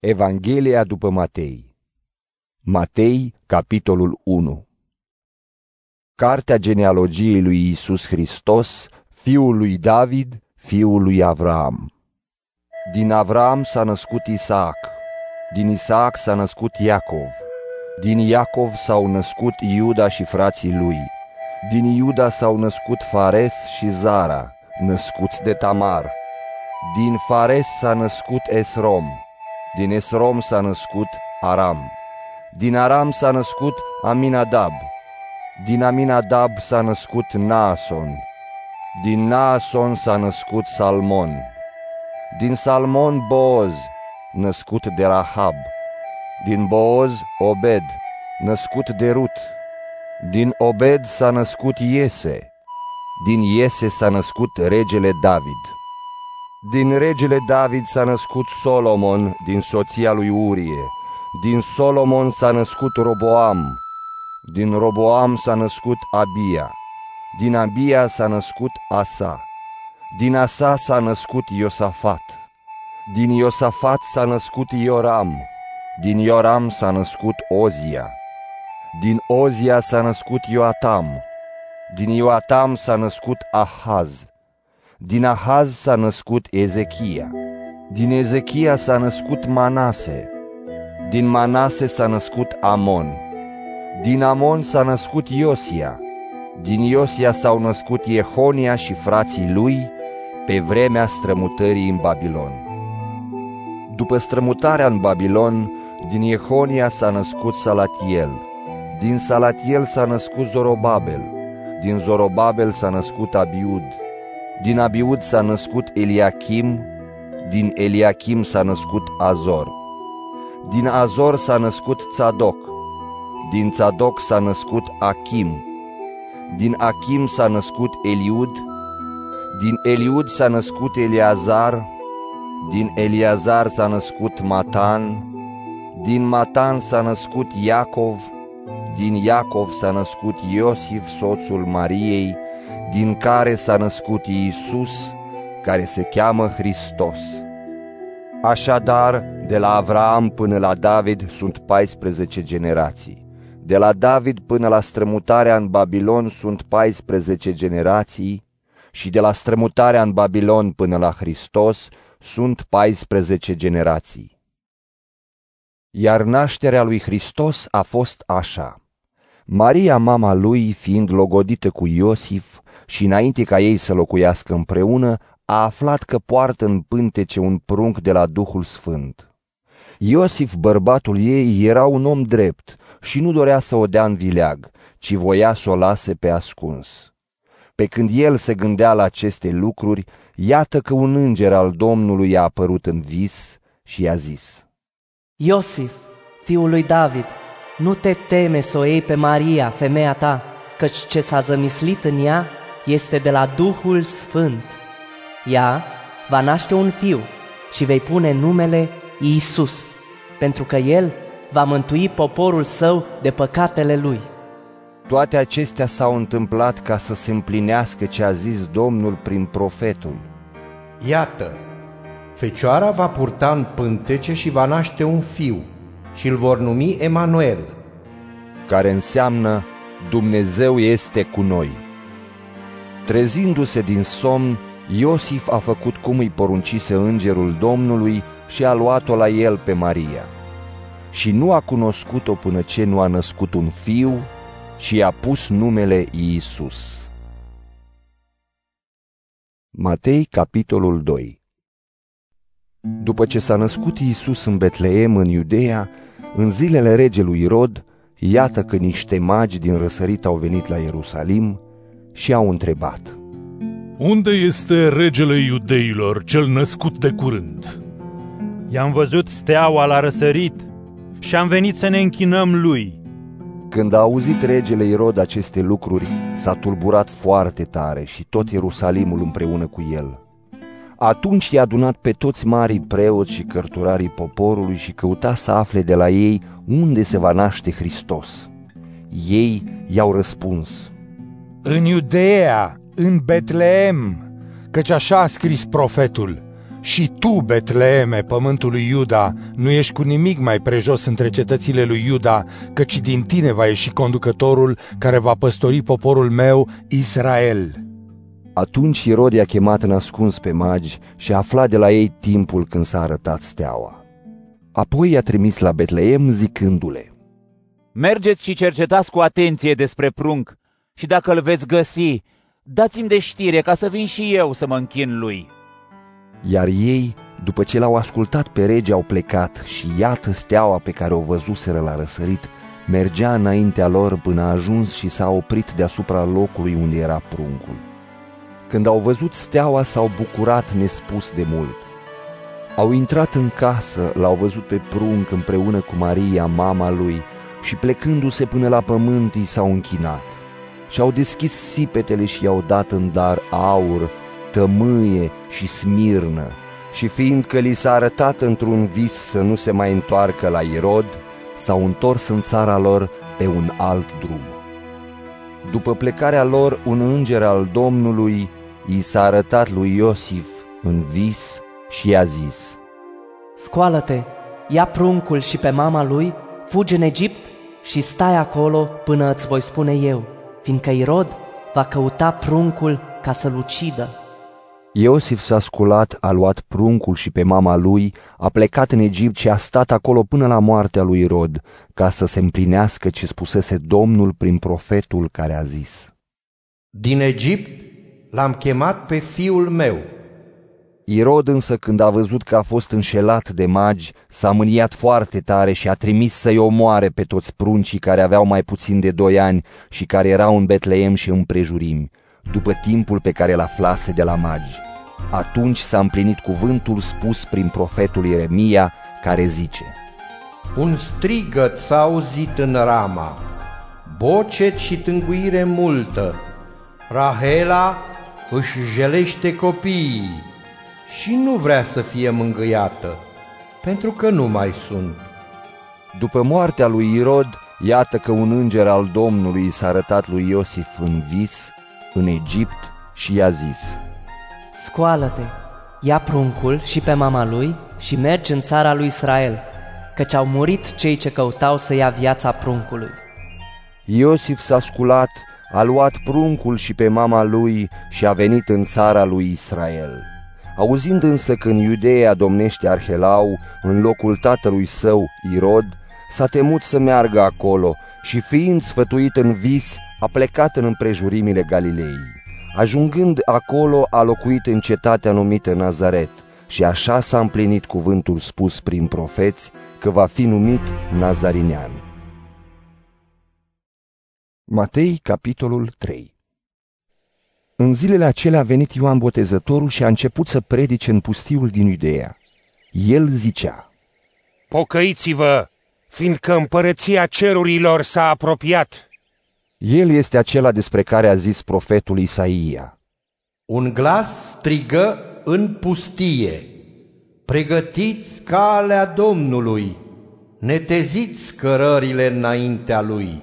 Evanghelia după Matei. Matei, capitolul 1 Cartea genealogiei lui Isus Hristos, fiul lui David, fiul lui Avram. Din Avram s-a născut Isaac, din Isaac s-a născut Iacov, din Iacov s-au născut Iuda și frații lui, din Iuda s-au născut Fares și Zara, născuți de Tamar, din Fares s-a născut Esrom, din Esrom s-a născut Aram. Din Aram s-a născut Aminadab. Din Aminadab s-a născut Naason. Din Naason s-a născut Salmon. Din Salmon Boaz, născut de Rahab. Din Boaz Obed, născut de Rut. Din Obed s-a născut Iese. Din Iese s-a născut regele David. Din regele David s-a născut Solomon din soția lui Urie. Din Solomon s-a născut Roboam. Din Roboam s-a născut Abia. Din Abia s-a născut Asa. Din Asa s-a născut Iosafat. Din Iosafat s-a născut Ioram. Din Ioram s-a născut Ozia. Din Ozia s-a născut Ioatam. Din Ioatam s-a născut Ahaz. Din Ahaz s-a născut Ezechia. Din Ezechia s-a născut Manase. Din Manase s-a născut Amon. Din Amon s-a născut Iosia. Din Iosia s-au născut Iehonia și frații lui pe vremea strămutării în Babilon. După strămutarea în Babilon, din Iehonia s-a născut Salatiel. Din Salatiel s-a născut Zorobabel. Din Zorobabel s-a născut Abiud. Din Abiud s-a născut Eliachim, din Eliachim s-a născut Azor. Din Azor s-a născut Tzadok, din Tzadok s-a născut Achim, din Achim s-a născut Eliud, din Eliud s-a născut Eliazar, din Eliazar s-a născut Matan, din Matan s-a născut Iacov, din Iacov s-a născut Iosif, soțul Mariei, din care s-a născut Iisus, care se cheamă Hristos. Așadar, de la Avram până la David sunt 14 generații. De la David până la strămutarea în Babilon sunt 14 generații și de la strămutarea în Babilon până la Hristos sunt 14 generații. Iar nașterea lui Hristos a fost așa. Maria, mama lui, fiind logodită cu Iosif, și înainte ca ei să locuiască împreună, a aflat că poartă în pântece un prunc de la Duhul Sfânt. Iosif, bărbatul ei, era un om drept și nu dorea să o dea în vileag, ci voia să o lase pe ascuns. Pe când el se gândea la aceste lucruri, iată că un înger al Domnului i-a apărut în vis și i-a zis, Iosif, fiul lui David, nu te teme să o iei pe Maria, femeia ta, căci ce s-a zămislit în ea este de la Duhul Sfânt. Ea va naște un fiu și vei pune numele Iisus, pentru că el va mântui poporul său de păcatele lui. Toate acestea s-au întâmplat ca să se împlinească ce a zis Domnul prin profetul. Iată, fecioara va purta în pântece și va naște un fiu și îl vor numi Emanuel, care înseamnă Dumnezeu este cu noi. Trezindu-se din somn, Iosif a făcut cum îi poruncise îngerul Domnului și a luat-o la el pe Maria. Și nu a cunoscut-o până ce nu a născut un fiu și i-a pus numele Iisus. Matei, capitolul 2 După ce s-a născut Iisus în Betleem, în Iudeea, în zilele regelui Rod, iată că niște magi din răsărit au venit la Ierusalim și au întrebat. Unde este regele iudeilor, cel născut de curând? I-am văzut steaua la răsărit și am venit să ne închinăm lui. Când a auzit regele Irod aceste lucruri, s-a tulburat foarte tare și tot Ierusalimul împreună cu el. Atunci i-a adunat pe toți marii preoți și cărturarii poporului și căuta să afle de la ei unde se va naște Hristos. Ei i-au răspuns, în Iudeea, în Betleem, căci așa a scris profetul. Și tu, Betleeme, pământul lui Iuda, nu ești cu nimic mai prejos între cetățile lui Iuda, căci din tine va ieși conducătorul care va păstori poporul meu, Israel. Atunci Irod i-a chemat în ascuns pe magi și a aflat de la ei timpul când s-a arătat steaua. Apoi i-a trimis la Betleem zicându-le, Mergeți și cercetați cu atenție despre prunc și dacă îl veți găsi, dați-mi de știre ca să vin și eu să mă închin lui. Iar ei, după ce l-au ascultat pe rege, au plecat și iată steaua pe care o văzuseră la răsărit, mergea înaintea lor până a ajuns și s-a oprit deasupra locului unde era pruncul. Când au văzut steaua, s-au bucurat nespus de mult. Au intrat în casă, l-au văzut pe prunc împreună cu Maria, mama lui, și plecându-se până la pământ, i s-au închinat. Și-au deschis sipetele și i-au dat în dar aur, tămâie și smirnă, și fiindcă li s-a arătat într-un vis să nu se mai întoarcă la Irod, s-au întors în țara lor pe un alt drum. După plecarea lor, un înger al Domnului i s-a arătat lui Iosif în vis și i-a zis, Scoală-te, ia pruncul și pe mama lui, fugi în Egipt și stai acolo până îți voi spune eu, fiindcă Irod va căuta pruncul ca să-l ucidă. Iosif s-a sculat, a luat pruncul și pe mama lui, a plecat în Egipt și a stat acolo până la moartea lui Irod, ca să se împlinească ce spusese Domnul prin profetul care a zis. Din Egipt l-am chemat pe fiul meu. Irod însă când a văzut că a fost înșelat de magi, s-a mâniat foarte tare și a trimis să-i omoare pe toți pruncii care aveau mai puțin de doi ani și care erau în Betleem și împrejurimi, după timpul pe care l-aflase de la magi. Atunci s-a împlinit cuvântul spus prin profetul Ieremia, care zice Un strigăt s-a auzit în Rama, bocet și tânguire multă. Rahela își jelește copiii și nu vrea să fie mângâiată, pentru că nu mai sunt. După moartea lui Irod, iată că un înger al Domnului s-a arătat lui Iosif în vis, în Egipt, și i-a zis, Scoală-te, ia pruncul și pe mama lui și mergi în țara lui Israel, căci au murit cei ce căutau să ia viața pruncului. Iosif s-a sculat, a luat pruncul și pe mama lui și a venit în țara lui Israel. Auzind însă că în Iudeea domnește Arhelau, în locul tatălui său, Irod, s-a temut să meargă acolo și fiind sfătuit în vis, a plecat în împrejurimile Galilei. Ajungând acolo, a locuit în cetatea numită Nazaret și așa s-a împlinit cuvântul spus prin profeți că va fi numit Nazarinean. Matei, capitolul 3 În zilele acelea a venit Ioan Botezătorul și a început să predice în pustiul din Iudeea. El zicea, Pocăiți-vă, fiindcă împărăția cerurilor s-a apropiat. El este acela despre care a zis profetul Isaia. Un glas strigă în pustie, pregătiți calea Domnului, neteziți cărările înaintea lui.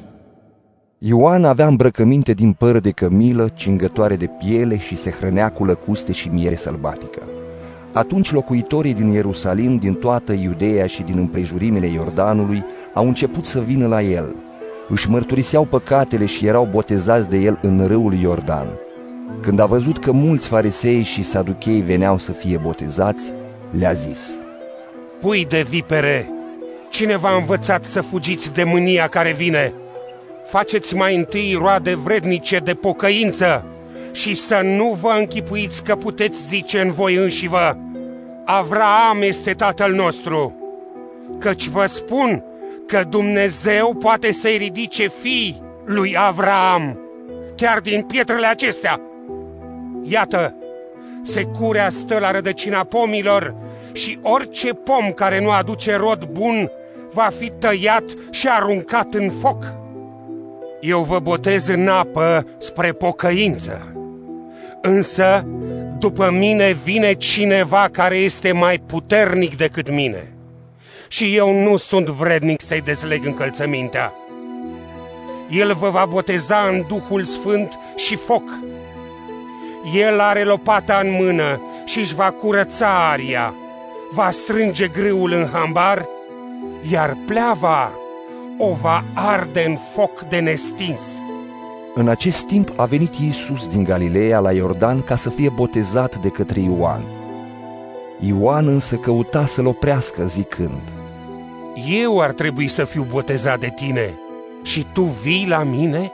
Ioan avea îmbrăcăminte din păr de cămilă, cingătoare de piele și se hrănea cu lăcuste și miere sălbatică. Atunci locuitorii din Ierusalim, din toată Iudeea și din împrejurimile Iordanului au început să vină la el. Își mărturiseau păcatele și erau botezați de el în râul Iordan. Când a văzut că mulți farisei și saduchei veneau să fie botezați, le-a zis, Pui de vipere, cine v-a învățat să fugiți de mânia care vine? Faceți mai întâi roade vrednice de pocăință și să nu vă închipuiți că puteți zice în voi înșivă, Avraam este tatăl nostru, căci vă spun că Dumnezeu poate să-i ridice fii lui Avraam, chiar din pietrele acestea. Iată, securea stă la rădăcina pomilor și orice pom care nu aduce rod bun va fi tăiat și aruncat în foc. Eu vă botez în apă spre pocăință, însă după mine vine cineva care este mai puternic decât mine și eu nu sunt vrednic să-i dezleg încălțămintea. El vă va boteza în Duhul Sfânt și foc. El are lopata în mână și își va curăța aria, va strânge grâul în hambar, iar pleava o va arde în foc de nestins. În acest timp a venit Iisus din Galileea la Iordan ca să fie botezat de către Ioan. Ioan însă căuta să-l oprească zicând, Eu ar trebui să fiu botezat de tine și tu vii la mine?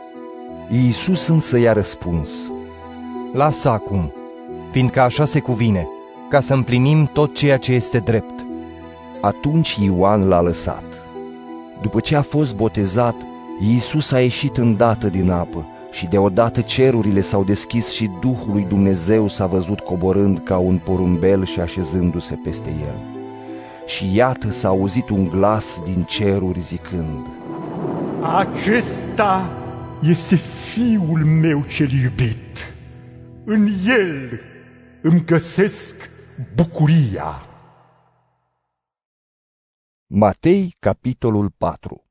Iisus însă i-a răspuns, Lasă acum, fiindcă așa se cuvine, ca să împlinim tot ceea ce este drept. Atunci Ioan l-a lăsat. După ce a fost botezat, Iisus a ieșit îndată din apă și deodată cerurile s-au deschis și Duhul lui Dumnezeu s-a văzut coborând ca un porumbel și așezându-se peste el. Și iată s-a auzit un glas din ceruri zicând, Acesta este Fiul meu cel iubit. În El îmi găsesc bucuria. Matei, capitolul 4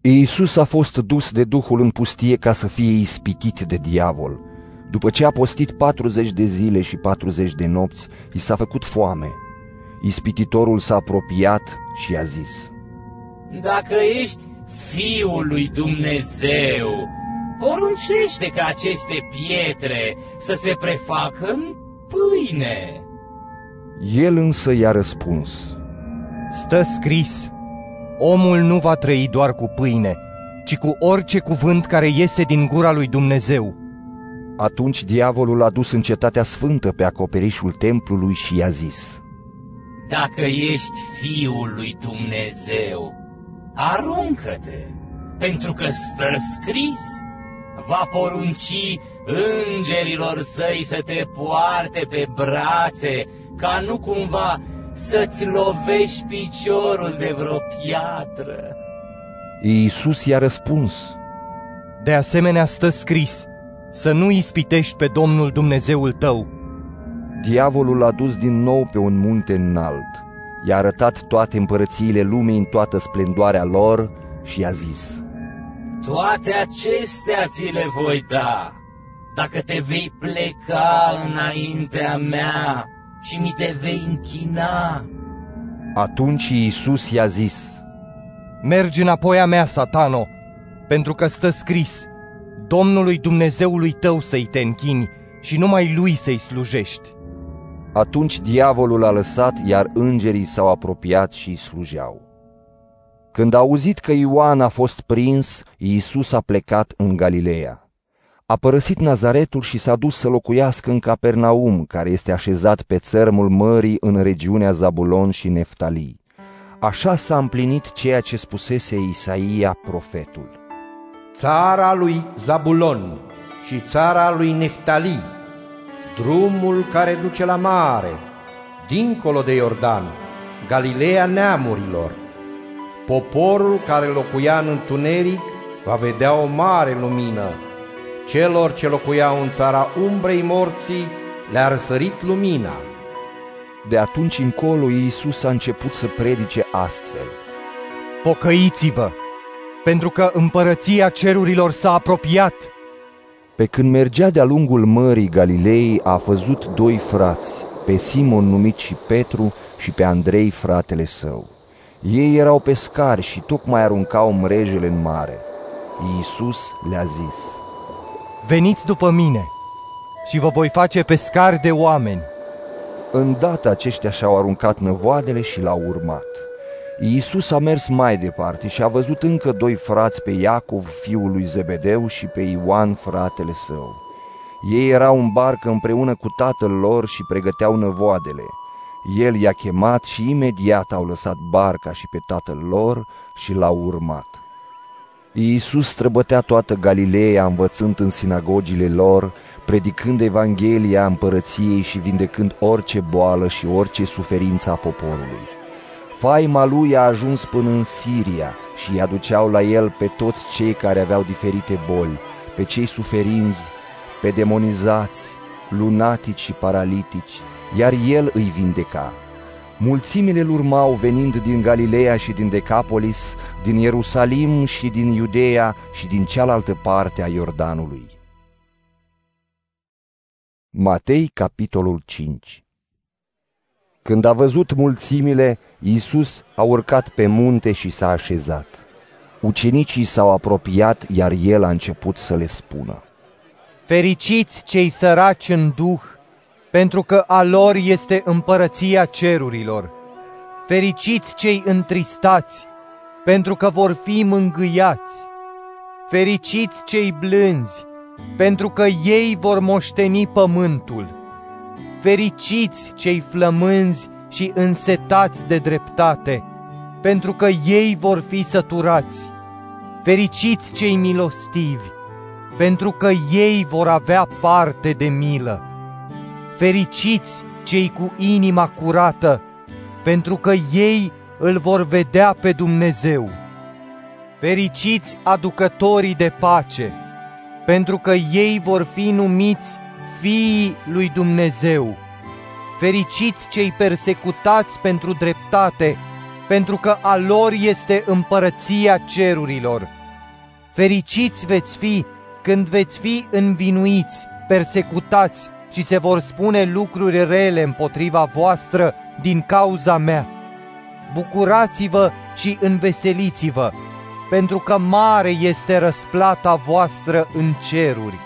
Iisus a fost dus de Duhul în pustie ca să fie ispitit de diavol. După ce a postit 40 de zile și 40 de nopți, i s-a făcut foame. Ispititorul s-a apropiat și a zis, Dacă ești Fiul lui Dumnezeu, poruncește ca aceste pietre să se prefacă în pâine. El însă i-a răspuns, Stă scris, omul nu va trăi doar cu pâine, ci cu orice cuvânt care iese din gura lui Dumnezeu. Atunci diavolul a dus în cetatea sfântă pe acoperișul templului și i-a zis, Dacă ești Fiul lui Dumnezeu, aruncă-te, pentru că stă scris, va porunci îngerilor săi să te poarte pe brațe, ca nu cumva să-ți lovești piciorul de vreo piatră. Iisus i-a răspuns, De asemenea stă scris, să nu ispitești pe Domnul Dumnezeul tău. Diavolul l-a dus din nou pe un munte înalt, i-a arătat toate împărățiile lumii în toată splendoarea lor și i-a zis, Toate acestea ți le voi da, dacă te vei pleca înaintea mea și mi te vei închina. Atunci Iisus i-a zis, Mergi înapoi a mea, satano, pentru că stă scris, Domnului Dumnezeului tău să-i te închini și numai lui să-i slujești. Atunci diavolul a lăsat, iar îngerii s-au apropiat și îi slujeau. Când a auzit că Ioan a fost prins, Iisus a plecat în Galileea. A părăsit Nazaretul și s-a dus să locuiască în Capernaum, care este așezat pe țărmul mării în regiunea Zabulon și Neftali. Așa s-a împlinit ceea ce spusese Isaia profetul. Țara lui Zabulon și țara lui Neftali, drumul care duce la mare, dincolo de Iordan, Galileea neamurilor. Poporul care locuia în întuneric va vedea o mare lumină. Celor ce locuiau în țara umbrei morții le-a răsărit lumina. De atunci încolo Iisus a început să predice astfel. Pocăiți-vă, pentru că împărăția cerurilor s-a apropiat. Pe când mergea de-a lungul mării Galilei, a văzut doi frați, pe Simon numit și Petru și pe Andrei fratele său. Ei erau pescari și tocmai aruncau mrejele în mare. Iisus le-a zis, Veniți după mine și vă voi face pescari de oameni. Îndată aceștia și-au aruncat năvoadele și l-au urmat. Iisus a mers mai departe și a văzut încă doi frați pe Iacov, fiul lui Zebedeu, și pe Ioan, fratele său. Ei erau în barcă împreună cu tatăl lor și pregăteau năvoadele. El i-a chemat și imediat au lăsat barca și pe tatăl lor și l-au urmat. Iisus străbătea toată Galileea învățând în sinagogile lor, predicând Evanghelia împărăției și vindecând orice boală și orice suferință a poporului. Faima lui a ajuns până în Siria și îi aduceau la el pe toți cei care aveau diferite boli, pe cei suferinzi, pe demonizați, lunatici și paralitici, iar el îi vindeca. Mulțimile îl urmau venind din Galileea și din Decapolis, din Ierusalim și din Iudeea și din cealaltă parte a Iordanului. Matei, capitolul 5 Când a văzut mulțimile, Iisus a urcat pe munte și s-a așezat. Ucenicii s-au apropiat, iar el a început să le spună. Fericiți cei săraci în duh, pentru că a lor este împărăția cerurilor. Fericiți cei întristați, pentru că vor fi mângâiați. Fericiți cei blânzi, pentru că ei vor moșteni pământul. Fericiți cei flămânzi și însetați de dreptate, pentru că ei vor fi săturați. Fericiți cei milostivi, pentru că ei vor avea parte de milă. Fericiți cei cu inima curată, pentru că ei îl vor vedea pe Dumnezeu. Fericiți aducătorii de pace, pentru că ei vor fi numiți fiii lui Dumnezeu. Fericiți cei persecutați pentru dreptate, pentru că a lor este împărăția cerurilor. Fericiți veți fi când veți fi învinuiți, persecutați și se vor spune lucruri rele împotriva voastră din cauza mea. Bucurați-vă și înveseliți-vă, pentru că mare este răsplata voastră în ceruri.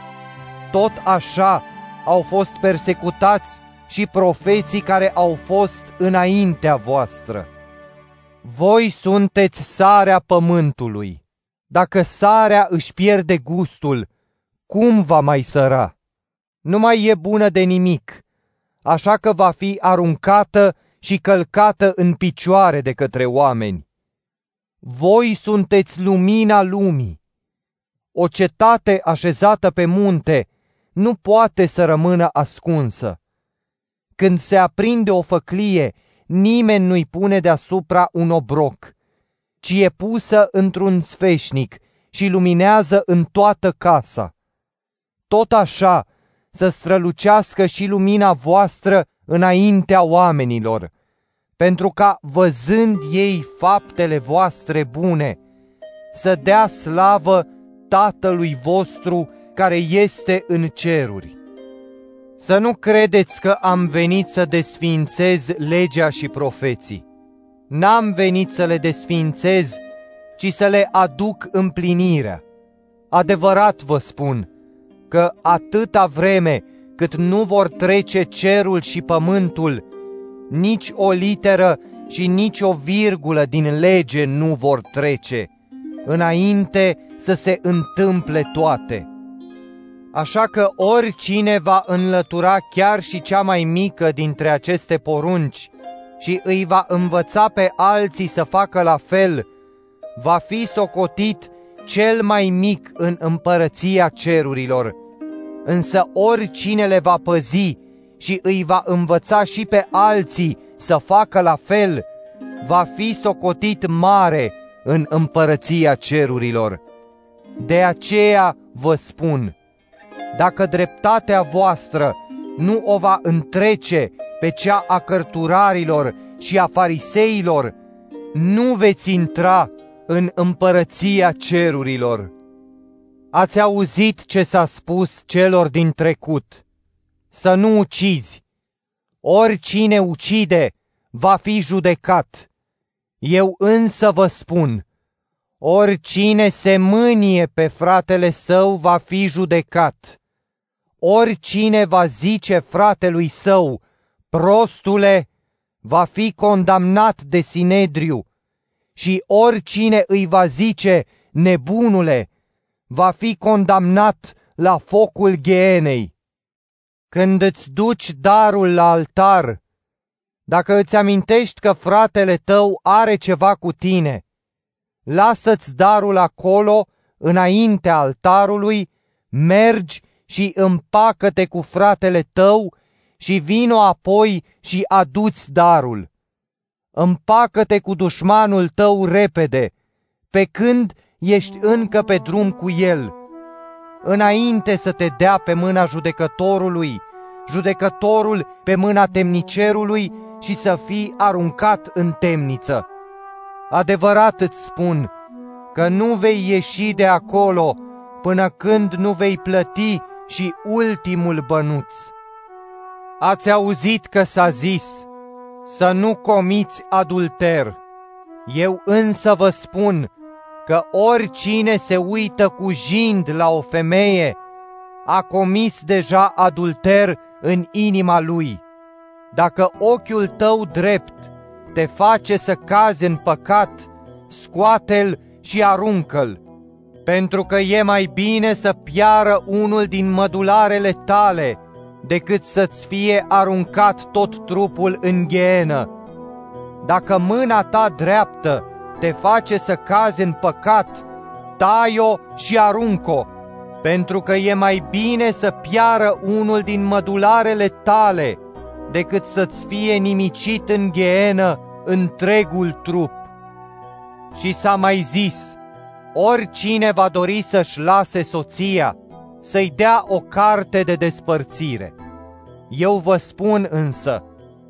Tot așa au fost persecutați și profeții care au fost înaintea voastră. Voi sunteți sarea pământului. Dacă sarea își pierde gustul, cum va mai săra? Nu mai e bună de nimic, așa că va fi aruncată și călcată în picioare de către oameni. Voi sunteți lumina lumii. O cetate așezată pe munte nu poate să rămână ascunsă. Când se aprinde o făclie, nimeni nu-i pune deasupra un obroc, ci e pusă într-un sfeșnic și luminează în toată casa. Tot așa să strălucească și lumina voastră înaintea oamenilor, pentru ca, văzând ei faptele voastre bune, să dea slavă Tatălui vostru care este în ceruri. Să nu credeți că am venit să desfințez legea și profeții. N-am venit să le desfințez, ci să le aduc împlinirea. Adevărat vă spun că atâta vreme cât nu vor trece cerul și pământul, nici o literă și nici o virgulă din lege nu vor trece, înainte să se întâmple toate. Așa că oricine va înlătura chiar și cea mai mică dintre aceste porunci și îi va învăța pe alții să facă la fel, va fi socotit cel mai mic în împărăția cerurilor. Însă oricine le va păzi și îi va învăța și pe alții să facă la fel, va fi socotit mare în împărăția cerurilor. De aceea vă spun, dacă dreptatea voastră nu o va întrece pe cea a cărturarilor și a fariseilor, nu veți intra în împărăția cerurilor. Ați auzit ce s-a spus celor din trecut, să nu ucizi. Oricine ucide va fi judecat. Eu însă vă spun, oricine se mânie pe fratele său va fi judecat. Oricine va zice fratelui său, prostule, va fi condamnat de sinedriu și oricine îi va zice, nebunule, va fi condamnat la focul ghenei. Când îți duci darul la altar, dacă îți amintești că fratele tău are ceva cu tine, lasă-ți darul acolo, înaintea altarului, mergi și împacă-te cu fratele tău și vino apoi și aduți darul. Împacă-te cu dușmanul tău repede, pe când ești încă pe drum cu el, înainte să te dea pe mâna judecătorului, judecătorul pe mâna temnicerului și să fii aruncat în temniță. Adevărat îți spun că nu vei ieși de acolo până când nu vei plăti și ultimul bănuț. Ați auzit că s-a zis să nu comiți adulter. Eu însă vă spun că oricine se uită cu jind la o femeie a comis deja adulter în inima lui. Dacă ochiul tău drept te face să cazi în păcat, scoate-l și aruncă-l, pentru că e mai bine să piară unul din mădularele tale decât să-ți fie aruncat tot trupul în ghenă. Dacă mâna ta dreaptă te face să cazi în păcat, tai-o și aruncă pentru că e mai bine să piară unul din mădularele tale decât să-ți fie nimicit în ghenă întregul trup. Și s-a mai zis, oricine va dori să-și lase soția, să-i dea o carte de despărțire. Eu vă spun însă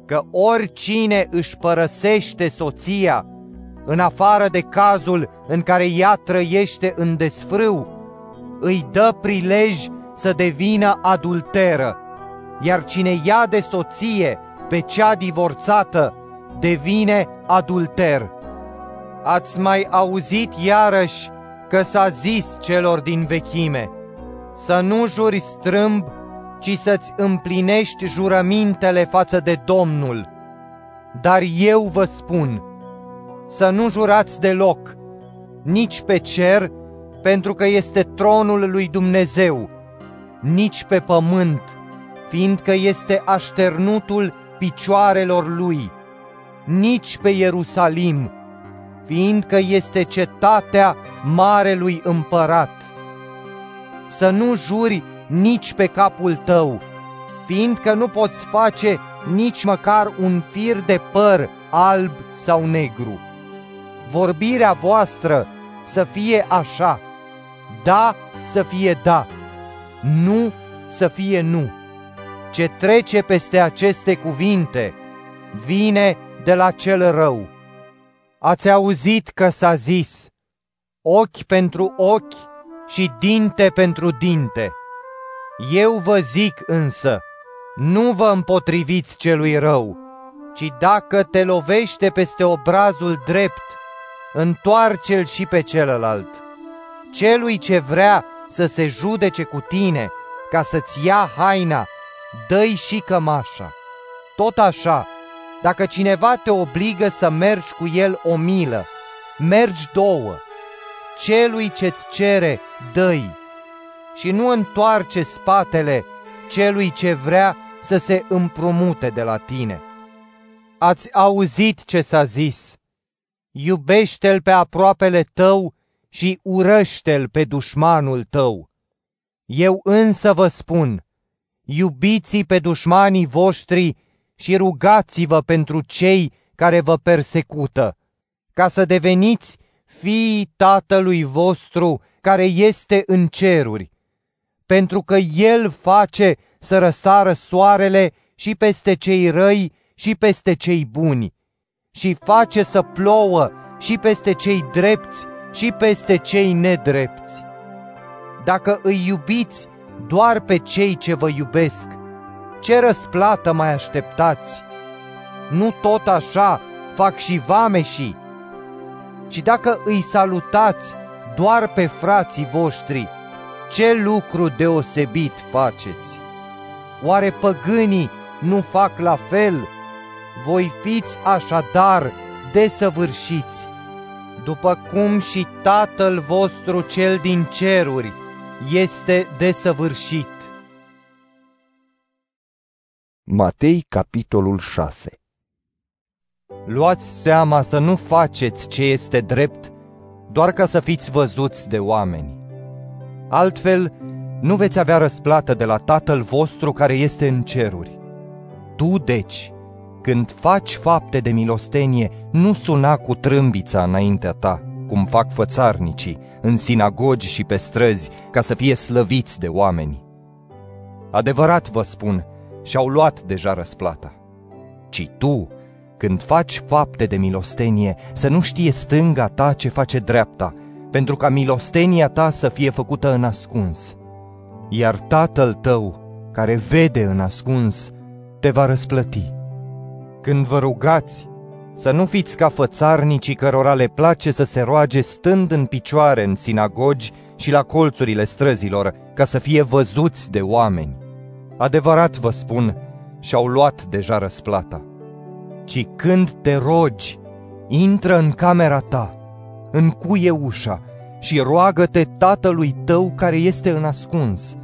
că oricine își părăsește soția, în afară de cazul în care ea trăiește în desfrâu, îi dă prilej să devină adulteră, iar cine ia de soție pe cea divorțată devine adulter. Ați mai auzit iarăși că s-a zis celor din vechime, să nu juri strâmb, ci să-ți împlinești jurămintele față de Domnul. Dar eu vă spun, să nu jurați deloc, nici pe cer, pentru că este tronul lui Dumnezeu, nici pe pământ, fiindcă este așternutul picioarelor lui, nici pe Ierusalim, fiindcă este cetatea marelui împărat. Să nu juri nici pe capul tău, fiindcă nu poți face nici măcar un fir de păr alb sau negru. Vorbirea voastră să fie așa, da să fie da, nu să fie nu. Ce trece peste aceste cuvinte vine de la cel rău. Ați auzit că s-a zis, ochi pentru ochi și dinte pentru dinte. Eu vă zic însă, nu vă împotriviți celui rău, ci dacă te lovește peste obrazul drept, întoarce-l și pe celălalt. Celui ce vrea să se judece cu tine, ca să-ți ia haina, dă și cămașa. Tot așa, dacă cineva te obligă să mergi cu el o milă, mergi două. Celui ce-ți cere, dă și nu întoarce spatele celui ce vrea să se împrumute de la tine. Ați auzit ce s-a zis, iubește-l pe aproapele tău și urăște-l pe dușmanul tău. Eu însă vă spun, iubiți pe dușmanii voștri și rugați-vă pentru cei care vă persecută, ca să deveniți fiii Tatălui vostru care este în ceruri, pentru că El face să răsară soarele și peste cei răi și peste cei buni, și face să plouă și peste cei drepți și peste cei nedrepți. Dacă îi iubiți doar pe cei ce vă iubesc, ce răsplată mai așteptați? Nu tot așa fac și vameșii? Și dacă îi salutați doar pe frații voștri, ce lucru deosebit faceți? Oare păgânii nu fac la fel? Voi fiți așadar desăvârșiți după cum și Tatăl vostru cel din ceruri este desăvârșit. Matei, capitolul 6 Luați seama să nu faceți ce este drept, doar ca să fiți văzuți de oameni. Altfel, nu veți avea răsplată de la Tatăl vostru care este în ceruri. Tu, deci, când faci fapte de milostenie, nu suna cu trâmbița înaintea ta, cum fac fățarnicii, în sinagogi și pe străzi, ca să fie slăviți de oameni. Adevărat vă spun, și-au luat deja răsplata. Ci tu, când faci fapte de milostenie, să nu știe stânga ta ce face dreapta, pentru ca milostenia ta să fie făcută în ascuns. Iar tatăl tău, care vede în ascuns, te va răsplăti. Când vă rugați, să nu fiți ca fățarnicii cărora le place să se roage stând în picioare în sinagogi și la colțurile străzilor, ca să fie văzuți de oameni. Adevărat vă spun, și-au luat deja răsplata. Ci când te rogi, intră în camera ta, încuie ușa și roagă-te tatălui tău care este în ascuns.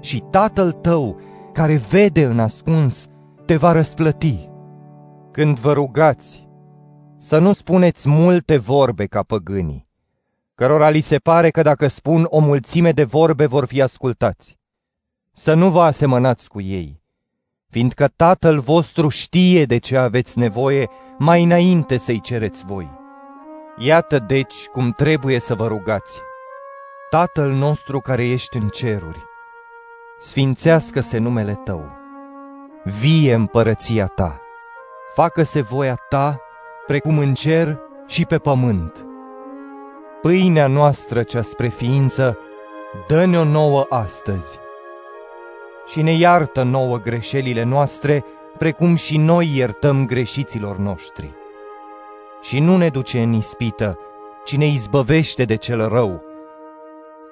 Și tatăl tău care vede în ascuns te va răsplăti. Când vă rugați, să nu spuneți multe vorbe ca păgânii, cărora li se pare că dacă spun o mulțime de vorbe vor fi ascultați. Să nu vă asemănați cu ei, fiindcă Tatăl vostru știe de ce aveți nevoie mai înainte să-i cereți voi. Iată deci cum trebuie să vă rugați. Tatăl nostru care ești în ceruri, sfințească-se numele Tău, vie împărăția Ta, facă-se voia Ta precum în cer și pe pământ. Pâinea noastră cea spre ființă, dă-ne-o nouă astăzi. Și ne iartă nouă greșelile noastre, precum și noi iertăm greșiților noștri. Și nu ne duce în ispită, ci ne izbăvește de cel rău,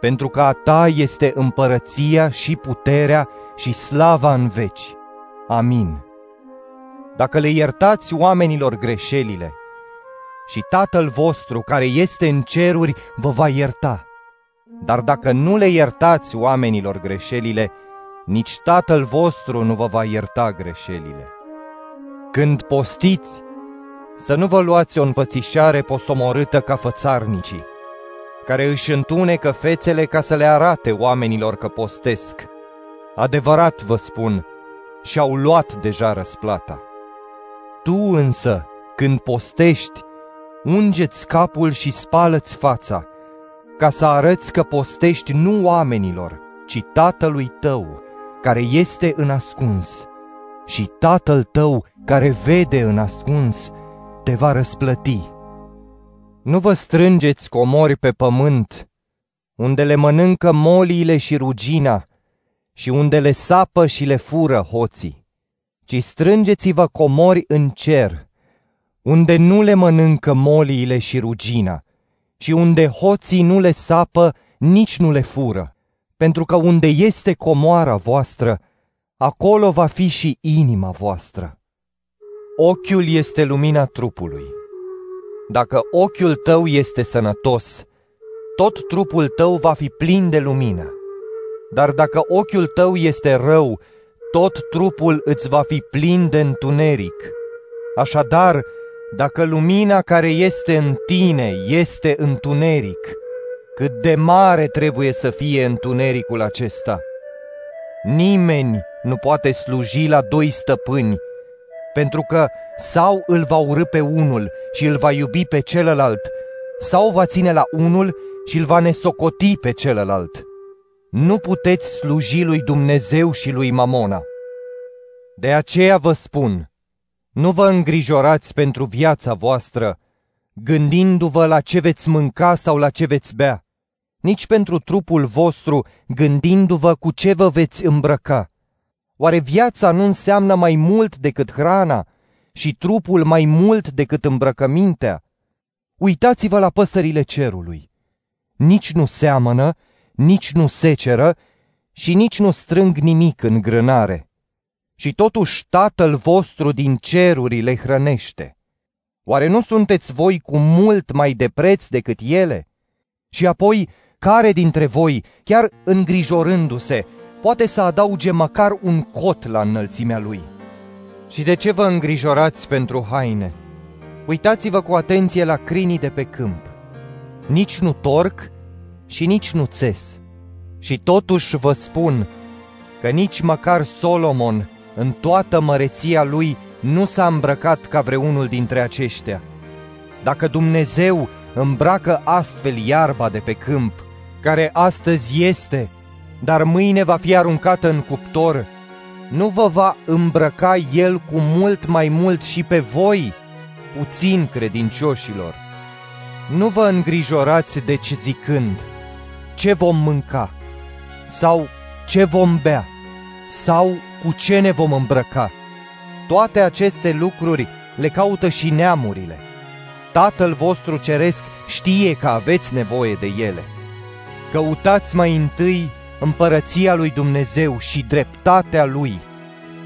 pentru că a ta este împărăția și puterea și slava în veci. Amin. Dacă le iertați oamenilor greșelile, și Tatăl vostru care este în ceruri vă va ierta. Dar dacă nu le iertați oamenilor greșelile, nici Tatăl vostru nu vă va ierta greșelile. Când postiți, să nu vă luați o învățișare posomorâtă ca fățarnicii, care își întunecă fețele ca să le arate oamenilor că postesc. Adevărat vă spun, și-au luat deja răsplata. Tu însă, când postești, ungeți capul și spală-ți fața, ca să arăți că postești nu oamenilor, ci Tatălui tău, care este în ascuns. Și Tatăl tău, care vede în ascuns, te va răsplăti. Nu vă strângeți comori pe pământ, unde le mănâncă moliile și rugina, și unde le sapă și le fură hoții, ci strângeți-vă comori în cer, unde nu le mănâncă moliile și rugina, și unde hoții nu le sapă, nici nu le fură, pentru că unde este comoara voastră, acolo va fi și inima voastră. Ochiul este lumina trupului. Dacă ochiul tău este sănătos, tot trupul tău va fi plin de lumină. Dar dacă ochiul tău este rău, tot trupul îți va fi plin de întuneric. Așadar, dacă lumina care este în tine este întuneric, cât de mare trebuie să fie întunericul acesta? Nimeni nu poate sluji la doi stăpâni, pentru că sau îl va urâ pe unul și îl va iubi pe celălalt, sau va ține la unul și îl va nesocoti pe celălalt. Nu puteți sluji lui Dumnezeu și lui Mamona. De aceea vă spun, nu vă îngrijorați pentru viața voastră, gândindu-vă la ce veți mânca sau la ce veți bea, nici pentru trupul vostru, gândindu-vă cu ce vă veți îmbrăca. Oare viața nu înseamnă mai mult decât hrana și trupul mai mult decât îmbrăcămintea? Uitați-vă la păsările cerului. Nici nu seamănă, nici nu seceră și nici nu strâng nimic în grânare. Și totuși Tatăl vostru din ceruri le hrănește. Oare nu sunteți voi cu mult mai de preț decât ele? Și apoi, care dintre voi, chiar îngrijorându-se, poate să adauge măcar un cot la înălțimea lui. Și de ce vă îngrijorați pentru haine? Uitați-vă cu atenție la crinii de pe câmp. Nici nu torc și nici nu țes. Și totuși vă spun că nici măcar Solomon, în toată măreția lui, nu s-a îmbrăcat ca vreunul dintre aceștia. Dacă Dumnezeu îmbracă astfel iarba de pe câmp, care astăzi este dar mâine va fi aruncată în cuptor, nu vă va îmbrăca el cu mult mai mult și pe voi, puțin credincioșilor. Nu vă îngrijorați deci zicând, ce vom mânca, sau ce vom bea, sau cu ce ne vom îmbrăca, Toate aceste lucruri le caută și neamurile. Tatăl vostru ceresc știe că aveți nevoie de ele. Căutați mai întâi împărăția lui Dumnezeu și dreptatea lui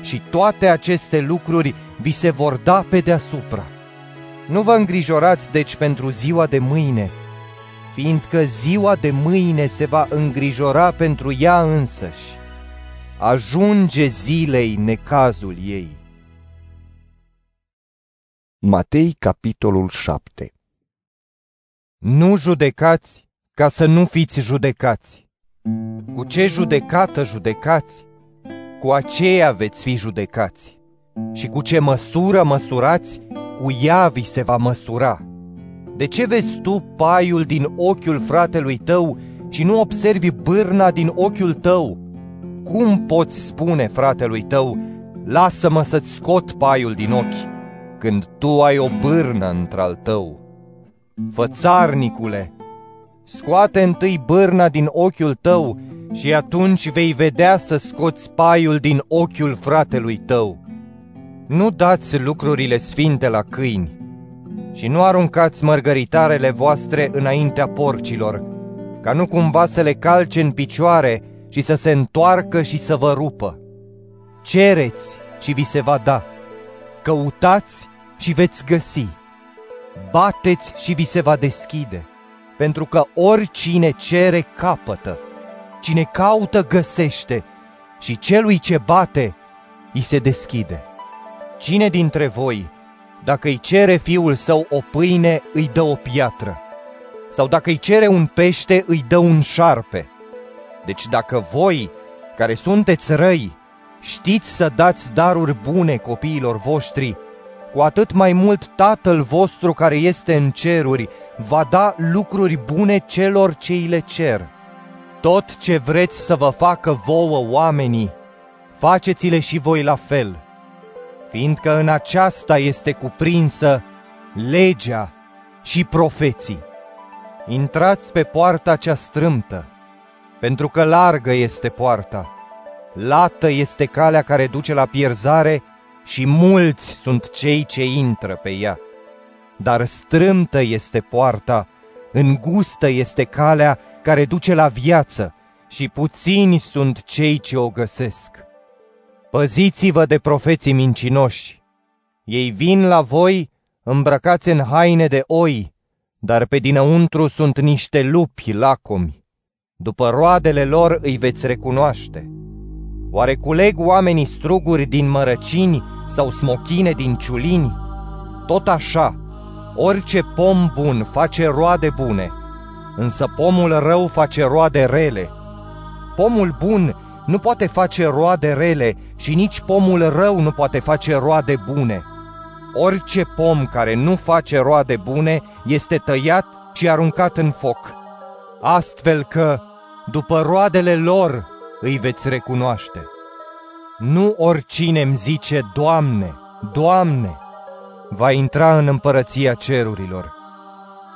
și toate aceste lucruri vi se vor da pe deasupra. Nu vă îngrijorați deci pentru ziua de mâine, fiindcă ziua de mâine se va îngrijora pentru ea însăși. Ajunge zilei necazul ei. Matei, capitolul 7 Nu judecați ca să nu fiți judecați. Cu ce judecată judecați, cu aceea veți fi judecați. Și cu ce măsură măsurați, cu ea vi se va măsura. De ce vezi tu paiul din ochiul fratelui tău și nu observi bârna din ochiul tău? Cum poți spune fratelui tău, lasă-mă să-ți scot paiul din ochi, când tu ai o bârnă într-al tău? Fățarnicule, scoate întâi bârna din ochiul tău și atunci vei vedea să scoți paiul din ochiul fratelui tău. Nu dați lucrurile sfinte la câini și nu aruncați mărgăritarele voastre înaintea porcilor, ca nu cumva să le calce în picioare și să se întoarcă și să vă rupă. Cereți și vi se va da, căutați și veți găsi, bateți și vi se va deschide, pentru că oricine cere capătă, cine caută găsește. Și celui ce bate îi se deschide. Cine dintre voi, dacă îi cere fiul său o pâine, îi dă o piatră? Sau dacă îi cere un pește, îi dă un șarpe? Deci dacă voi, care sunteți răi, știți să dați daruri bune copiilor voștri, cu atât mai mult Tatăl vostru care este în ceruri va da lucruri bune celor ce îi le cer. Tot ce vreți să vă facă vouă oamenii, faceți-le și voi la fel, fiindcă în aceasta este cuprinsă legea și profeții. Intrați pe poarta cea strâmtă, pentru că largă este poarta, lată este calea care duce la pierzare și mulți sunt cei ce intră pe ea. Dar strâmtă este poarta, îngustă este calea care duce la viață și puțini sunt cei ce o găsesc. Păziți-vă de profeții mincinoși. Ei vin la voi îmbrăcați în haine de oi, dar pe dinăuntru sunt niște lupi lacomi. După roadele lor îi veți recunoaște. Oare culeg oamenii struguri din mărăcini sau smochine din ciulini? Tot așa, orice pom bun face roade bune, însă pomul rău face roade rele. Pomul bun nu poate face roade rele și nici pomul rău nu poate face roade bune. Orice pom care nu face roade bune este tăiat și aruncat în foc. Astfel că, după roadele lor, îi veți recunoaște. Nu oricine îmi zice, Doamne, Doamne, va intra în împărăția cerurilor,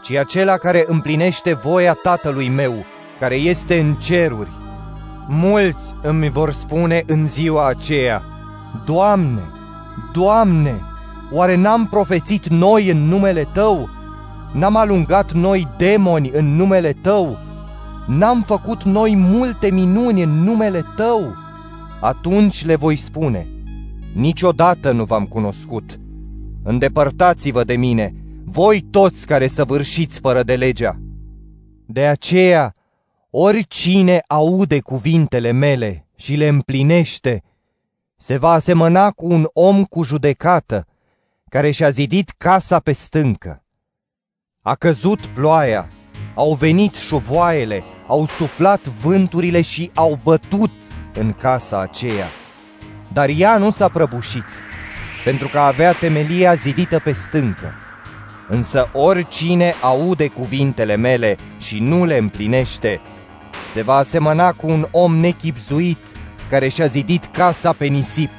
ci acela care împlinește voia Tatălui meu, care este în ceruri. Mulți îmi vor spune în ziua aceea, Doamne, Doamne, oare n-am profețit noi în numele Tău? N-am alungat noi demoni în numele Tău? N-am făcut noi multe minuni în numele Tău? Atunci le voi spune, niciodată nu v-am cunoscut. Îndepărtați-vă de mine, voi toți care săvârșiți fără de legea. De aceea, oricine aude cuvintele mele și le împlinește, se va asemăna cu un om cu judecată, care și-a zidit casa pe stâncă. A căzut ploaia, au venit șuvoaiele, au suflat vânturile și au bătut în casa aceea. Dar ea nu s-a prăbușit, pentru că avea temelia zidită pe stâncă. Însă oricine aude cuvintele mele și nu le împlinește, se va asemăna cu un om nechipzuit care și-a zidit casa pe nisip.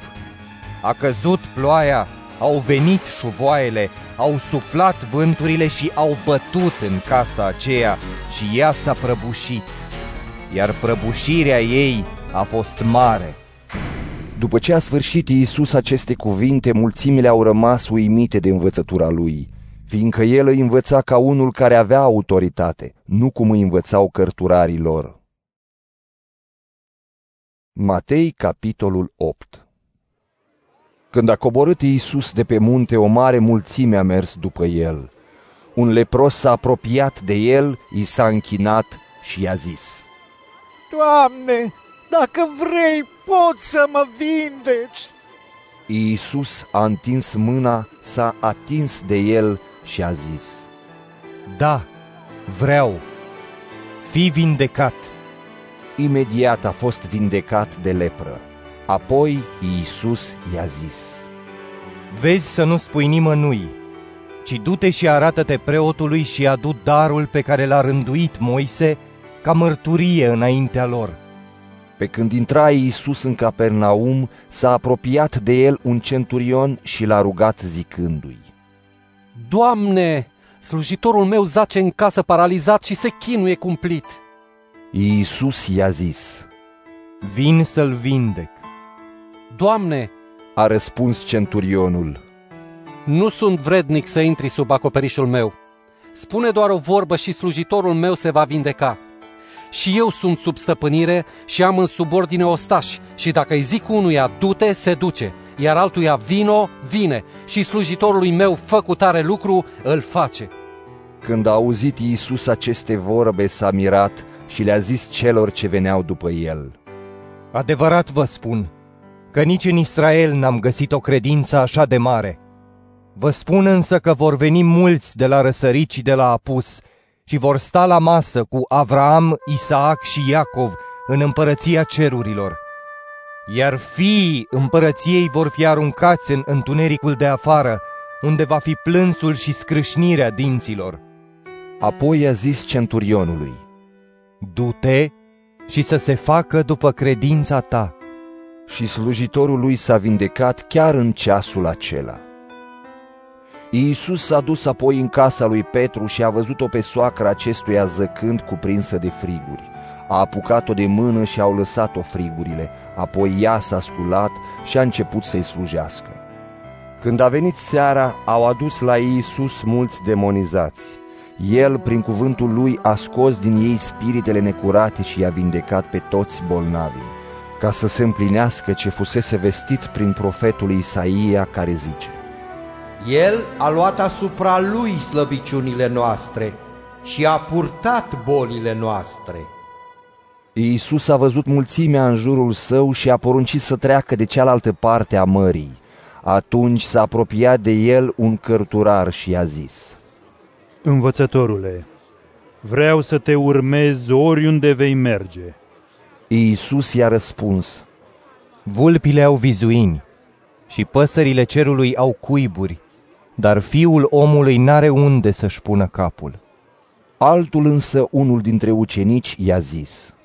A căzut ploaia, au venit șuvoaiele, au suflat vânturile și au bătut în casa aceea și ea s-a prăbușit, iar prăbușirea ei a fost mare. După ce a sfârșit Iisus aceste cuvinte, mulțimile au rămas uimite de învățătura lui, fiindcă el îi învăța ca unul care avea autoritate, nu cum îi învățau cărturarii lor. Matei, capitolul 8 Când a coborât Iisus de pe munte, o mare mulțime a mers după el. Un lepros s-a apropiat de el, i s-a închinat și i-a zis, Doamne, dacă vrei, poți să mă vindeci. Iisus a întins mâna, s-a atins de el și a zis, Da, vreau, fi vindecat. Imediat a fost vindecat de lepră. Apoi Iisus i-a zis, Vezi să nu spui nimănui, ci du-te și arată-te preotului și adu darul pe care l-a rânduit Moise ca mărturie înaintea lor. Pe când intra Iisus în Capernaum, s-a apropiat de el un centurion și l-a rugat zicându-i, Doamne, slujitorul meu zace în casă paralizat și se chinuie cumplit. Iisus i-a zis, Vin să-l vindec. Doamne, a răspuns centurionul, nu sunt vrednic să intri sub acoperișul meu. Spune doar o vorbă și slujitorul meu se va vindeca. Și eu sunt sub stăpânire și am în subordine ostași și dacă îi zic unuia du-te, se duce, iar altuia vino, vine și slujitorului meu fă cu tare lucru, îl face. Când a auzit Iisus aceste vorbe, s-a mirat și le-a zis celor ce veneau după el. Adevărat vă spun că nici în Israel n-am găsit o credință așa de mare. Vă spun însă că vor veni mulți de la răsărit și de la apus și vor sta la masă cu Avraam, Isaac și Iacov în împărăția cerurilor. Iar fiii împărăției vor fi aruncați în întunericul de afară, unde va fi plânsul și scrâșnirea dinților. Apoi i-a zis centurionului, Du-te și să se facă după credința ta. Și slujitorul lui s-a vindecat chiar în ceasul acela. Iisus s-a dus apoi în casa lui Petru și a văzut-o pe soacra acestuia zăcând cuprinsă de friguri. A apucat-o de mână și au lăsat-o frigurile, apoi ea s-a sculat și a început să-i slujească. Când a venit seara, au adus la Iisus mulți demonizați. El, prin cuvântul lui, a scos din ei spiritele necurate și i-a vindecat pe toți bolnavii, ca să se împlinească ce fusese vestit prin profetul Isaia care zice El a luat asupra lui slăbiciunile noastre și a purtat bolile noastre. Iisus a văzut mulțimea în jurul său și a poruncit să treacă de cealaltă parte a mării. Atunci s-a apropiat de el un cărturar și i-a zis, Învățătorule, vreau să te urmez oriunde vei merge. Iisus i-a răspuns, Vulpile au vizuini și păsările cerului au cuiburi, dar fiul omului n-are unde să-și pună capul. Altul însă, unul dintre ucenici, i-a zis,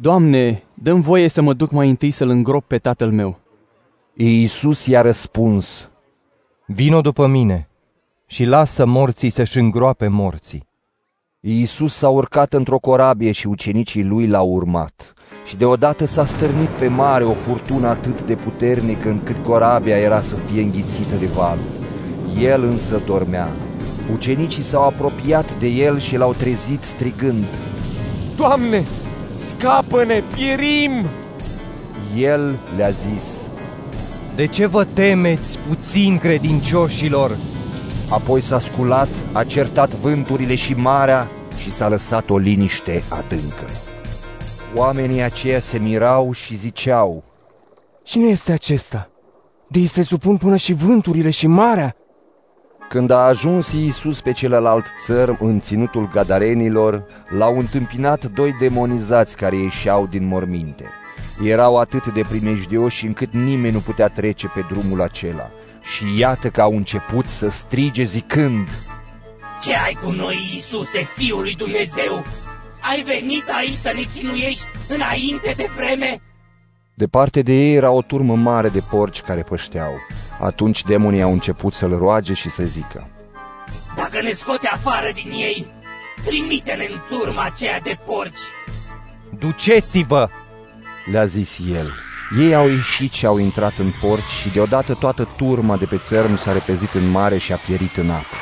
Doamne, dăm voie să mă duc mai întâi să-l îngrop pe tatăl meu. Iisus i-a răspuns, Vino după mine și lasă morții să-și îngroape morții. Iisus s-a urcat într-o corabie și ucenicii lui l-au urmat. Și deodată s-a stârnit pe mare o furtună atât de puternică încât corabia era să fie înghițită de valuri. El însă dormea. Ucenicii s-au apropiat de el și l-au trezit strigând, Doamne, scapă-ne, pierim! El le-a zis, De ce vă temeți, puțin credincioșilor? Apoi s-a sculat, a certat vânturile și marea și s-a lăsat o liniște adâncă. Oamenii aceia se mirau și ziceau, Cine este acesta? De se supun până și vânturile și marea? Când a ajuns Iisus pe celălalt țăr în ținutul gadarenilor, l-au întâmpinat doi demonizați care ieșeau din morminte. Erau atât de primejdioși încât nimeni nu putea trece pe drumul acela. Și iată că au început să strige zicând, Ce ai cu noi, Iisuse, Fiul lui Dumnezeu? Ai venit aici să ne chinuiești înainte de vreme? Departe de ei era o turmă mare de porci care pășteau. Atunci demonii au început să-l roage și să zică, Dacă ne scoți afară din ei, trimite-ne în turma aceea de porci. Duceți-vă! Le-a zis el. Ei au ieșit și au intrat în port și deodată toată turma de pe țărm s-a repezit în mare și a pierit în apă.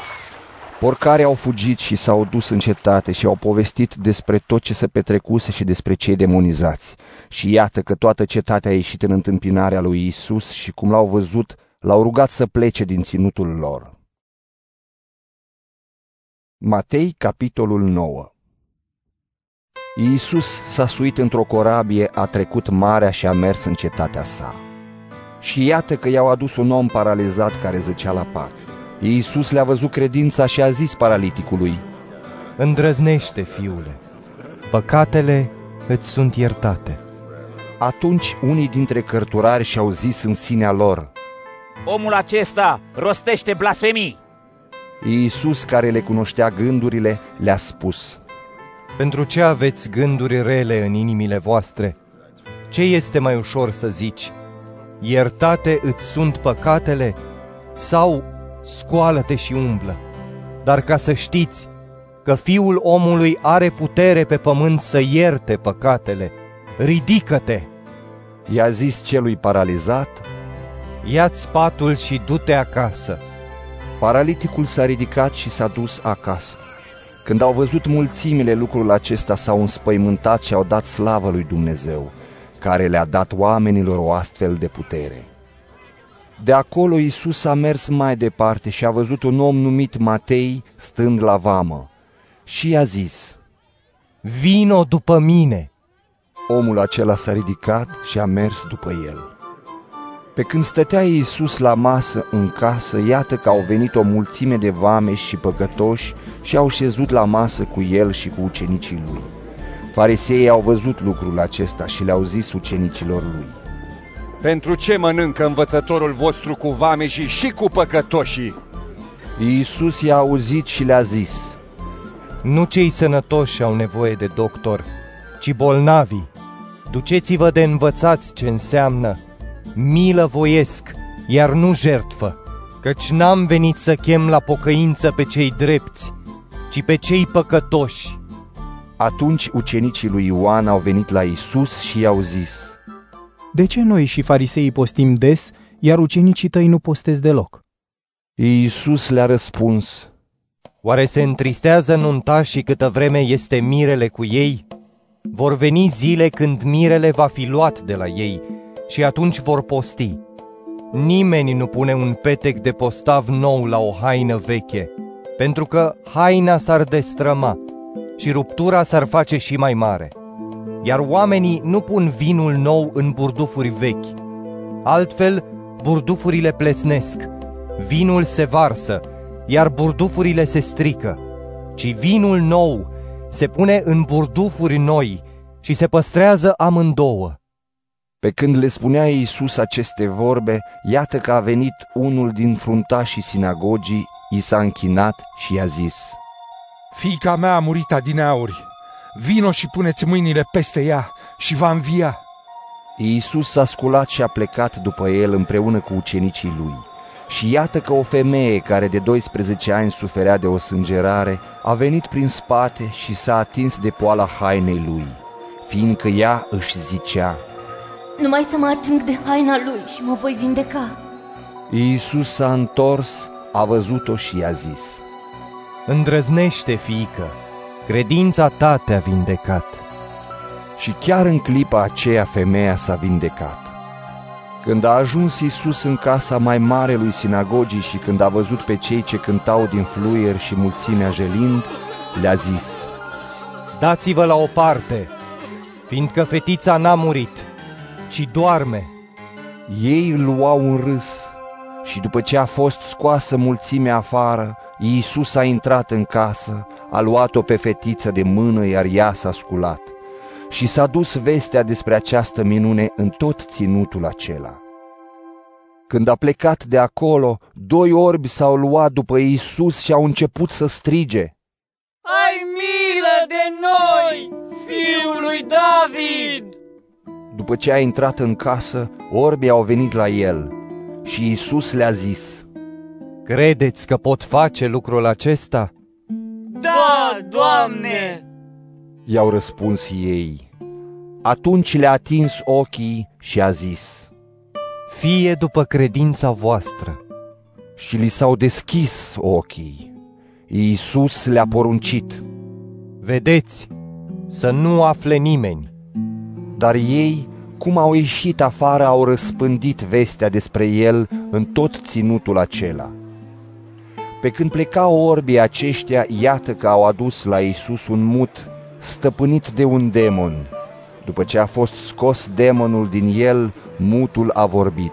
Porcare au fugit și s-au dus în cetate și au povestit despre tot ce se petrecuse și despre cei demonizați. Și iată că toată cetatea a ieșit în întâmpinarea lui Isus și cum l-au văzut, l-au rugat să plece din ținutul lor. Matei, capitolul 9 Iisus s-a suit într-o corabie, a trecut marea și a mers în cetatea sa. Și iată că i-au adus un om paralizat care zăcea la pat. Iisus le-a văzut credința și a zis paraliticului, Îndrăznește, fiule, păcatele îți sunt iertate. Atunci unii dintre cărturari și-au zis în sinea lor, Omul acesta rostește blasfemii. Iisus, care le cunoștea gândurile, le-a spus, Pentru ce aveți gânduri rele în inimile voastre? Ce este mai ușor să zici? Iertate îți sunt păcatele? Sau scoală-te și umblă? Dar ca să știți că Fiul omului are putere pe pământ să ierte păcatele, ridică-te! I-a zis celui paralizat, Ia-ți patul și du-te acasă. Paraliticul s-a ridicat și s-a dus acasă. Când au văzut mulțimile lucrul acesta, s-au înspăimântat și au dat slavă lui Dumnezeu, care le-a dat oamenilor o astfel de putere. De acolo Isus a mers mai departe și a văzut un om numit Matei stând la vamă și i-a zis, Vino după mine! Omul acela s-a ridicat și a mers după el. Pe când stătea Iisus la masă în casă, iată că au venit o mulțime de vameși și păcătoși și au șezut la masă cu el și cu ucenicii lui. Fariseii au văzut lucrul acesta și le-au zis ucenicilor lui. Pentru ce mănâncă învățătorul vostru cu vameșii și cu păcătoșii? Iisus i-a auzit și le-a zis, Nu cei sănătoși au nevoie de doctor, ci bolnavii. Duceți-vă de învățați ce înseamnă milă voiesc, iar nu jertfă, căci n-am venit să chem la pocăință pe cei drepți, ci pe cei păcătoși. Atunci ucenicii lui Ioan au venit la Isus și i-au zis, De ce noi și fariseii postim des, iar ucenicii tăi nu postez deloc? Iisus le-a răspuns, Oare se întristează nuntașii câtă vreme este mirele cu ei? Vor veni zile când mirele va fi luat de la ei și atunci vor posti. Nimeni nu pune un petec de postav nou la o haină veche, pentru că haina s-ar destrăma și ruptura s-ar face și mai mare. Iar oamenii nu pun vinul nou în burdufuri vechi. Altfel, burdufurile plesnesc, vinul se varsă, iar burdufurile se strică, ci vinul nou se pune în burdufuri noi și se păstrează amândouă. Pe când le spunea Iisus aceste vorbe, iată că a venit unul din fruntașii sinagogii, i s-a închinat și i-a zis, Fiica mea a murit adineauri, vino și puneți mâinile peste ea și va învia. Iisus s-a sculat și a plecat după el împreună cu ucenicii lui. Și iată că o femeie care de 12 ani suferea de o sângerare a venit prin spate și s-a atins de poala hainei lui, fiindcă ea își zicea, Numai să mă ating de haina lui și mă voi vindeca. Iisus s-a întors, a văzut-o și i-a zis, Îndrăznește, fiică, credința ta te-a vindecat. Și chiar în clipa aceea femeia s-a vindecat. Când a ajuns Iisus în casa mai mare lui sinagogii și când a văzut pe cei ce cântau din fluier și mulțimea jelind, le-a zis, Dați-vă la o parte, fiindcă fetița n-a murit, ci doarme. Ei îl luau în râs și după ce a fost scoasă mulțimea afară, Iisus a intrat în casă, a luat-o pe fetiță de mână, iar ea s-a sculat. Și s-a dus vestea despre această minune în tot ținutul acela. Când a plecat de acolo, doi orbi s-au luat după Iisus și au început să strige. Ai milă de noi, fiul lui David! După ce a intrat în casă, orbii au venit la el și Iisus le-a zis, Credeți că pot face lucrul acesta? Da, Doamne! I-au răspuns ei. Atunci le-a atins ochii și a zis, Fie după credința voastră. Și li s-au deschis ochii. Iisus le-a poruncit, Vedeți, să nu afle nimeni. Dar ei, cum au ieșit afară, au răspândit vestea despre el în tot ținutul acela. Pe când plecau orbii aceștia, iată că au adus la Iisus un mut stăpânit de un demon. După ce a fost scos demonul din el, mutul a vorbit.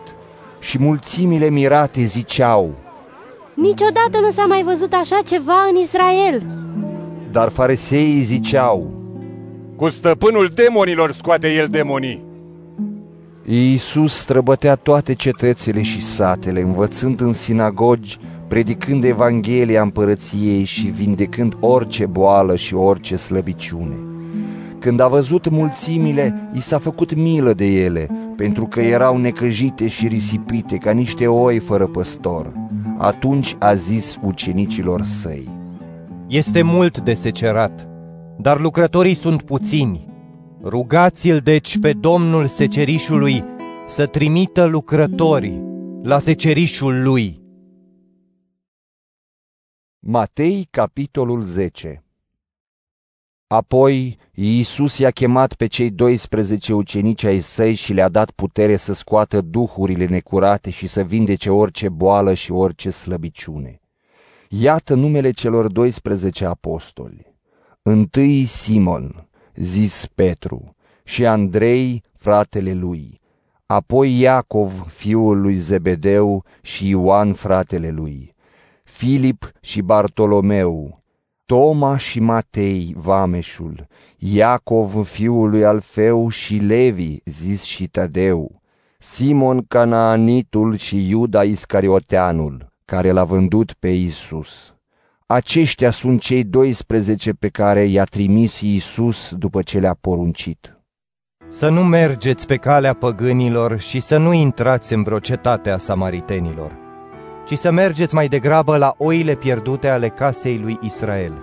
Și mulțimile mirate ziceau, Niciodată nu s-a mai văzut așa ceva în Israel. Dar fariseii ziceau, Cu stăpânul demonilor scoate el demonii. Iisus străbătea toate cetățile și satele, învățând în sinagogi, predicând Evanghelia împărăției și vindecând orice boală și orice slăbiciune. Când a văzut mulțimile, i s-a făcut milă de ele, pentru că erau necăjite și risipite ca niște oi fără păstor. Atunci a zis ucenicilor săi, Este mult de secerat, dar lucrătorii sunt puțini. Rugați-l deci pe Domnul secerișului să trimită lucrători la secerișul lui. Matei, capitolul 10 Apoi Iisus i-a chemat pe cei 12 ucenici ai săi și le-a dat putere să scoată duhurile necurate și să vindece orice boală și orice slăbiciune. Iată numele celor 12 apostoli. Întâi Simon, zis Petru, și Andrei, fratele lui, apoi Iacov, fiul lui Zebedeu, și Ioan, fratele lui, Filip și Bartolomeu, Toma și Matei, vameșul, Iacov, fiul lui Alfeu și Levi, zis și Tadeu, Simon Canaanitul și Iuda Iscarioteanul, care l-a vândut pe Isus. Aceștia sunt cei 12 pe care i-a trimis Isus după ce le-a poruncit. Să nu mergeți pe calea păgânilor și să nu intrați în vreo cetate a samaritenilor, ci să mergeți mai degrabă la oile pierdute ale casei lui Israel.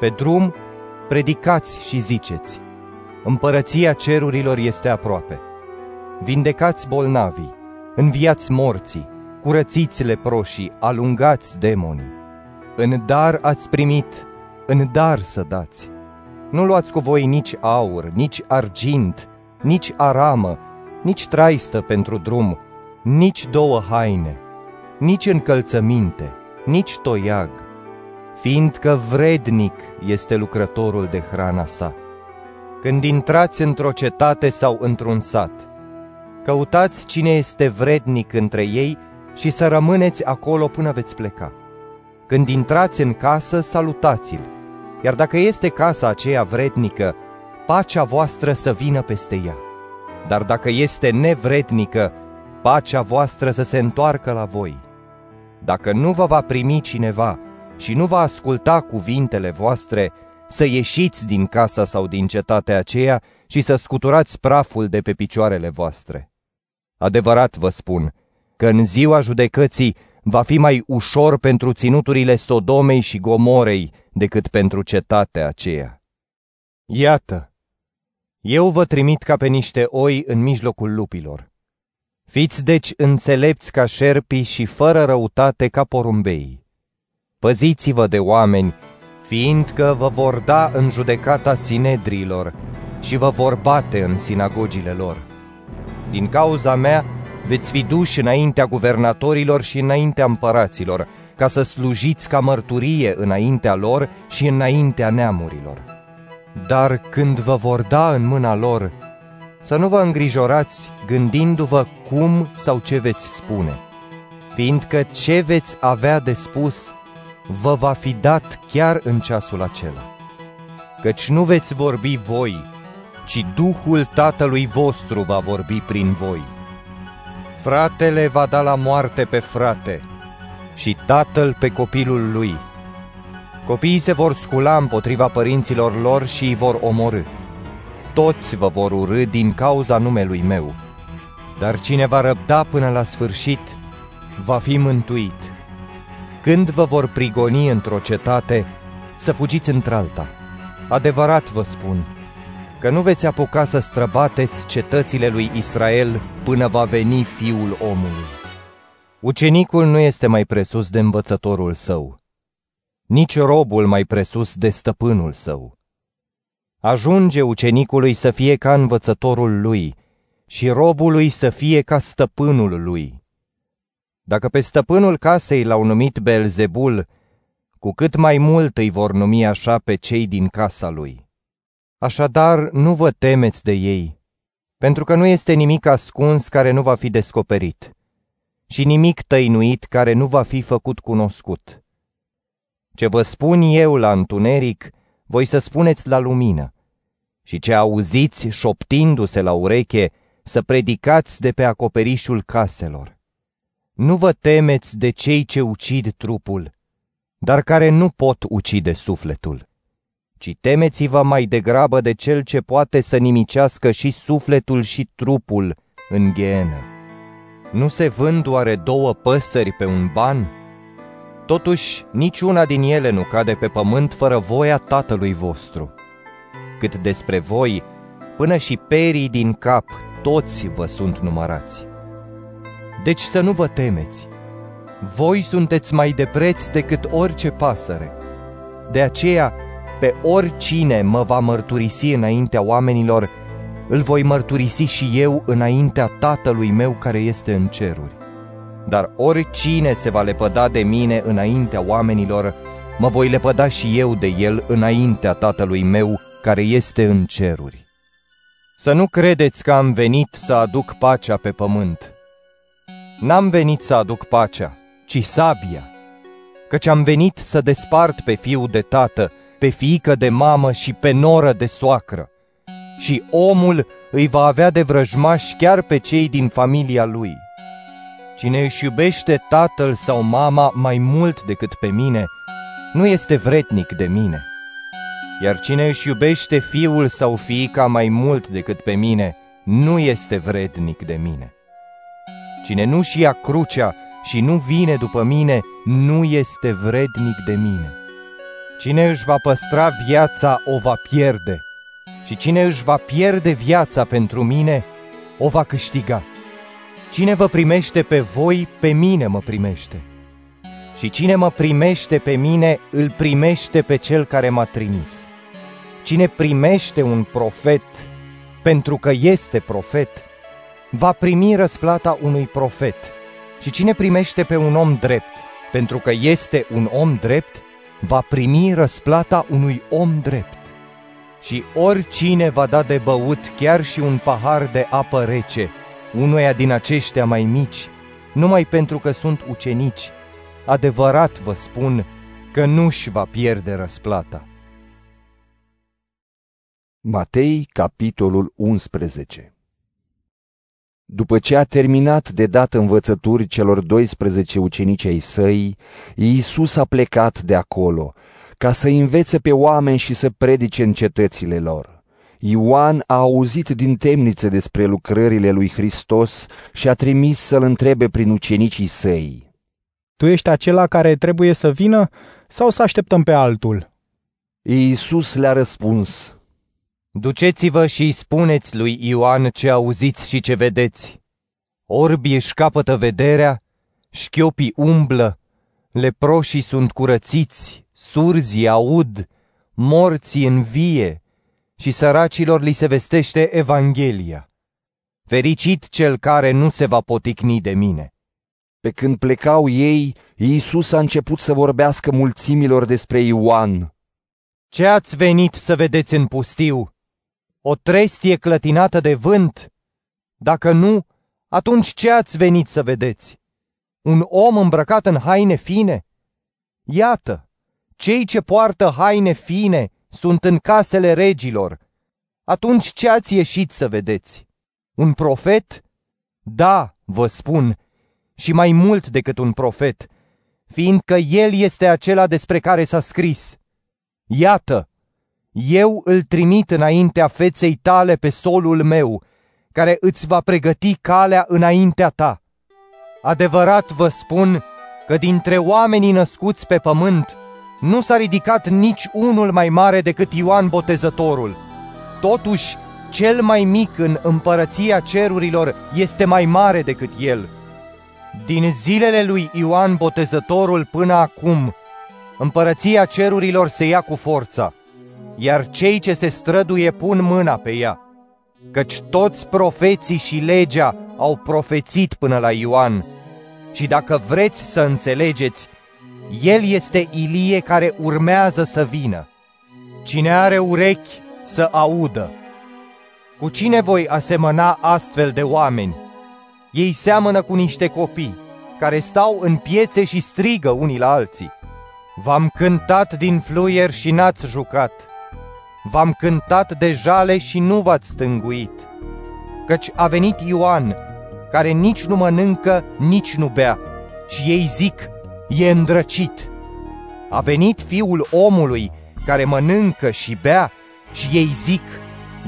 Pe drum, predicați și ziceți, împărăția cerurilor este aproape. Vindecați bolnavii, înviați morții, curățiți leproșii, alungați demonii. În dar ați primit, în dar să dați. Nu luați cu voi nici aur, nici argint, nici aramă, nici traistă pentru drum, nici două haine, nici încălțăminte, nici toiag, fiindcă vrednic este lucrătorul de hrana sa. Când intrați într-o cetate sau într-un sat, căutați cine este vrednic între ei și să rămâneți acolo până veți pleca. Când intrați în casă, salutați-l, iar dacă este casa aceea vrednică, pacea voastră să vină peste ea. Dar dacă este nevrednică, pacea voastră să se întoarcă la voi. Dacă nu vă va primi cineva și nu va asculta cuvintele voastre, să ieșiți din casa sau din cetatea aceea și să scuturați praful de pe picioarele voastre. Adevărat vă spun că în ziua judecății va fi mai ușor pentru ținuturile Sodomei și Gomorei decât pentru cetatea aceea. Iată, eu vă trimit ca pe niște oi în mijlocul lupilor. Fiți deci înțelepți ca șerpii și fără răutate ca porumbei. Păziți-vă de oameni, fiindcă vă vor da în judecata sinedrilor și vă vor bate în sinagogile lor. Din cauza mea veți fi duși înaintea guvernatorilor și înaintea împăraților, ca să slujiți ca mărturie înaintea lor și înaintea neamurilor. Dar când vă vor da în mâna lor, să nu vă îngrijorați gândindu-vă cum sau ce veți spune, fiindcă ce veți avea de spus vă va fi dat chiar în ceasul acela. Căci nu veți vorbi voi, ci Duhul Tatălui vostru va vorbi prin voi. Fratele va da la moarte pe frate și tatăl pe copilul lui. Copiii se vor scula împotriva părinților lor și îi vor omorâ. Toți vă vor urâ din cauza numelui meu, dar cine va răbda până la sfârșit va fi mântuit. Când vă vor prigoni într-o cetate, să fugiți într-alta. Adevărat vă spun că nu veți apuca să străbateți cetățile lui Israel până va veni fiul omului. Ucenicul nu este mai presus de învățătorul său, nici robul mai presus de stăpânul său. Ajunge ucenicului să fie ca învățătorul lui și robului să fie ca stăpânul lui. Dacă pe stăpânul casei l-au numit Belzebul, cu cât mai mult îi vor numi așa pe cei din casa lui. Așadar, nu vă temeți de ei, pentru că nu este nimic ascuns care nu va fi descoperit și nimic tăinuit care nu va fi făcut cunoscut. Ce vă spun eu la întuneric, voi să spuneți la lumină, și ce auziți șoptindu-se la ureche, să predicați de pe acoperișul caselor. Nu vă temeți de cei ce ucid trupul, dar care nu pot ucide sufletul, ci temeți-vă mai degrabă de cel ce poate să nimicească și sufletul și trupul în ghenă. Nu se vând oare două păsări pe un ban? Totuși, niciuna din ele nu cade pe pământ fără voia Tatălui vostru. Cât despre voi, până și perii din cap, toți vă sunt numărați. Deci să nu vă temeți. Voi sunteți mai de preț decât orice pasăre. De aceea, pe oricine mă va mărturisi înaintea oamenilor, îl voi mărturisi și eu înaintea Tatălui meu care este în ceruri. Dar oricine se va lepăda de mine înaintea oamenilor, mă voi lepăda și eu de el înaintea Tatălui meu care este în ceruri. Să nu credeți că am venit să aduc pacea pe pământ. N-am venit să aduc pacea, ci sabia, căci am venit să despart pe fiul de tată, pe fiică de mamă și pe noră de soacră. Și omul îi va avea de vrăjmași chiar pe cei din familia lui. Cine își iubește tatăl sau mama mai mult decât pe mine, nu este vretnic de mine. Iar cine își iubește fiul sau fiica mai mult decât pe mine, nu este vrednic de mine. Cine nu-și ia crucea și nu vine după mine, nu este vrednic de mine. Cine își va păstra viața, o va pierde, și cine își va pierde viața pentru mine, o va câștiga. Cine vă primește pe voi, pe mine mă primește. Și cine mă primește pe mine, îl primește pe cel care m-a trimis. Cine primește un profet, pentru că este profet, va primi răsplata unui profet. Și cine primește pe un om drept, pentru că este un om drept, va primi răsplata unui om drept. Și oricine va da de băut chiar și un pahar de apă rece, unuia din aceștia mai mici, numai pentru că sunt ucenici, adevărat vă spun că nu-și va pierde răsplata. Matei, capitolul 11 După ce a terminat de dat învățături celor 12 ucenici ai săi, Iisus a plecat de acolo, ca să învețe pe oameni și să predice în cetățile lor. Ioan a auzit din temnițe despre lucrările lui Hristos și a trimis să-l întrebe prin ucenicii săi. Tu ești acela care trebuie să vină sau să așteptăm pe altul? Iisus le-a răspuns, Duceți-vă și spuneți lui Ioan ce auziți și ce vedeți. Orbii își capătă vederea, șchiopii umblă, leproșii sunt curățiți, surzii aud, morții învie și săracilor li se vestește Evanghelia. Fericit cel care nu se va poticni de mine. Pe când plecau ei, Iisus a început să vorbească mulțimilor despre Ioan. Ce ați venit să vedeți în pustiu? O trestie clătinată de vânt? Dacă nu, atunci ce ați venit să vedeți? Un om îmbrăcat în haine fine? Iată, cei ce poartă haine fine sunt în casele regilor. Atunci ce ați ieșit să vedeți? Un profet? Da, vă spun, și mai mult decât un profet, fiindcă el este acela despre care s-a scris. Iată, eu îl trimit înaintea feței tale pe solul meu, care îți va pregăti calea înaintea ta. Adevărat vă spun că dintre oamenii născuți pe pământ nu s-a ridicat nici unul mai mare decât Ioan Botezătorul. Totuși, cel mai mic în împărăția cerurilor este mai mare decât el. Din zilele lui Ioan Botezătorul până acum, împărăția cerurilor se ia cu forța, iar cei ce se străduie pun mâna pe ea, căci toți profeții și legea au profețit până la Ioan. Și dacă vreți să înțelegeți, el este Ilie care urmează să vină. Cine are urechi să audă. Cu cine voi asemăna astfel de oameni? Ei seamănă cu niște copii care stau în piețe și strigă unii la alții. V-am cântat din fluier și n-ați jucat. V-am cântat de jale și nu v-ați stânguit. Căci a venit Ioan, care nici nu mănâncă, nici nu bea. Și ei zic, e îndrăcit. A venit fiul omului, care mănâncă și bea, și ei zic,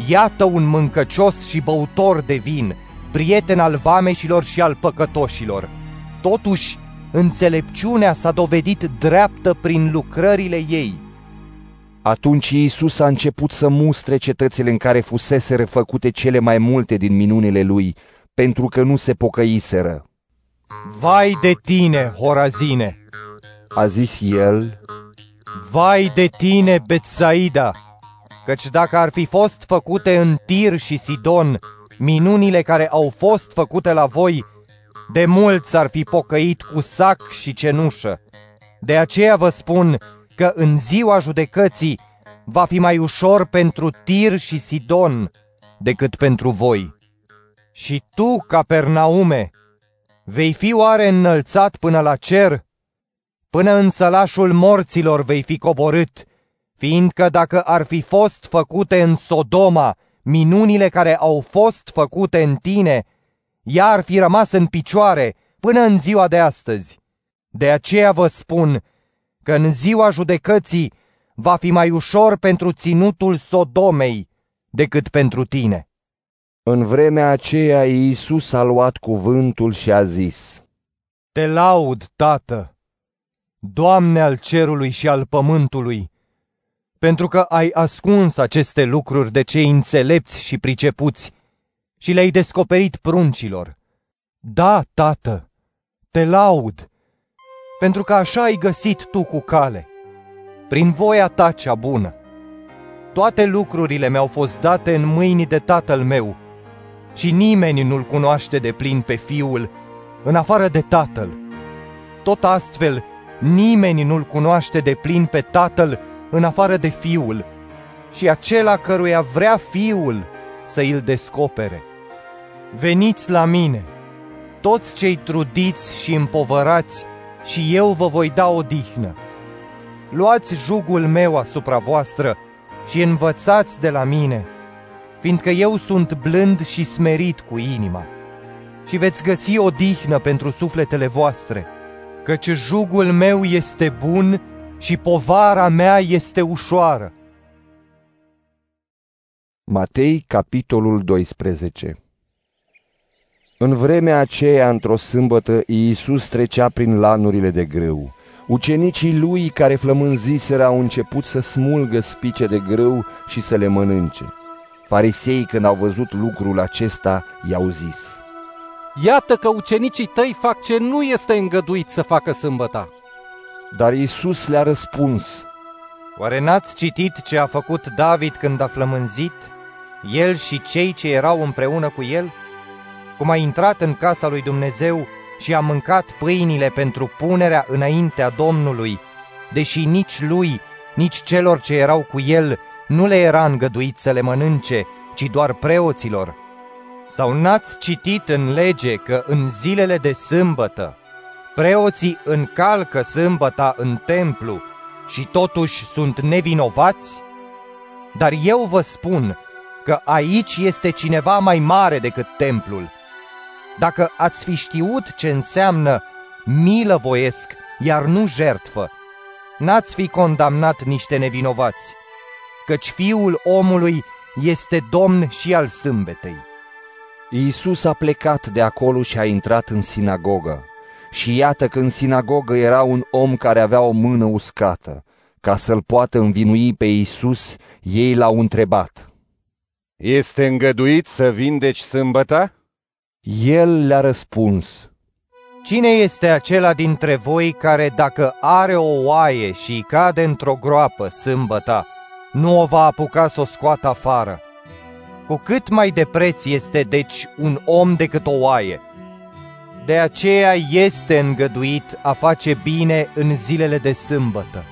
iată un mâncăcios și băutor de vin, prieten al vameșilor și al păcătoșilor. Totuși, înțelepciunea s-a dovedit dreaptă prin lucrările ei. Atunci Iisus a început să mustre cetățile în care fusese refăcute cele mai multe din minunile lui, pentru că nu se pocăiseră. Vai de tine, Horazine! A zis el. Vai de tine, Betsaida! Căci dacă ar fi fost făcute în Tir și Sidon minunile care au fost făcute la voi, de mult s-ar fi pocăit cu sac și cenușă. De aceea vă spun că în ziua judecății va fi mai ușor pentru Tir și Sidon decât pentru voi. Și tu, Capernaume, vei fi oare înălțat până la cer? Până în sălașul morților vei fi coborât, fiindcă dacă ar fi fost făcute în Sodoma minunile care au fost făcute în tine, ea ar fi rămas în picioare până în ziua de astăzi. De aceea vă spun că în ziua judecății va fi mai ușor pentru ținutul Sodomei decât pentru tine. În vremea aceea Iisus a luat cuvântul și a zis, Te laud, Tată, Doamne al cerului și al pământului, pentru că ai ascuns aceste lucruri de cei înțelepți și pricepuți și le-ai descoperit pruncilor. Da, Tată, te laud, pentru că așa ai găsit tu cu cale, prin voia ta cea bună. Toate lucrurile mi-au fost date în mâini de tatăl meu și nimeni nu-l cunoaște de plin pe fiul, în afară de tatăl. Tot astfel, nimeni nu-l cunoaște de plin pe tatăl, în afară de fiul, și acela căruia vrea fiul să îl descopere. Veniți la mine, toți cei trudiți și împovărați, și eu vă voi da odihnă. Luați jugul meu asupra voastră și învățați de la mine, fiindcă eu sunt blând și smerit cu inima. Și veți găsi odihnă pentru sufletele voastre, căci jugul meu este bun și povara mea este ușoară. Matei, capitolul 12 În vremea aceea, într-o sâmbătă, Iisus trecea prin lanurile de grâu. Ucenicii lui care flămânziseră au început să smulgă spice de grâu și să le mănânce. Farisei, când au văzut lucrul acesta, i-au zis, Iată că ucenicii tăi fac ce nu este îngăduit să facă sâmbăta. Dar Iisus le-a răspuns, Oare n-ați citit ce a făcut David când a flămânzit, el și cei ce erau împreună cu el? Cum a intrat în casa lui Dumnezeu și a mâncat pâinile pentru punerea înaintea Domnului, deși nici lui, nici celor ce erau cu el nu le era îngăduit să le mănânce, ci doar preoților. Sau n-ați citit în lege că în zilele de sâmbătă preoții încalcă sâmbăta în templu și totuși sunt nevinovați? Dar eu vă spun că aici este cineva mai mare decât templul. Dacă ați fi știut ce înseamnă milă voiesc, iar nu jertfă, n-ați fi condamnat niște nevinovați, căci fiul omului este domn și al sâmbetei. Iisus a plecat de acolo și a intrat în sinagogă. Și iată că în sinagogă era un om care avea o mână uscată. Ca să-l poată învinui pe Iisus, ei l-au întrebat. Este îngăduit să vindeci sâmbăta? El le-a răspuns, Cine este acela dintre voi care dacă are o oaie și îi cade într-o groapă sâmbăta, nu o va apuca să o scoată afară? Cu cât mai de preț este deci un om decât o oaie. De aceea este îngăduit a face bine în zilele de sâmbătă.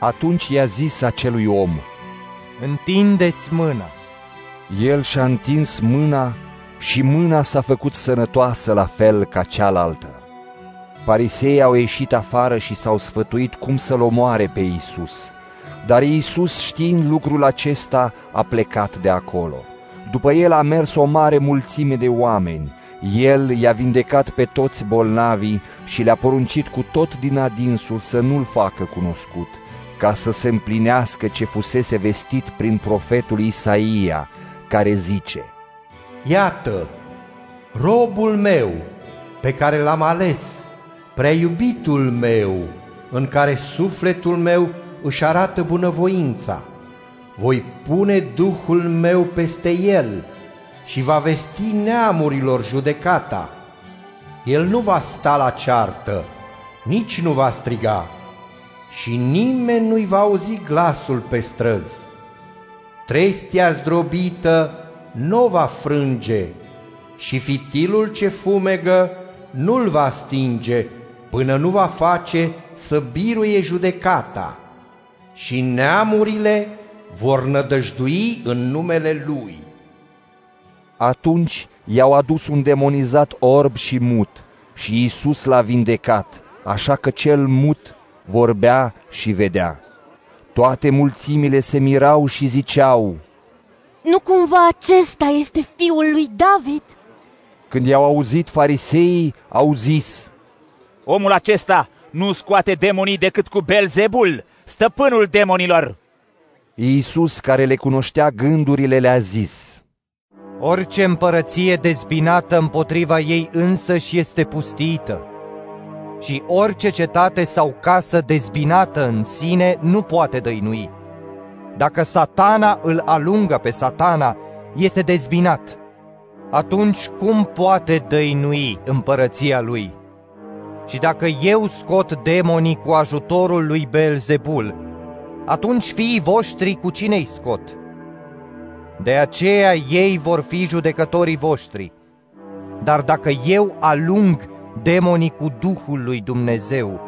Atunci i-a zis acelui om, Întindeți mâna. El și-a întins mâna și mâna s-a făcut sănătoasă la fel ca cealaltă. Fariseii au ieșit afară și s-au sfătuit cum să-l omoare pe Isus. Dar Isus, știind lucrul acesta, a plecat de acolo. După el a mers o mare mulțime de oameni. El i-a vindecat pe toți bolnavii și le-a poruncit cu tot din adinsul să nu-l facă cunoscut, ca să se împlinească ce fusese vestit prin profetul Isaia, care zice Iată, robul meu, pe care l-am ales, preiubitul meu, în care sufletul meu își arată bunăvoința. Voi pune Duhul meu peste el și va vesti neamurilor judecata. El nu va sta la ceartă, nici nu va striga, și nimeni nu-i va auzi glasul pe străzi. Trestia zdrobită nu va frânge și fitilul ce fumegă nu-l va stinge până nu va face să biruie judecata și neamurile vor nădăjdui în numele lui. Atunci i-au adus un demonizat orb și mut și Isus l-a vindecat, așa că cel mut vorbea și vedea. Toate mulțimile se mirau și ziceau, Nu cumva acesta este fiul lui David? Când i-au auzit fariseii, au zis, Omul acesta nu scoate demonii decât cu Belzebul, stăpânul demonilor. Iisus, care le cunoștea gândurile, le-a zis, Orice împărăție dezbinată împotriva ei însăși este pustită și orice cetate sau casă dezbinată în sine nu poate dăinui. Dacă satana îl alungă pe satana, este dezbinat. Atunci cum poate dăinui împărăția lui? Și dacă eu scot demonii cu ajutorul lui Belzebul, atunci fiii voștri cu cine îi scot? De aceea ei vor fi judecătorii voștri. Dar dacă eu alung demonii cu Duhul lui Dumnezeu,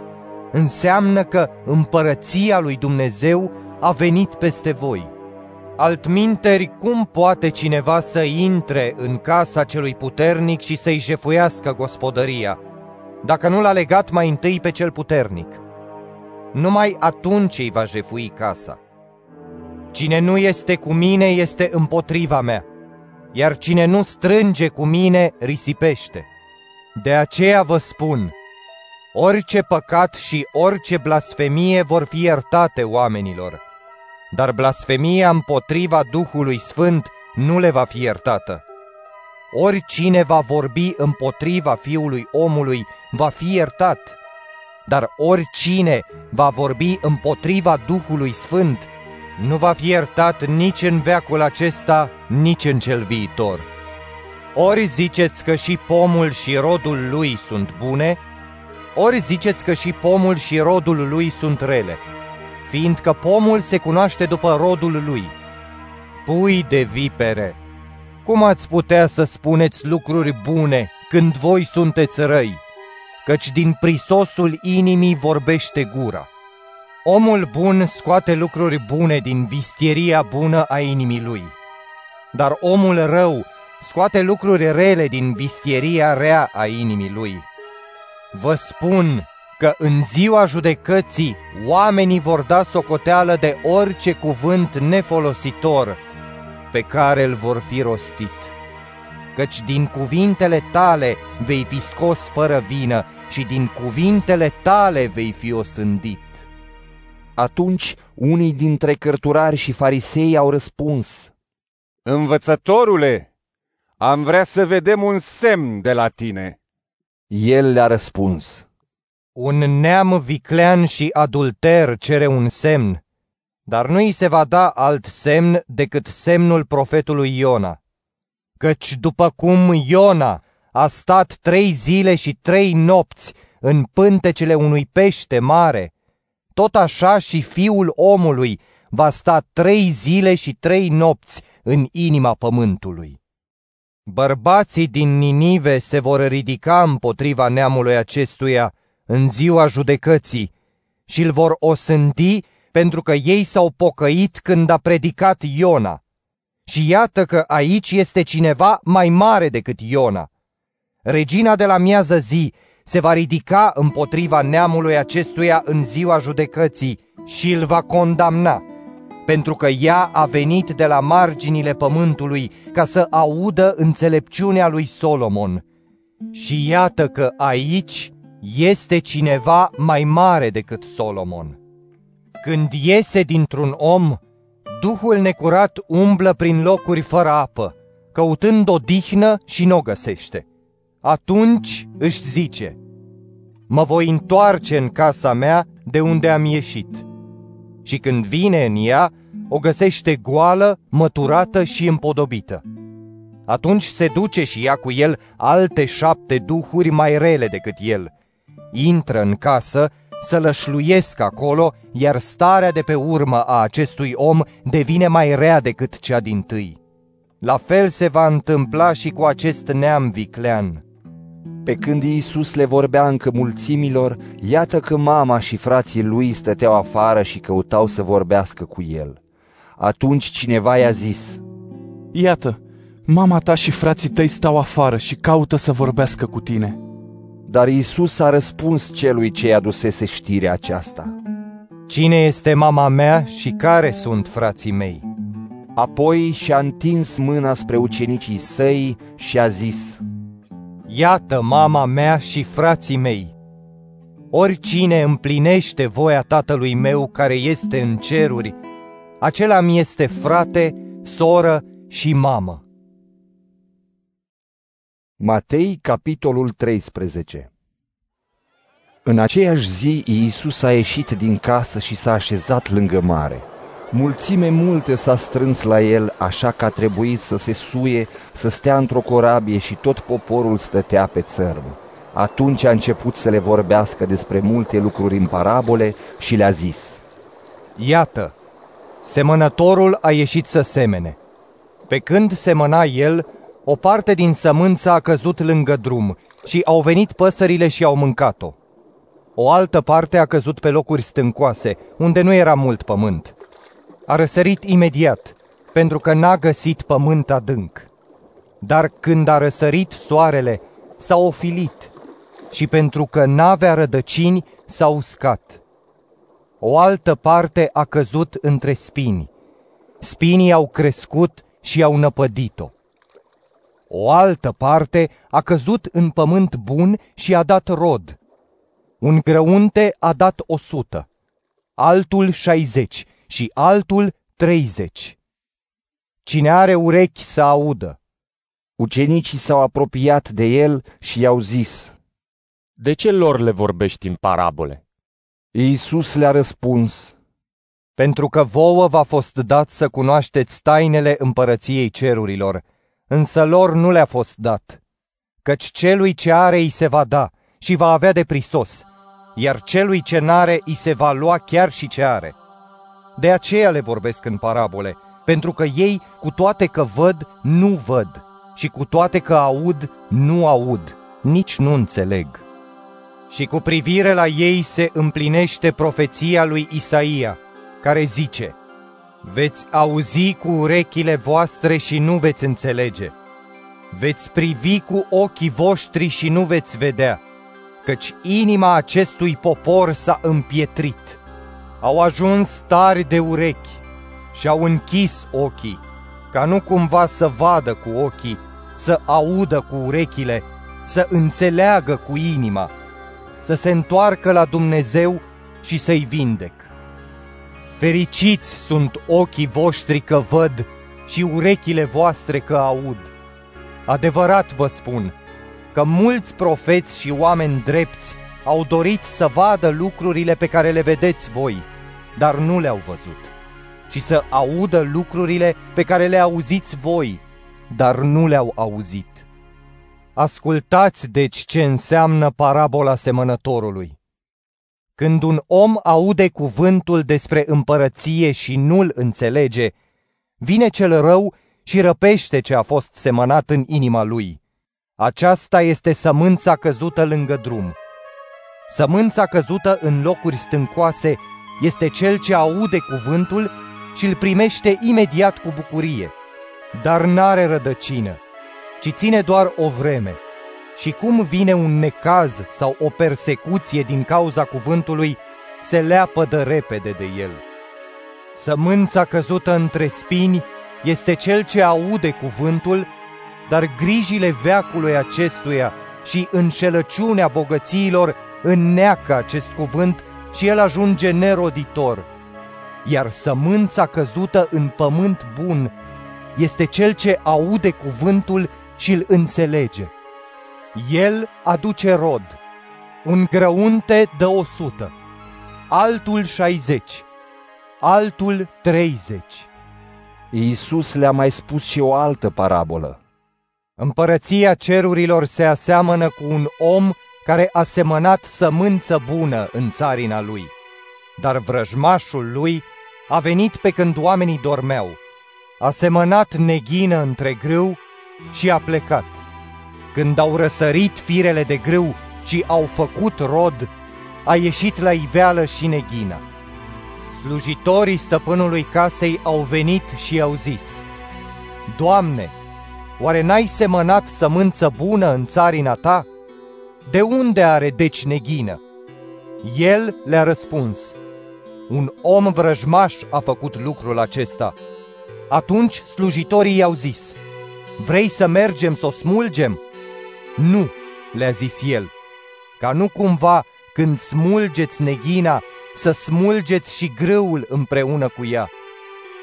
înseamnă că împărăția lui Dumnezeu a venit peste voi. Altminteri, cum poate cineva să intre în casa celui puternic și să-i jefuiască gospodăria, dacă nu l-a legat mai întâi pe cel puternic? Numai atunci îi va jefui casa. Cine nu este cu mine este împotriva mea, iar cine nu strânge cu mine risipește. De aceea vă spun, orice păcat și orice blasfemie vor fi iertate oamenilor, dar blasfemia împotriva Duhului Sfânt nu le va fi iertată. Oricine va vorbi împotriva Fiului omului va fi iertat, dar oricine va vorbi împotriva Duhului Sfânt nu va fi iertat nici în veacul acesta, nici în cel viitor. Ori ziceți că și pomul și rodul lui sunt bune, ori ziceți că și pomul și rodul lui sunt rele, fiindcă pomul se cunoaște după rodul lui. Pui de vipere, cum ați putea să spuneți lucruri bune când voi sunteți răi? Căci din prisosul inimii vorbește gura. Omul bun scoate lucruri bune din vistieria bună a inimii lui, dar omul rău scoate lucruri rele din vistieria rea a inimii lui. Vă spun că în ziua judecății oamenii vor da socoteală de orice cuvânt nefolositor pe care îl vor fi rostit. Căci din cuvintele tale vei fi scos fără vină și din cuvintele tale vei fi osândit. Atunci unii dintre cărturari și farisei au răspuns, Învățătorule, am vrea să vedem un semn de la tine. El le-a răspuns, Un neam viclean și adulter cere un semn, Dar nu îi se va da alt semn decât semnul profetului Iona. Căci după cum Iona a stat trei zile și trei nopți în pântecele unui pește mare, tot așa și fiul omului va sta trei zile și trei nopți în inima pământului. Bărbații din Ninive se vor ridica împotriva neamului acestuia în ziua judecății și îl vor osândi pentru că ei s-au pocăit când a predicat Iona. Și iată că aici este cineva mai mare decât Iona. Regina de la miază zi se va ridica împotriva neamului acestuia în ziua judecății și îl va condamna, pentru că ea a venit de la marginile pământului ca să audă înțelepciunea lui Solomon. Și iată că aici este cineva mai mare decât Solomon. Când iese dintr-un om, Duhul necurat umblă prin locuri fără apă, căutând o dihnă și nu o găsește. Atunci își zice, mă voi întoarce în casa mea de unde am ieșit. Și când vine în ea, o găsește goală, măturată și împodobită. Atunci se duce și ia cu el alte șapte duhuri mai rele decât el. Intră în casă, să lășluiesc acolo, iar starea de pe urmă a acestui om devine mai rea decât cea din tâi. La fel se va întâmpla și cu acest neam viclean. Pe când Iisus le vorbea încă mulțimilor, iată că mama și frații lui stăteau afară și căutau să vorbească cu el. Atunci cineva i-a zis, Iată, mama ta și frații tăi stau afară și caută să vorbească cu tine. Dar Iisus a răspuns celui ce i-a dusese știrea aceasta. Cine este mama mea și care sunt frații mei? Apoi și-a întins mâna spre ucenicii săi și a zis, Iată mama mea și frații mei. Oricine împlinește voia tatălui meu care este în ceruri, acela mi este frate, soră și mamă. Matei, capitolul 13 În aceeași zi, Iisus a ieșit din casă și s-a așezat lângă mare. Mulțime multe s-a strâns la el, așa că a trebuit să se suie, să stea într-o corabie și tot poporul stătea pe țărm. Atunci a început să le vorbească despre multe lucruri în parabole și le-a zis. Iată, semănătorul a ieșit să semene. Pe când semăna el, o parte din sămânță a căzut lângă drum și au venit păsările și au mâncat-o. O altă parte a căzut pe locuri stâncoase, unde nu era mult pământ. A răsărit imediat, pentru că n-a găsit pământ adânc. Dar când a răsărit soarele, s-a ofilit și pentru că n-avea rădăcini, s-a uscat. O altă parte a căzut între spini. Spinii au crescut și au năpădit-o. O altă parte a căzut în pământ bun și a dat rod. Un grăunte a dat o sută, altul șaizeci și altul treizeci. Cine are urechi să audă. Ucenicii s-au apropiat de el și i-au zis, De ce lor le vorbești în parabole? Iisus le-a răspuns, Pentru că vouă v-a fost dat să cunoașteți tainele împărăției cerurilor, însă lor nu le-a fost dat. Căci celui ce are îi se va da și va avea de prisos, iar celui ce n-are îi se va lua chiar și ce are. De aceea le vorbesc în parabole, pentru că ei, cu toate că văd, nu văd, și cu toate că aud, nu aud, nici nu înțeleg. Și cu privire la ei se împlinește profeția lui Isaia, care zice, Veți auzi cu urechile voastre și nu veți înțelege. Veți privi cu ochii voștri și nu veți vedea, căci inima acestui popor s-a împietrit. Au ajuns tari de urechi și au închis ochii, ca nu cumva să vadă cu ochii, să audă cu urechile, să înțeleagă cu inima, să se întoarcă la Dumnezeu și să-i vindec. Fericiți sunt ochii voștri că văd și urechile voastre că aud. Adevărat vă spun că mulți profeți și oameni drepți au dorit să vadă lucrurile pe care le vedeți voi, dar nu le-au văzut, și să audă lucrurile pe care le auziți voi, dar nu le-au auzit. Ascultați deci ce înseamnă parabola semănătorului. Când un om aude cuvântul despre împărăție și nu-l înțelege, vine cel rău și răpește ce a fost semănat în inima lui. Aceasta este sămânța căzută lângă drum. Sămânța căzută în locuri stâncoase este cel ce aude cuvântul și îl primește imediat cu bucurie, dar n-are rădăcină, ci ține doar o vreme. Și cum vine un necaz sau o persecuție din cauza cuvântului, se leapădă repede de el. Sămânța căzută între spini este cel ce aude cuvântul, dar grijile veacului acestuia și înșelăciunea bogățiilor înneacă acest cuvânt și el ajunge neroditor. Iar sămânța căzută în pământ bun este cel ce aude cuvântul și îl înțelege. El aduce rod, un grăunte dă o sută, altul șaizeci, altul treizeci. Iisus le-a mai spus și o altă parabolă. Împărăția cerurilor se aseamănă cu un om care a semănat sămânță bună în țarina lui. Dar vrăjmașul lui a venit pe când oamenii dormeau, a semănat neghină între grâu și a plecat. Când au răsărit firele de grâu și au făcut rod, a ieșit la iveală și neghina. Slujitorii stăpânului casei au venit și i-au zis, Doamne, oare n-ai semănat sămânță bună în țarina ta? De unde are deci neghină? El le-a răspuns, un om vrăjmaș a făcut lucrul acesta. Atunci slujitorii i-au zis, vrei să mergem să o smulgem? Nu, le-a zis el, ca nu cumva când smulgeți neghina să smulgeți și grâul împreună cu ea.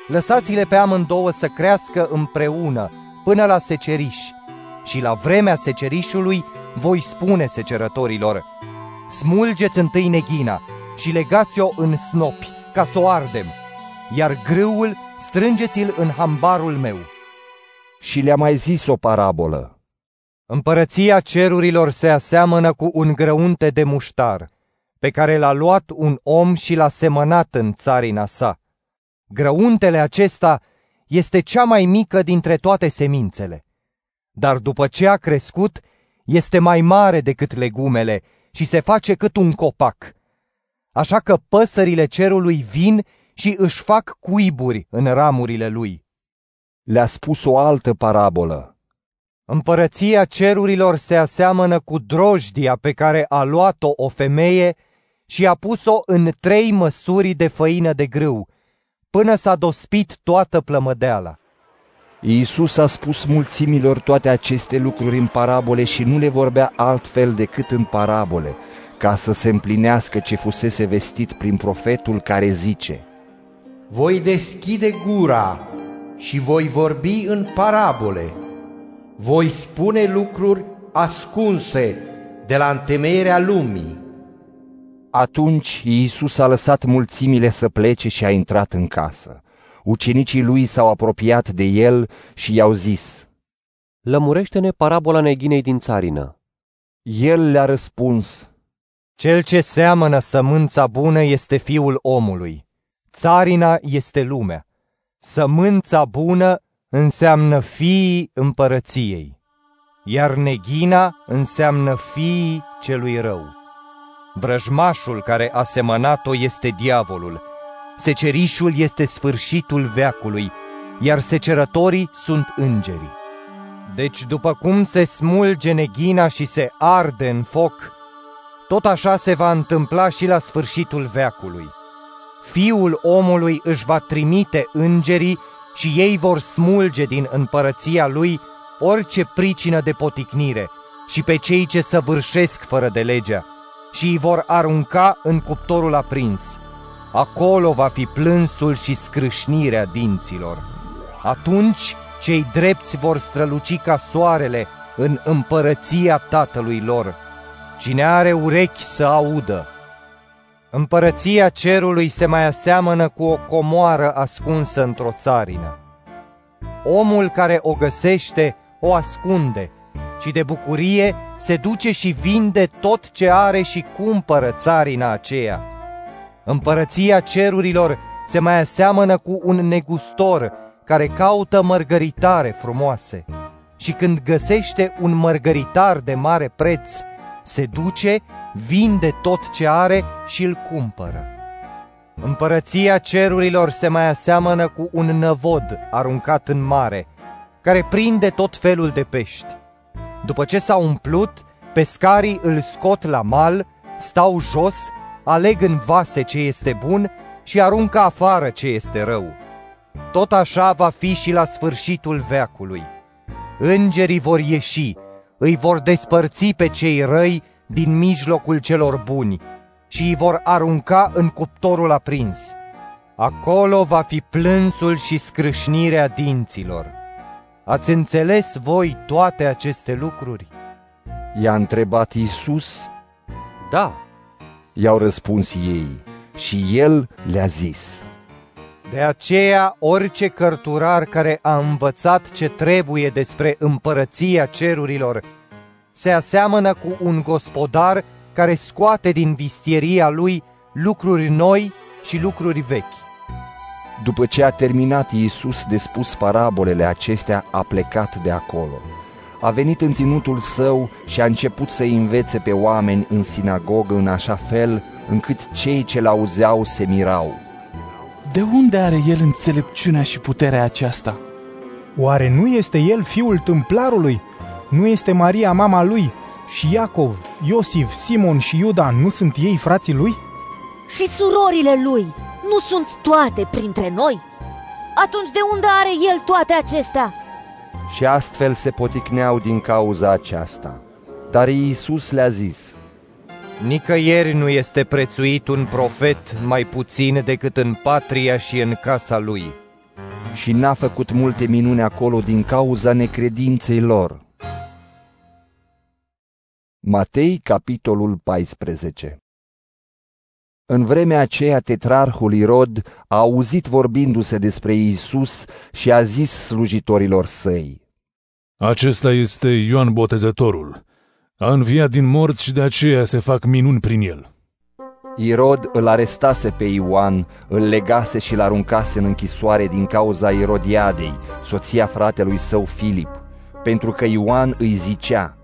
Lăsați-le pe amândouă să crească împreună până la seceriș și la vremea secerișului voi spune secerătorilor, smulgeți întâi neghina și legați-o în snopi ca să o ardem, iar grâul strângeți-l în hambarul meu. Și le-a mai zis o parabolă. Împărăția cerurilor se aseamănă cu un grăunte de muștar, pe care l-a luat un om și l-a semănat în țarina sa. Grăuntele acesta este cea mai mică dintre toate semințele, dar după ce a crescut, este mai mare decât legumele și se face cât un copac. Așa că păsările cerului vin și își fac cuiburi în ramurile lui. Le-a spus o altă parabolă. Împărăția cerurilor se aseamănă cu drojdia pe care a luat-o o femeie și a pus-o în trei măsuri de făină de grâu, până s-a dospit toată plămădeala. Iisus a spus mulțimilor toate aceste lucruri în parabole și nu le vorbea altfel decât în parabole, ca să se împlinească ce fusese vestit prin profetul care zice Voi deschide gura și voi vorbi în parabole, voi spune lucruri ascunse de la întemeierea lumii. Atunci Iisus a lăsat mulțimile să plece și a intrat în casă. Ucenicii lui s-au apropiat de el și i-au zis, Lămurește-ne parabola neghinei din țarină. El le-a răspuns, Cel ce seamănă sămânța bună este fiul omului. Țarina este lumea. Sămânța bună înseamnă fiii împărăției, iar neghina înseamnă fiii celui rău. Vrăjmașul care a semănat-o este diavolul, secerișul este sfârșitul veacului, iar secerătorii sunt îngerii. Deci după cum se smulge neghina și se arde în foc, tot așa se va întâmpla și la sfârșitul veacului. Fiul omului își va trimite îngerii și ei vor smulge din împărăția lui orice pricină de poticnire și pe cei ce săvârșesc fără de legea și îi vor arunca în cuptorul aprins. Acolo va fi plânsul și scrâșnirea dinților. Atunci cei drepți vor străluci ca soarele în împărăția tatălui lor. Cine are urechi să audă. Împărăția cerului se mai aseamănă cu o comoară ascunsă într-o țarină. Omul care o găsește o ascunde și de bucurie se duce și vinde tot ce are și cumpără țarina aceea. Împărăția cerurilor se mai aseamănă cu un negustor care caută mărgăritare frumoase și când găsește un mărgăritar de mare preț, se duce, vinde tot ce are și îl cumpără. Împărăția cerurilor se mai aseamănă cu un năvod aruncat în mare, care prinde tot felul de pești. După ce s-a umplut, pescarii îl scot la mal, stau jos, aleg în vase ce este bun și aruncă afară ce este rău. Tot așa va fi și la sfârșitul veacului. Îngerii vor ieși, îi vor despărți pe cei răi din mijlocul celor buni și îi vor arunca în cuptorul aprins. Acolo va fi plânsul și scrâșnirea dinților. Ați înțeles voi toate aceste lucruri? I-a întrebat Iisus. Da. I-au răspuns ei și el le-a zis. De aceea, orice cărturar care a învățat ce trebuie despre împărăția cerurilor se aseamănă cu un gospodar care scoate din vistieria lui lucruri noi și lucruri vechi. După ce a terminat Iisus de spus parabolele acestea, a plecat de acolo. A venit în ținutul său și a început să învețe pe oameni în sinagogă în așa fel încât cei ce l-auzeau se mirau. De unde are el înțelepciunea și puterea aceasta? Oare nu este el fiul tâmplarului? Nu este Maria mama lui? Și Iacov, Iosif, Simon și Iuda nu sunt ei frații lui? Și surorile lui nu sunt toate printre noi? Atunci de unde are el toate acestea? Și astfel se poticneau din cauza aceasta. Dar Iisus le-a zis, Nicăieri nu este prețuit un profet mai puțin decât în patria și în casa lui. Și n-a făcut multe minuni acolo din cauza necredinței lor. Matei, capitolul 14 În vremea aceea, tetrarhul Irod a auzit vorbindu-se despre Iisus și a zis slujitorilor săi. Acesta este Ioan Botezătorul. A înviat din morți și de aceea se fac minuni prin el. Irod îl arestase pe Ioan, îl legase și l-aruncase în închisoare din cauza Irodiadei, soția fratelui său Filip, pentru că Ioan îi zicea,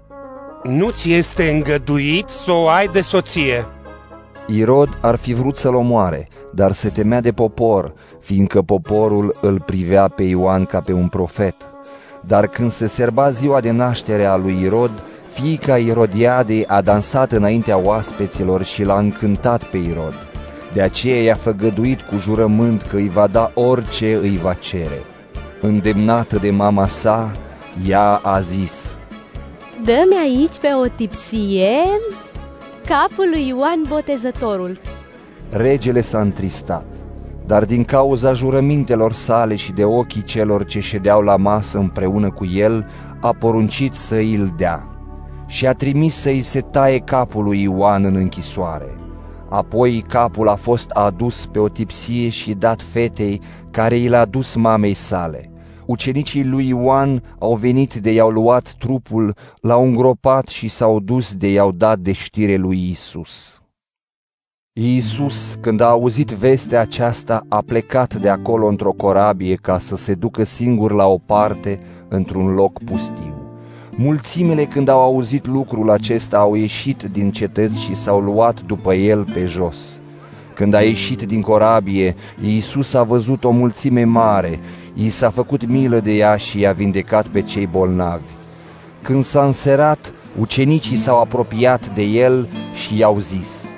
Nu-ți este îngăduit să o ai de soție. Irod ar fi vrut să-l omoare, dar se temea de popor, fiindcă poporul îl privea pe Ioan ca pe un profet. Dar când se serba ziua de naștere a lui Irod, fiica Irodiadei a dansat înaintea oaspeților și l-a încântat pe Irod. De aceea i-a făgăduit cu jurământ că îi va da orice îi va cere. Îndemnată de mama sa, ea a zis, Dă-mi aici pe o tipsie capul lui Ioan Botezătorul. Regele s-a întristat, dar din cauza jurămintelor sale și de ochii celor ce ședeau la masă împreună cu el, a poruncit să îl dea și a trimis să-i se taie capul lui Ioan în închisoare. Apoi capul a fost adus pe o tipsie și dat fetei care i l-a dus mamei sale. Ucenicii lui Ioan au venit de i-au luat trupul, l-au îngropat și s-au dus de i-au dat de știre lui Isus. Iisus, când a auzit vestea aceasta, a plecat de acolo într-o corabie ca să se ducă singur la o parte, într-un loc pustiu. Mulțimile când au auzit lucrul acesta au ieșit din cetăți și s-au luat după el pe jos. Când a ieșit din corabie, Iisus a văzut o mulțime mare, i s-a făcut milă de ea și i-a vindecat pe cei bolnavi. Când s-a înserat, ucenicii s-au apropiat de el și i-au zis,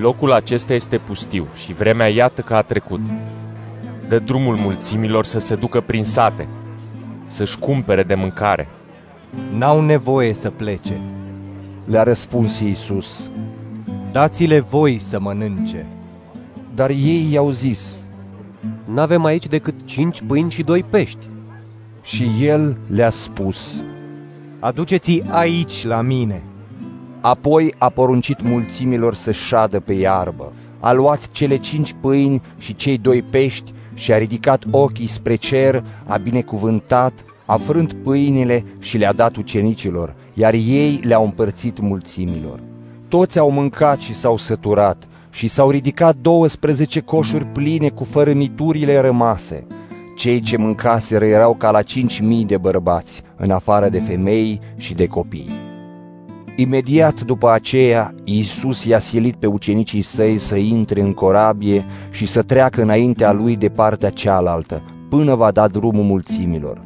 Locul acesta este pustiu și vremea iată că a trecut. Dă drumul mulțimilor să se ducă prin sate, să-și cumpere de mâncare. N-au nevoie să plece. Le-a răspuns Iisus. Dați-le voi să mănânce. Dar ei i-au zis, N-avem aici decât cinci pâini și doi pești. Și el le-a spus, Aduceți aici la mine. Apoi a poruncit mulțimilor să șadă pe iarbă. a luat cele cinci pâini și cei doi pești și a ridicat ochii spre cer, a binecuvântat, a frânt pâinile și le-a dat ucenicilor, iar ei le-au împărțit mulțimilor. Toți au mâncat și s-au săturat și s-au ridicat 12 coșuri pline cu fărâmiturile rămase. Cei ce mâncaseră erau ca la cinci mii de bărbați, în afară de femei și de copii. Imediat după aceea, Iisus i-a silit pe ucenicii săi să intre în corabie și să treacă înaintea lui de partea cealaltă, până va da drumul mulțimilor.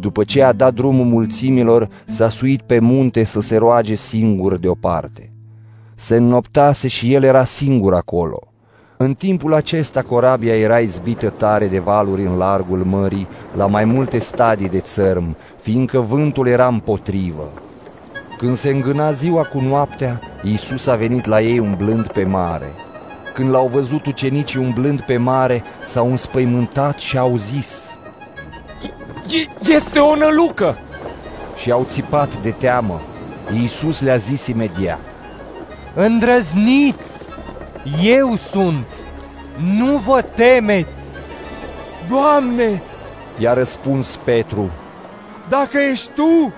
După ce a dat drumul mulțimilor, s-a suit pe munte să se roage singur deoparte. Se înnoptase și el era singur acolo. În timpul acesta corabia era izbită tare de valuri în largul mării, la mai multe stadii de țărm, fiindcă vântul era împotrivă. Când se îngâna ziua cu noaptea, Iisus a venit la ei umblând pe mare. Când l-au văzut ucenicii umblând pe mare, s-au înspăimântat și au zis, Este o nălucă! Și au țipat de teamă. Iisus le-a zis imediat, Îndrăzniți! Eu sunt! Nu vă temeți! Doamne, i-a răspuns Petru, dacă ești Tu,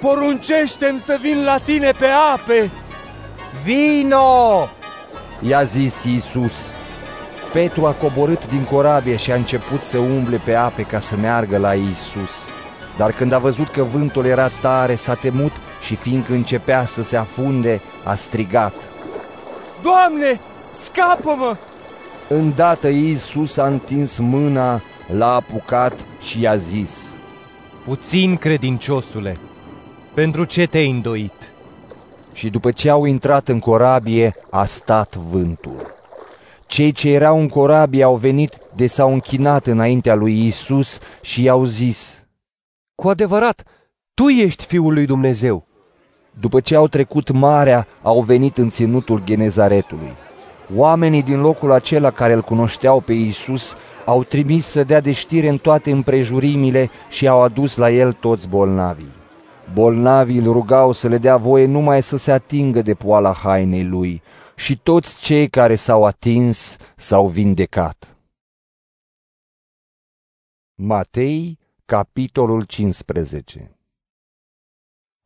poruncește-mi să vin la tine pe ape. Vino! i-a zis Iisus. Petru a coborât din corabie și a început să umble pe ape ca să meargă la Iisus. Dar când a văzut că vântul era tare, s-a temut și fiindcă începea să se afunde, a strigat. Doamne, scapă-mă! Îndată Iisus a întins mâna, l-a apucat și i-a zis, Puțin credinciosule, pentru ce te-ai îndoit? Și după ce au intrat în corabie, a stat vântul. Cei ce erau în corabie au venit de s-au închinat înaintea lui Isus și i-au zis, Cu adevărat, Tu ești Fiul lui Dumnezeu. După ce au trecut marea, au venit în ținutul Genezaretului. Oamenii din locul acela care îl cunoșteau pe Isus au trimis să dea de știre în toate împrejurimile și au adus la el toți bolnavii. Bolnavii îl rugau să le dea voie numai să se atingă de poala hainei lui și toți cei care s-au atins s-au vindecat. Matei, capitolul 15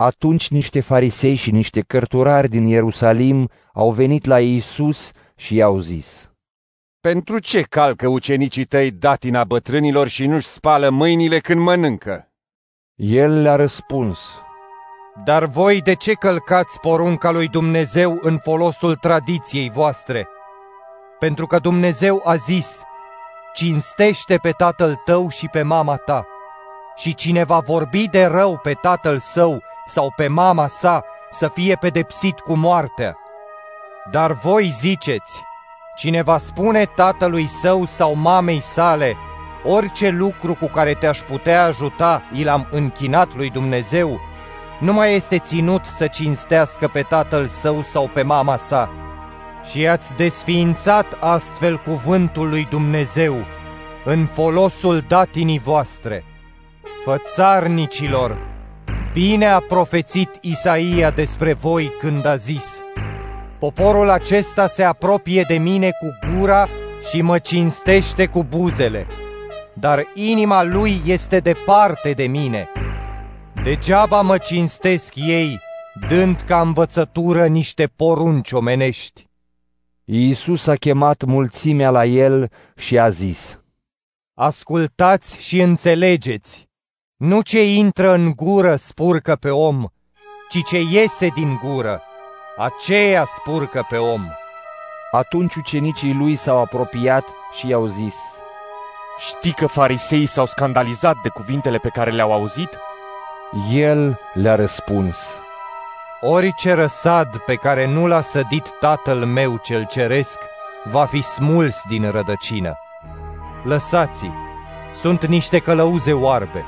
Atunci niște farisei și niște cărturari din Ierusalim au venit la Iisus și i-au zis, Pentru ce calcă ucenicii tăi datina bătrânilor și nu-și spală mâinile când mănâncă? El le-a răspuns, Dar voi de ce călcați porunca lui Dumnezeu în folosul tradiției voastre? Pentru că Dumnezeu a zis, cinstește pe tatăl tău și pe mama ta. Și cine va vorbi de rău pe tatăl său sau pe mama sa, să fie pedepsit cu moartea. Dar voi ziceți, cine va spune tatălui său sau mamei sale, orice lucru cu care te-aș putea ajuta, i l-am închinat lui Dumnezeu, nu mai este ținut să cinstească pe tatăl său sau pe mama sa. Și ați desființat astfel cuvântul lui Dumnezeu în folosul datinii voastre. Fățarnicilor, bine a profețit Isaia despre voi când a zis Poporul acesta se apropie de mine cu gura și mă cinstește cu buzele, dar inima lui este departe de mine. Degeaba mă cinstesc ei, dând ca învățătură niște porunci omenești. Iisus a chemat mulțimea la el și a zis, Ascultați și înțelegeți, nu ce intră în gură spurcă pe om, ci ce iese din gură, aceea spurcă pe om. Atunci ucenicii lui s-au apropiat și i-au zis, Știi că fariseii s-au scandalizat de cuvintele pe care le-au auzit? El le-a răspuns, Orice răsad pe care nu l-a sădit tatăl meu cel ceresc, va fi smuls din rădăcină. Lăsați-i, sunt niște călăuze oarbe,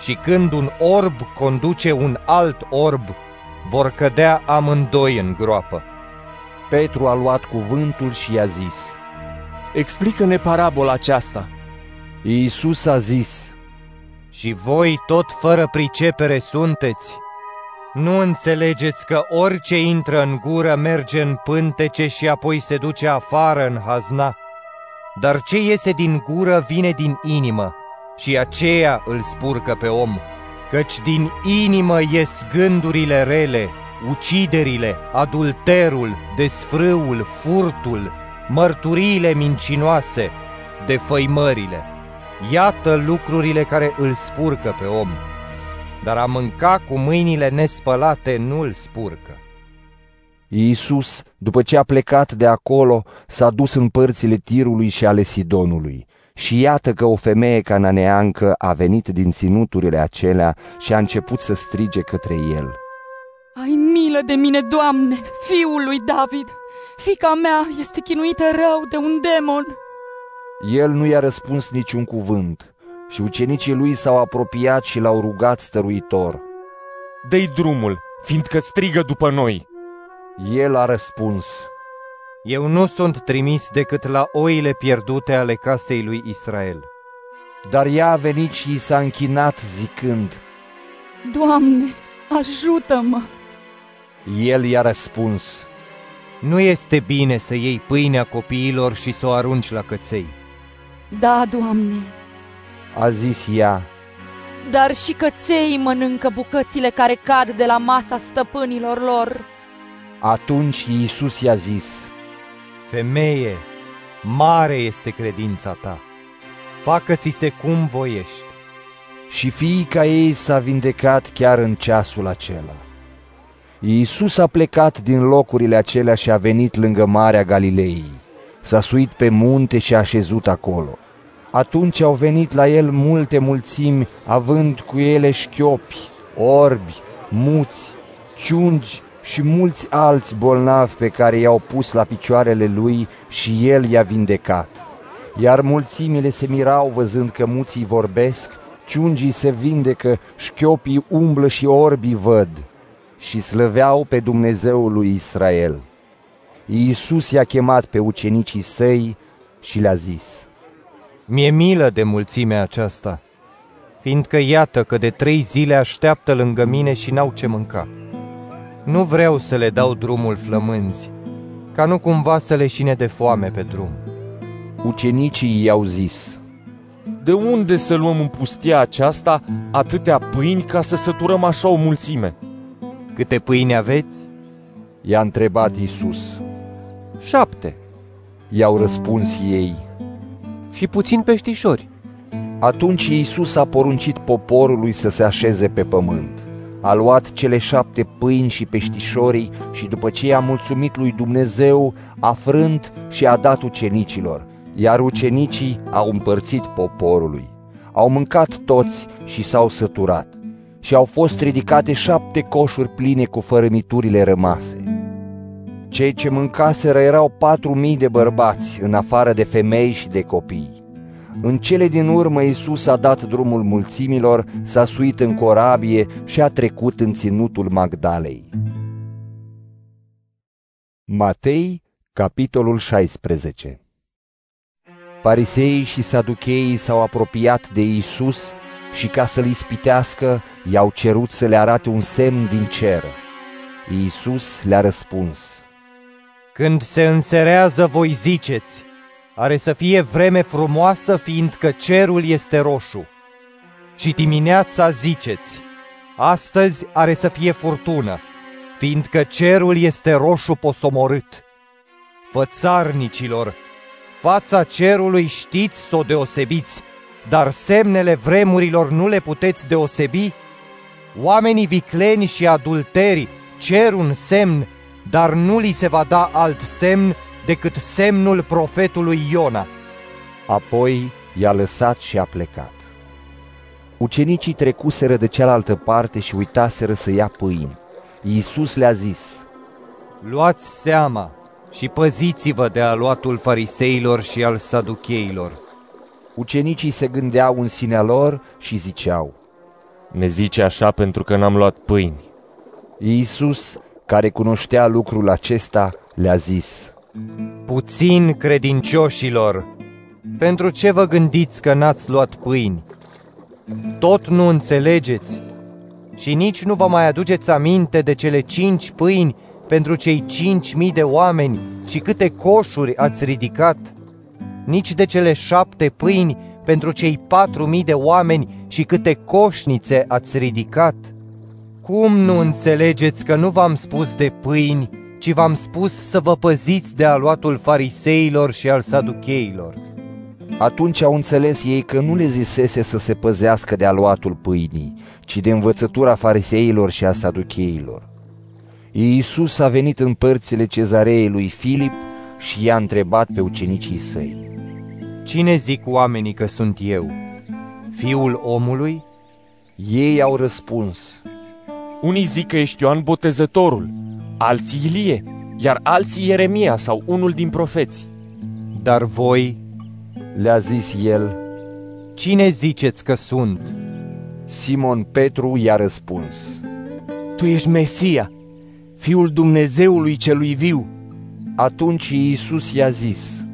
și când un orb conduce un alt orb, vor cădea amândoi în groapă. Petru a luat cuvântul și i-a zis, Explică-ne parabola aceasta. Iisus a zis, Și voi tot fără pricepere sunteți? Nu înțelegeți că orice intră în gură merge în pântece și apoi se duce afară în hazna? Dar ce iese din gură vine din inimă și aceea îl spurcă pe om. Căci din inimă ies gândurile rele, uciderile, adulterul, desfrâul, furtul, mărturiile mincinoase, defăimările. Iată lucrurile care îl spurcă pe om dar a mânca cu mâinile nespălate nu îl spurcă. Iisus, după ce a plecat de acolo, s-a dus în părțile Tirului și ale Sidonului. Și iată că o femeie cananeancă a venit din ținuturile acelea și a început să strige către el. Ai milă de mine, Doamne, fiul lui David! Fica mea este chinuită rău de un demon! El nu i-a răspuns niciun cuvânt, și ucenicii lui s-au apropiat și l-au rugat stăruitor. Dă-i drumul, fiindcă strigă după noi. El a răspuns. Eu nu sunt trimis decât la oile pierdute ale casei lui Israel. Dar ea a venit și i s-a închinat zicând, Doamne, ajută-mă! El i-a răspuns, Nu este bine să iei pâinea copiilor și să o arunci la căței. Da, Doamne, a zis ea. Dar și căței mănâncă bucățile care cad de la masa stăpânilor lor. Atunci Iisus i-a zis, Femeie, mare este credința ta, facă-ți se cum voiești. Și fiica ei s-a vindecat chiar în ceasul acela. Iisus a plecat din locurile acelea și a venit lângă Marea Galilei. S-a suit pe munte și a așezut acolo. Atunci au venit la el multe mulțimi, având cu ele șchiopi, orbi, muți, ciungi și mulți alți bolnavi pe care i-au pus la picioarele lui și el i-a vindecat. Iar mulțimile se mirau văzând că muții vorbesc, ciungii se vindecă, șchiopii umblă și orbii văd și slăveau pe Dumnezeul lui Israel. Iisus i-a chemat pe ucenicii săi și le-a zis – mi-e milă de mulțimea aceasta, fiindcă iată că de trei zile așteaptă lângă mine și n-au ce mânca. Nu vreau să le dau drumul flămânzi, ca nu cumva să le șine de foame pe drum. Ucenicii i-au zis, De unde să luăm în pustia aceasta atâtea pâini ca să săturăm așa o mulțime? Câte pâini aveți? I-a întrebat Isus. Șapte. I-au răspuns ei și puțin peștișori. Atunci Iisus a poruncit poporului să se așeze pe pământ. A luat cele șapte pâini și peștișorii și după ce i-a mulțumit lui Dumnezeu, a frânt și a dat ucenicilor, iar ucenicii au împărțit poporului. Au mâncat toți și s-au săturat și au fost ridicate șapte coșuri pline cu fărămiturile rămase. Cei ce mâncaseră erau patru mii de bărbați, în afară de femei și de copii. În cele din urmă Iisus a dat drumul mulțimilor, s-a suit în corabie și a trecut în ținutul Magdalei. Matei, capitolul 16 Fariseii și saducheii s-au apropiat de Iisus și ca să-l ispitească, i-au cerut să le arate un semn din cer. Iisus le-a răspuns, când se înserează, voi ziceți, are să fie vreme frumoasă, fiindcă cerul este roșu. Și dimineața ziceți, astăzi are să fie furtună, fiindcă cerul este roșu posomorât. Fățarnicilor, fața cerului știți să o deosebiți, dar semnele vremurilor nu le puteți deosebi? Oamenii vicleni și adulteri cer un semn dar nu li se va da alt semn decât semnul profetului Iona. Apoi i-a lăsat și a plecat. Ucenicii trecuseră de cealaltă parte și uitaseră să ia pâini. Iisus le-a zis, Luați seama și păziți-vă de aluatul fariseilor și al saducheilor. Ucenicii se gândeau în sinea lor și ziceau, Ne zice așa pentru că n-am luat pâini. Iisus care cunoștea lucrul acesta, le-a zis, Puțin credincioșilor, pentru ce vă gândiți că n-ați luat pâini? Tot nu înțelegeți? Și nici nu vă mai aduceți aminte de cele cinci pâini pentru cei cinci mii de oameni și câte coșuri ați ridicat? Nici de cele șapte pâini pentru cei patru mii de oameni și câte coșnițe ați ridicat? Cum nu înțelegeți că nu v-am spus de pâini, ci v-am spus să vă păziți de aluatul fariseilor și al saducheilor? Atunci au înțeles ei că nu le zisese să se păzească de aluatul pâinii, ci de învățătura fariseilor și a saducheilor. Iisus a venit în părțile cezarei lui Filip și i-a întrebat pe ucenicii săi. Cine zic oamenii că sunt eu? Fiul omului? Ei au răspuns. Unii zic că ești Ioan Botezătorul, alții Ilie, iar alții Ieremia sau unul din profeți. Dar voi, le-a zis el, cine ziceți că sunt? Simon Petru i-a răspuns, Tu ești Mesia, Fiul Dumnezeului celui viu. Atunci Iisus i-a zis,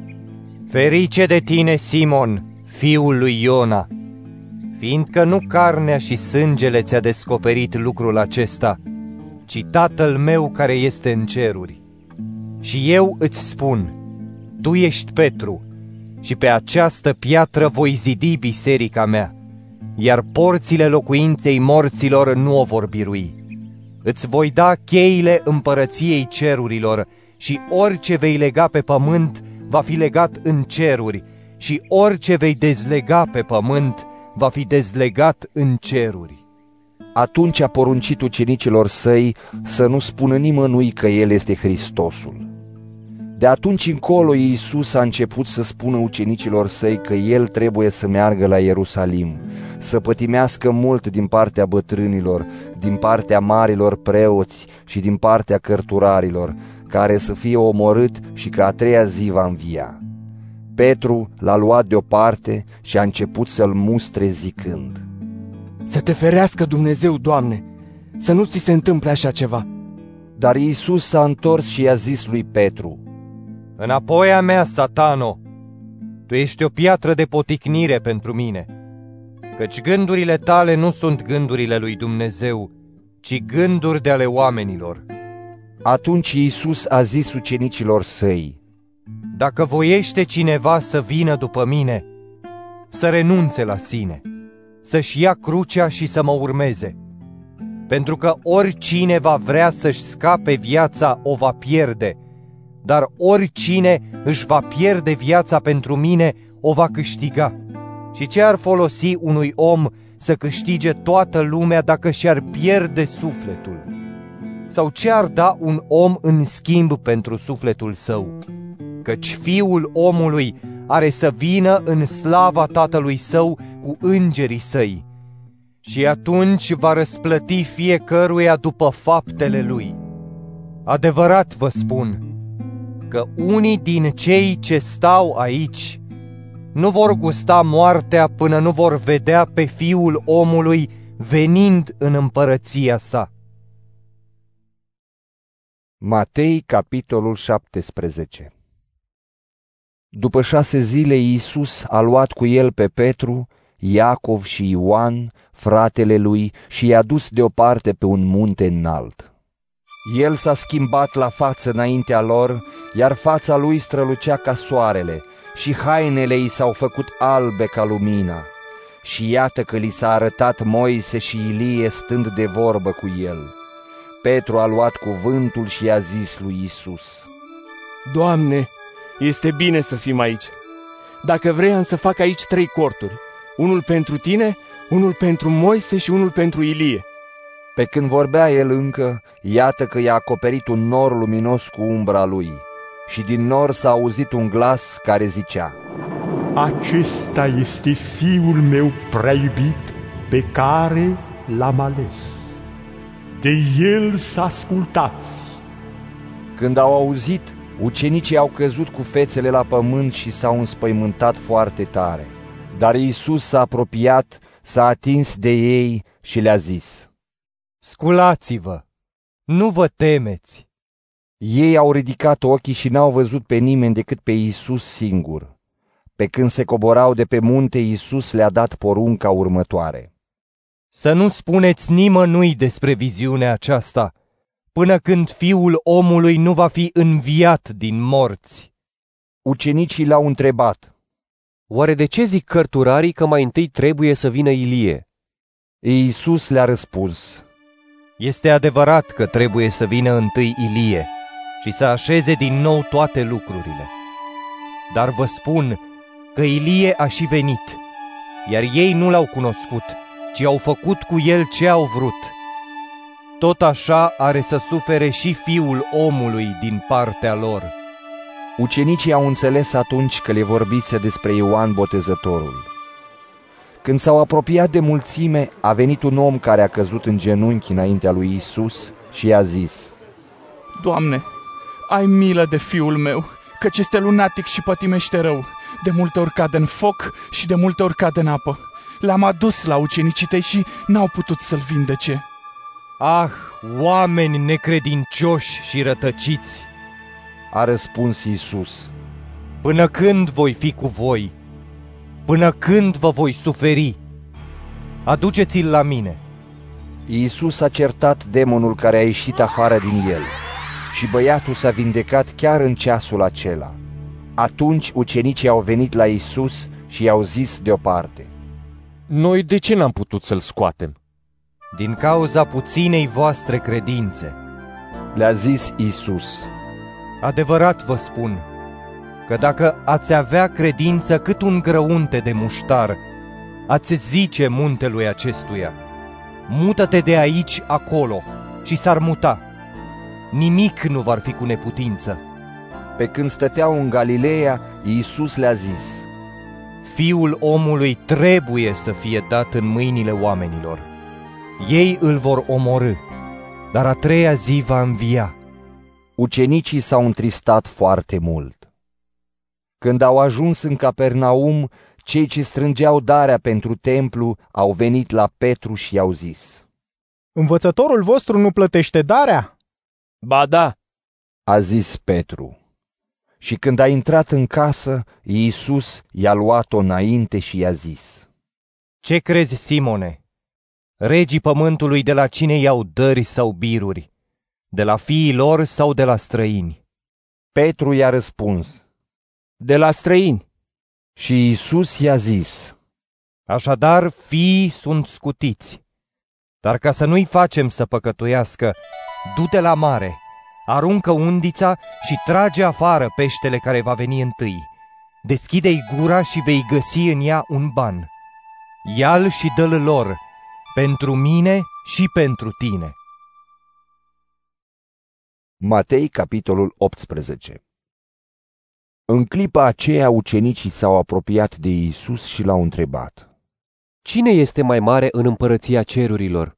Ferice de tine, Simon, fiul lui Iona, fiindcă nu carnea și sângele ți-a descoperit lucrul acesta, ci Tatăl meu care este în ceruri. Și eu îți spun, tu ești Petru, și pe această piatră voi zidi biserica mea, iar porțile locuinței morților nu o vor birui. Îți voi da cheile împărăției cerurilor și orice vei lega pe pământ va fi legat în ceruri și orice vei dezlega pe pământ va fi dezlegat în ceruri. Atunci a poruncit ucenicilor săi să nu spună nimănui că El este Hristosul. De atunci încolo Iisus a început să spună ucenicilor săi că El trebuie să meargă la Ierusalim, să pătimească mult din partea bătrânilor, din partea marilor preoți și din partea cărturarilor, care să fie omorât și că a treia zi va învia. Petru l-a luat deoparte și a început să-l mustre zicând, Să te ferească Dumnezeu, Doamne, să nu ți se întâmple așa ceva. Dar Iisus s-a întors și i-a zis lui Petru, Înapoi a mea, satano, tu ești o piatră de poticnire pentru mine, căci gândurile tale nu sunt gândurile lui Dumnezeu, ci gânduri de ale oamenilor. Atunci Iisus a zis ucenicilor săi, Dacă voiește cineva să vină după mine, să renunțe la sine, să-și ia crucea și să mă urmeze. Pentru că oricine va vrea să-și scape viața o va pierde, dar oricine își va pierde viața pentru mine o va câștiga. Și ce ar folosi unui om să câștige toată lumea dacă și-ar pierde sufletul? Sau ce ar da un om în schimb pentru sufletul său? Căci fiul omului are să vină în slava tatălui său cu îngerii săi. Și atunci va răsplăti fiecăruia după faptele lui. Adevărat vă spun că unii din cei ce stau aici nu vor gusta moartea până nu vor vedea pe Fiul omului venind în împărăția sa. Matei, capitolul 17 După șase zile Iisus a luat cu el pe Petru, Iacov și Ioan, fratele lui, și i-a dus deoparte pe un munte înalt. El s-a schimbat la față înaintea lor, iar fața lui strălucea ca soarele și hainele i s-au făcut albe ca lumina. Și iată că li s-a arătat Moise și Ilie stând de vorbă cu el. Petru a luat cuvântul și i-a zis lui Isus: Doamne, este bine să fim aici. Dacă vrei, am să fac aici trei corturi. Unul pentru tine, unul pentru Moise și unul pentru Ilie. Pe când vorbea el încă, iată că i-a acoperit un nor luminos cu umbra lui. Și din nor s-a auzit un glas care zicea, Acesta este fiul meu prea iubit pe care l-am ales. De el să ascultați. Când au auzit, ucenicii au căzut cu fețele la pământ și s-au înspăimântat foarte tare. Dar Iisus s-a apropiat, s-a atins de ei și le-a zis, Sculați-vă, nu vă temeți. Ei au ridicat ochii și n-au văzut pe nimeni decât pe Iisus singur. Pe când se coborau de pe munte, Iisus le-a dat porunca următoare. Să nu spuneți nimănui despre viziunea aceasta, până când fiul omului nu va fi înviat din morți. Ucenicii l-au întrebat. Oare de ce zic cărturarii că mai întâi trebuie să vină Ilie? Iisus le-a răspuns. Este adevărat că trebuie să vină întâi Ilie și să așeze din nou toate lucrurile. Dar vă spun că Ilie a și venit, iar ei nu l-au cunoscut, ci au făcut cu el ce au vrut. Tot așa are să sufere și fiul omului din partea lor. Ucenicii au înțeles atunci că le vorbise despre Ioan Botezătorul. Când s-au apropiat de mulțime, a venit un om care a căzut în genunchi înaintea lui Isus și i-a zis, Doamne, ai milă de fiul meu, căci este lunatic și pătimește rău. De multe ori cade în foc și de multe ori cade în apă. L-am adus la ucenicii tăi și n-au putut să-l vindece. Ah, oameni necredincioși și rătăciți! A răspuns Isus. Până când voi fi cu voi? Până când vă voi suferi? Aduceți-l la mine. Iisus a certat demonul care a ieșit afară din el și băiatul s-a vindecat chiar în ceasul acela. Atunci ucenicii au venit la Isus și i-au zis deoparte. Noi de ce n-am putut să-l scoatem? Din cauza puținei voastre credințe. Le-a zis Isus. Adevărat vă spun că dacă ați avea credință cât un grăunte de muștar, ați zice muntelui acestuia, mută-te de aici acolo și s-ar muta. Nimic nu va fi cu neputință. Pe când stăteau în Galileea, Iisus le-a zis, Fiul omului trebuie să fie dat în mâinile oamenilor. Ei îl vor omorâ, dar a treia zi va învia. Ucenicii s-au întristat foarte mult. Când au ajuns în Capernaum, cei ce strângeau darea pentru templu au venit la Petru și i-au zis. Învățătorul vostru nu plătește darea? Ba da, A zis Petru. Și când a intrat în casă, Iisus i-a luat-o înainte și i-a zis. Ce crezi, Simone? Regii pământului de la cine iau dări sau biruri? De la fiii lor sau de la străini? Petru i-a răspuns. de la străini. Și Iisus i-a zis. Așadar, fiii sunt scutiți. Dar ca să nu-i facem să păcătuiască, du-te la mare, aruncă undița și trage afară peștele care va veni întâi. Deschide-i gura și vei găsi în ea un ban. Ia-l și dă-l lor, pentru mine și pentru tine. Matei, capitolul 18 În clipa aceea, ucenicii s-au apropiat de Iisus și l-au întrebat. Cine este mai mare în împărăția cerurilor?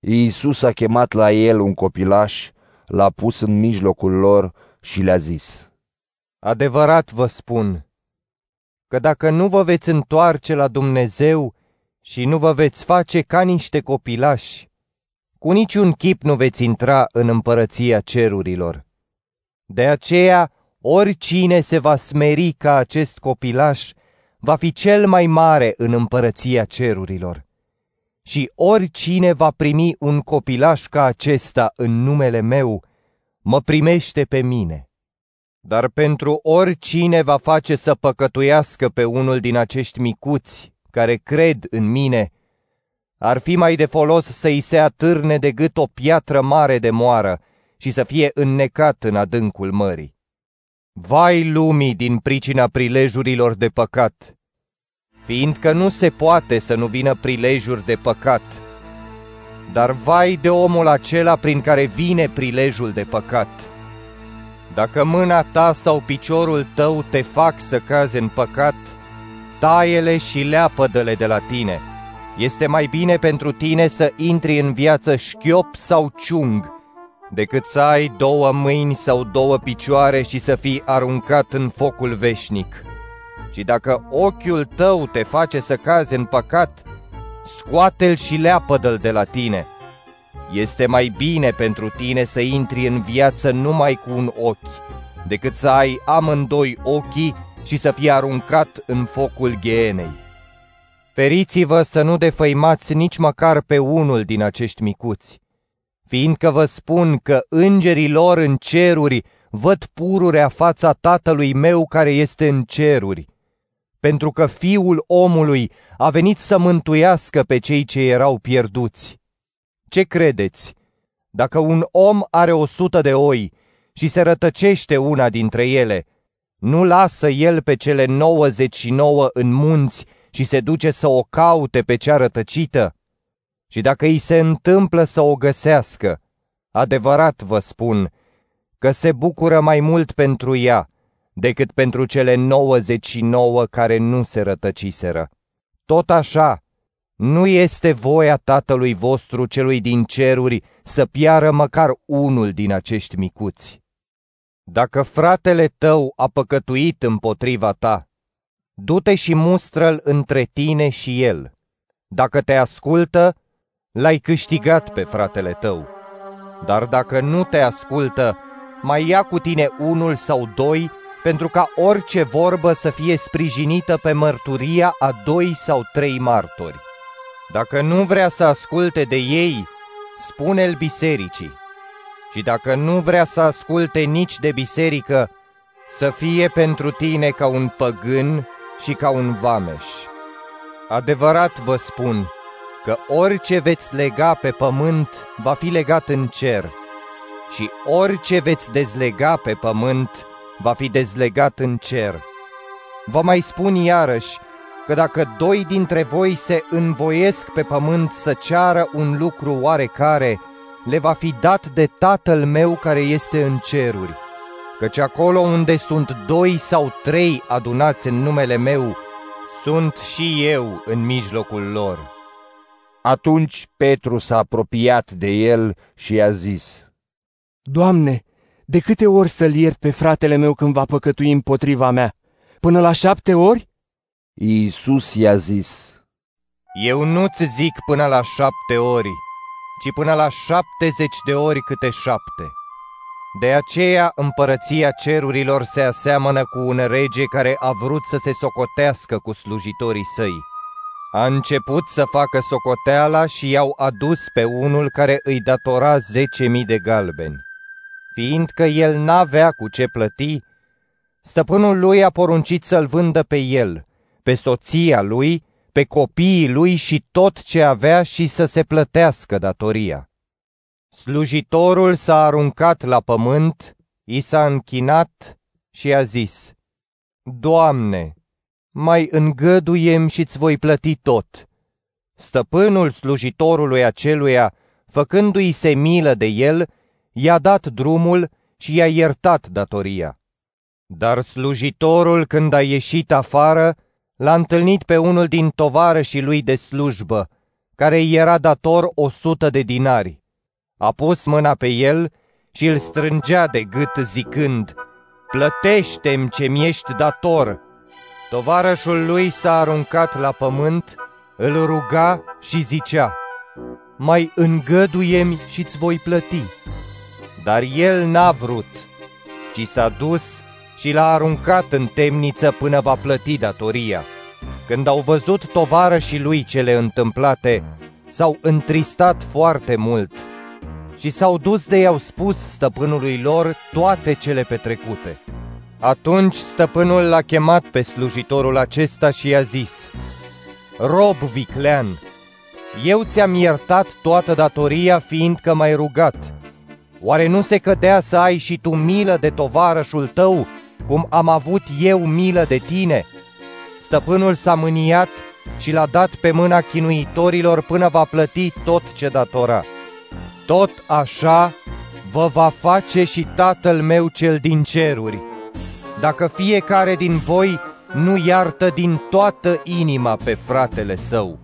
Iisus a chemat la el un copilaș, l-a pus în mijlocul lor și le-a zis. Adevărat vă spun că dacă nu vă veți întoarce la Dumnezeu și nu vă veți face ca niște copilași, cu niciun chip nu veți intra în împărăția cerurilor. De aceea, oricine se va smeri ca acest copilaș, va fi cel mai mare în împărăția cerurilor. Și oricine va primi un copilaș ca acesta în numele meu, mă primește pe mine. Dar pentru oricine va face să păcătuiască pe unul din acești micuți care cred în mine, ar fi mai de folos să-i se atârne de gât o piatră mare de moară și să fie înnecat în adâncul mării. Vai lumii din pricina prilejurilor de păcat, fiindcă nu se poate să nu vină prilejuri de păcat, dar vai de omul acela prin care vine prilejul de păcat. Dacă mâna ta sau piciorul tău te fac să cazi în păcat, taie-le și leapădă-le de la tine. Este mai bine pentru tine să intri în viață șchiop sau ciung, decât să ai două mâini sau două picioare și să fii aruncat în focul veșnic. Și dacă ochiul tău te face să cazi în păcat, scoate-l și leapădă-l de la tine. Este mai bine pentru tine să intri în viață numai cu un ochi, decât să ai amândoi ochii și să fii aruncat în focul ghienei. Feriți-vă să nu defăimați nici măcar pe unul din acești micuți, fiindcă vă spun că îngerii lor în ceruri văd pururea fața Tatălui meu care este în ceruri, pentru că Fiul omului a venit să mântuiască pe cei ce erau pierduți. Ce credeți? Dacă un om are o sută de oi și se rătăcește una dintre ele, nu lasă el pe cele 99 în munți și se duce să o caute pe cea rătăcită? Și dacă îi se întâmplă să o găsească, adevărat vă spun că se bucură mai mult pentru ea decât pentru cele 99 care nu se rătăciseră. Tot așa, nu este voia Tatălui vostru celui din ceruri să piară măcar unul din acești micuți. Dacă fratele tău a păcătuit împotriva ta, du-te și mustră-l între tine și el. Dacă te ascultă, l-ai câștigat pe fratele tău. Dar dacă nu te ascultă, mai ia cu tine unul sau doi, pentru ca orice vorbă să fie sprijinită pe mărturia a doi sau trei martori. Dacă nu vrea să asculte de ei, spune-l bisericii. Și dacă nu vrea să asculte nici de biserică, să fie pentru tine ca un păgân și ca un vameș. Adevărat vă spun că orice veți lega pe pământ va fi legat în cer și orice veți dezlega pe pământ va fi dezlegat în cer. Vă mai spun iarăși că dacă doi dintre voi se învoiesc pe pământ să ceară un lucru oarecare, le va fi dat de Tatăl meu care este în ceruri. Căci acolo unde sunt doi sau trei adunați în numele meu, sunt și eu în mijlocul lor. Atunci Petru s-a apropiat de el și i-a zis, Doamne, de câte ori să-l iert pe fratele meu când va păcătui împotriva mea? Până la șapte ori? Iisus i-a zis, Eu nu-ți zic până la șapte ori, ci până la șaptezeci de ori câte șapte. De aceea împărăția cerurilor se aseamănă cu un rege care a vrut să se socotească cu slujitorii săi. A început să facă socoteala și i-au adus pe unul care îi datora zece mii de galbeni. Fiindcă el n-avea cu ce plăti, stăpânul lui a poruncit să-l vândă pe el, pe soția lui, pe copiii lui și tot ce avea și să se plătească datoria. Slujitorul s-a aruncat la pământ, i s-a închinat și a zis, Doamne, mai îngăduiem și-ți voi plăti tot. Stăpânul slujitorului aceluia, făcându-i se milă de el, i-a dat drumul și i-a iertat datoria. Dar slujitorul, când a ieșit afară, l-a întâlnit pe unul din tovarășii lui de slujbă, care îi era dator o sută de dinari. A pus mâna pe el și îl strângea de gât zicând, Plătește-mi ce mi-ești dator. Tovarășul lui s-a aruncat la pământ, îl ruga și zicea, Mai îngăduiem și-ți voi plăti. Dar el n-a vrut, ci s-a dus și l-a aruncat în temniță până va plăti datoria. Când au văzut tovarășii lui cele întâmplate, s-au întristat foarte mult și s-au dus de i-au spus stăpânului lor toate cele petrecute. Atunci stăpânul l-a chemat pe slujitorul acesta și i-a zis, Rob viclean, eu ți-am iertat toată datoria fiindcă m-ai rugat. Oare nu se cădea să ai și tu milă de tovarășul tău, cum am avut eu milă de tine?" Stăpânul s-a mâniat și l-a dat pe mâna chinuitorilor până va plăti tot ce datora. Tot așa vă va face și Tatăl meu cel din ceruri, dacă fiecare din voi nu iartă din toată inima pe fratele său.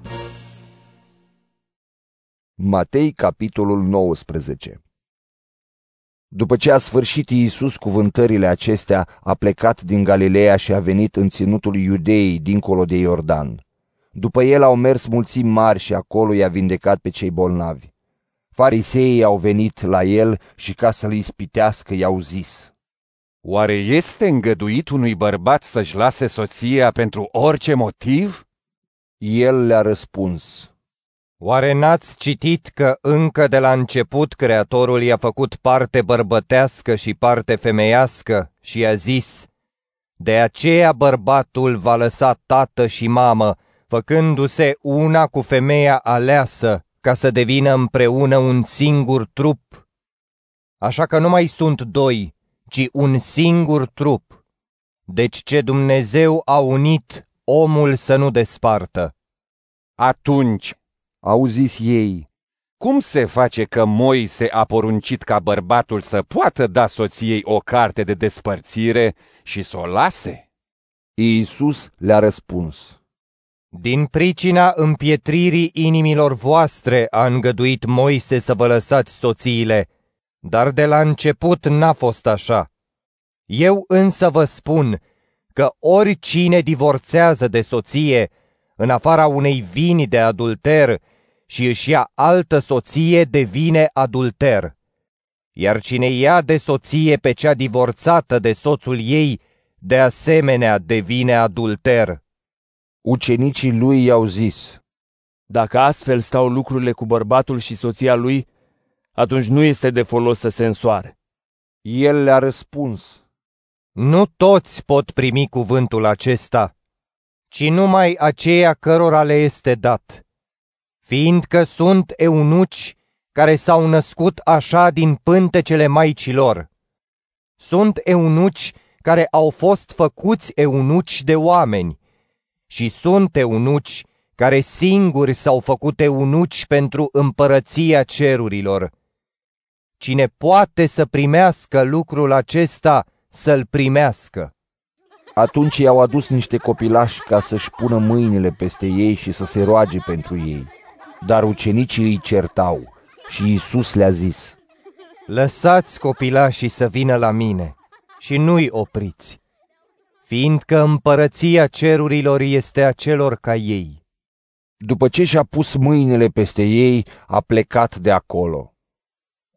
Matei, capitolul 19 După ce a sfârșit Iisus cuvântările acestea, a plecat din Galileea și a venit în ținutul Iudeii, dincolo de Iordan. După el au mers mulțimi mari și acolo i-a vindecat pe cei bolnavi. Fariseii au venit la el și ca să-l ispitească i-au zis, Oare este îngăduit unui bărbat să-și lase soția pentru orice motiv? El le-a răspuns. Oare n-ați citit că încă de la început Creatorul i-a făcut parte bărbătească și parte femeiască și i-a zis, De aceea bărbatul va lăsa tată și mamă, făcându-se una cu femeia aleasă, ca să devină împreună un singur trup. Așa că nu mai sunt doi, ci un singur trup. Deci ce Dumnezeu a unit, omul să nu despartă. Atunci, au zis ei, cum se face că Moise a poruncit ca bărbatul să poată da soției o carte de despărțire și să o lase? Iisus le-a răspuns. Din pricina împietririi inimilor voastre a îngăduit Moise să vă lăsați soțiile, dar de la început n-a fost așa. Eu însă vă spun că oricine divorțează de soție, în afara unei vini de adulter, și își ia altă soție, devine adulter. Iar cine ia de soție pe cea divorțată de soțul ei, de asemenea devine adulter. Ucenicii lui i-au zis, Dacă astfel stau lucrurile cu bărbatul și soția lui, atunci nu este de folos să se însoare. El le-a răspuns, Nu toți pot primi cuvântul acesta, ci numai aceia cărora le este dat, fiindcă sunt eunuci care s-au născut așa din pântecele maicilor. Sunt eunuci care au fost făcuți eunuci de oameni și sunt eunuci care singuri s-au făcut eunuci pentru împărăția cerurilor. Cine poate să primească lucrul acesta, să-l primească. Atunci i-au adus niște copilași ca să-și pună mâinile peste ei și să se roage pentru ei. Dar ucenicii îi certau și Iisus le-a zis, Lăsați copilașii să vină la mine și nu-i opriți, fiindcă împărăția cerurilor este a celor ca ei. După ce și-a pus mâinile peste ei, a plecat de acolo.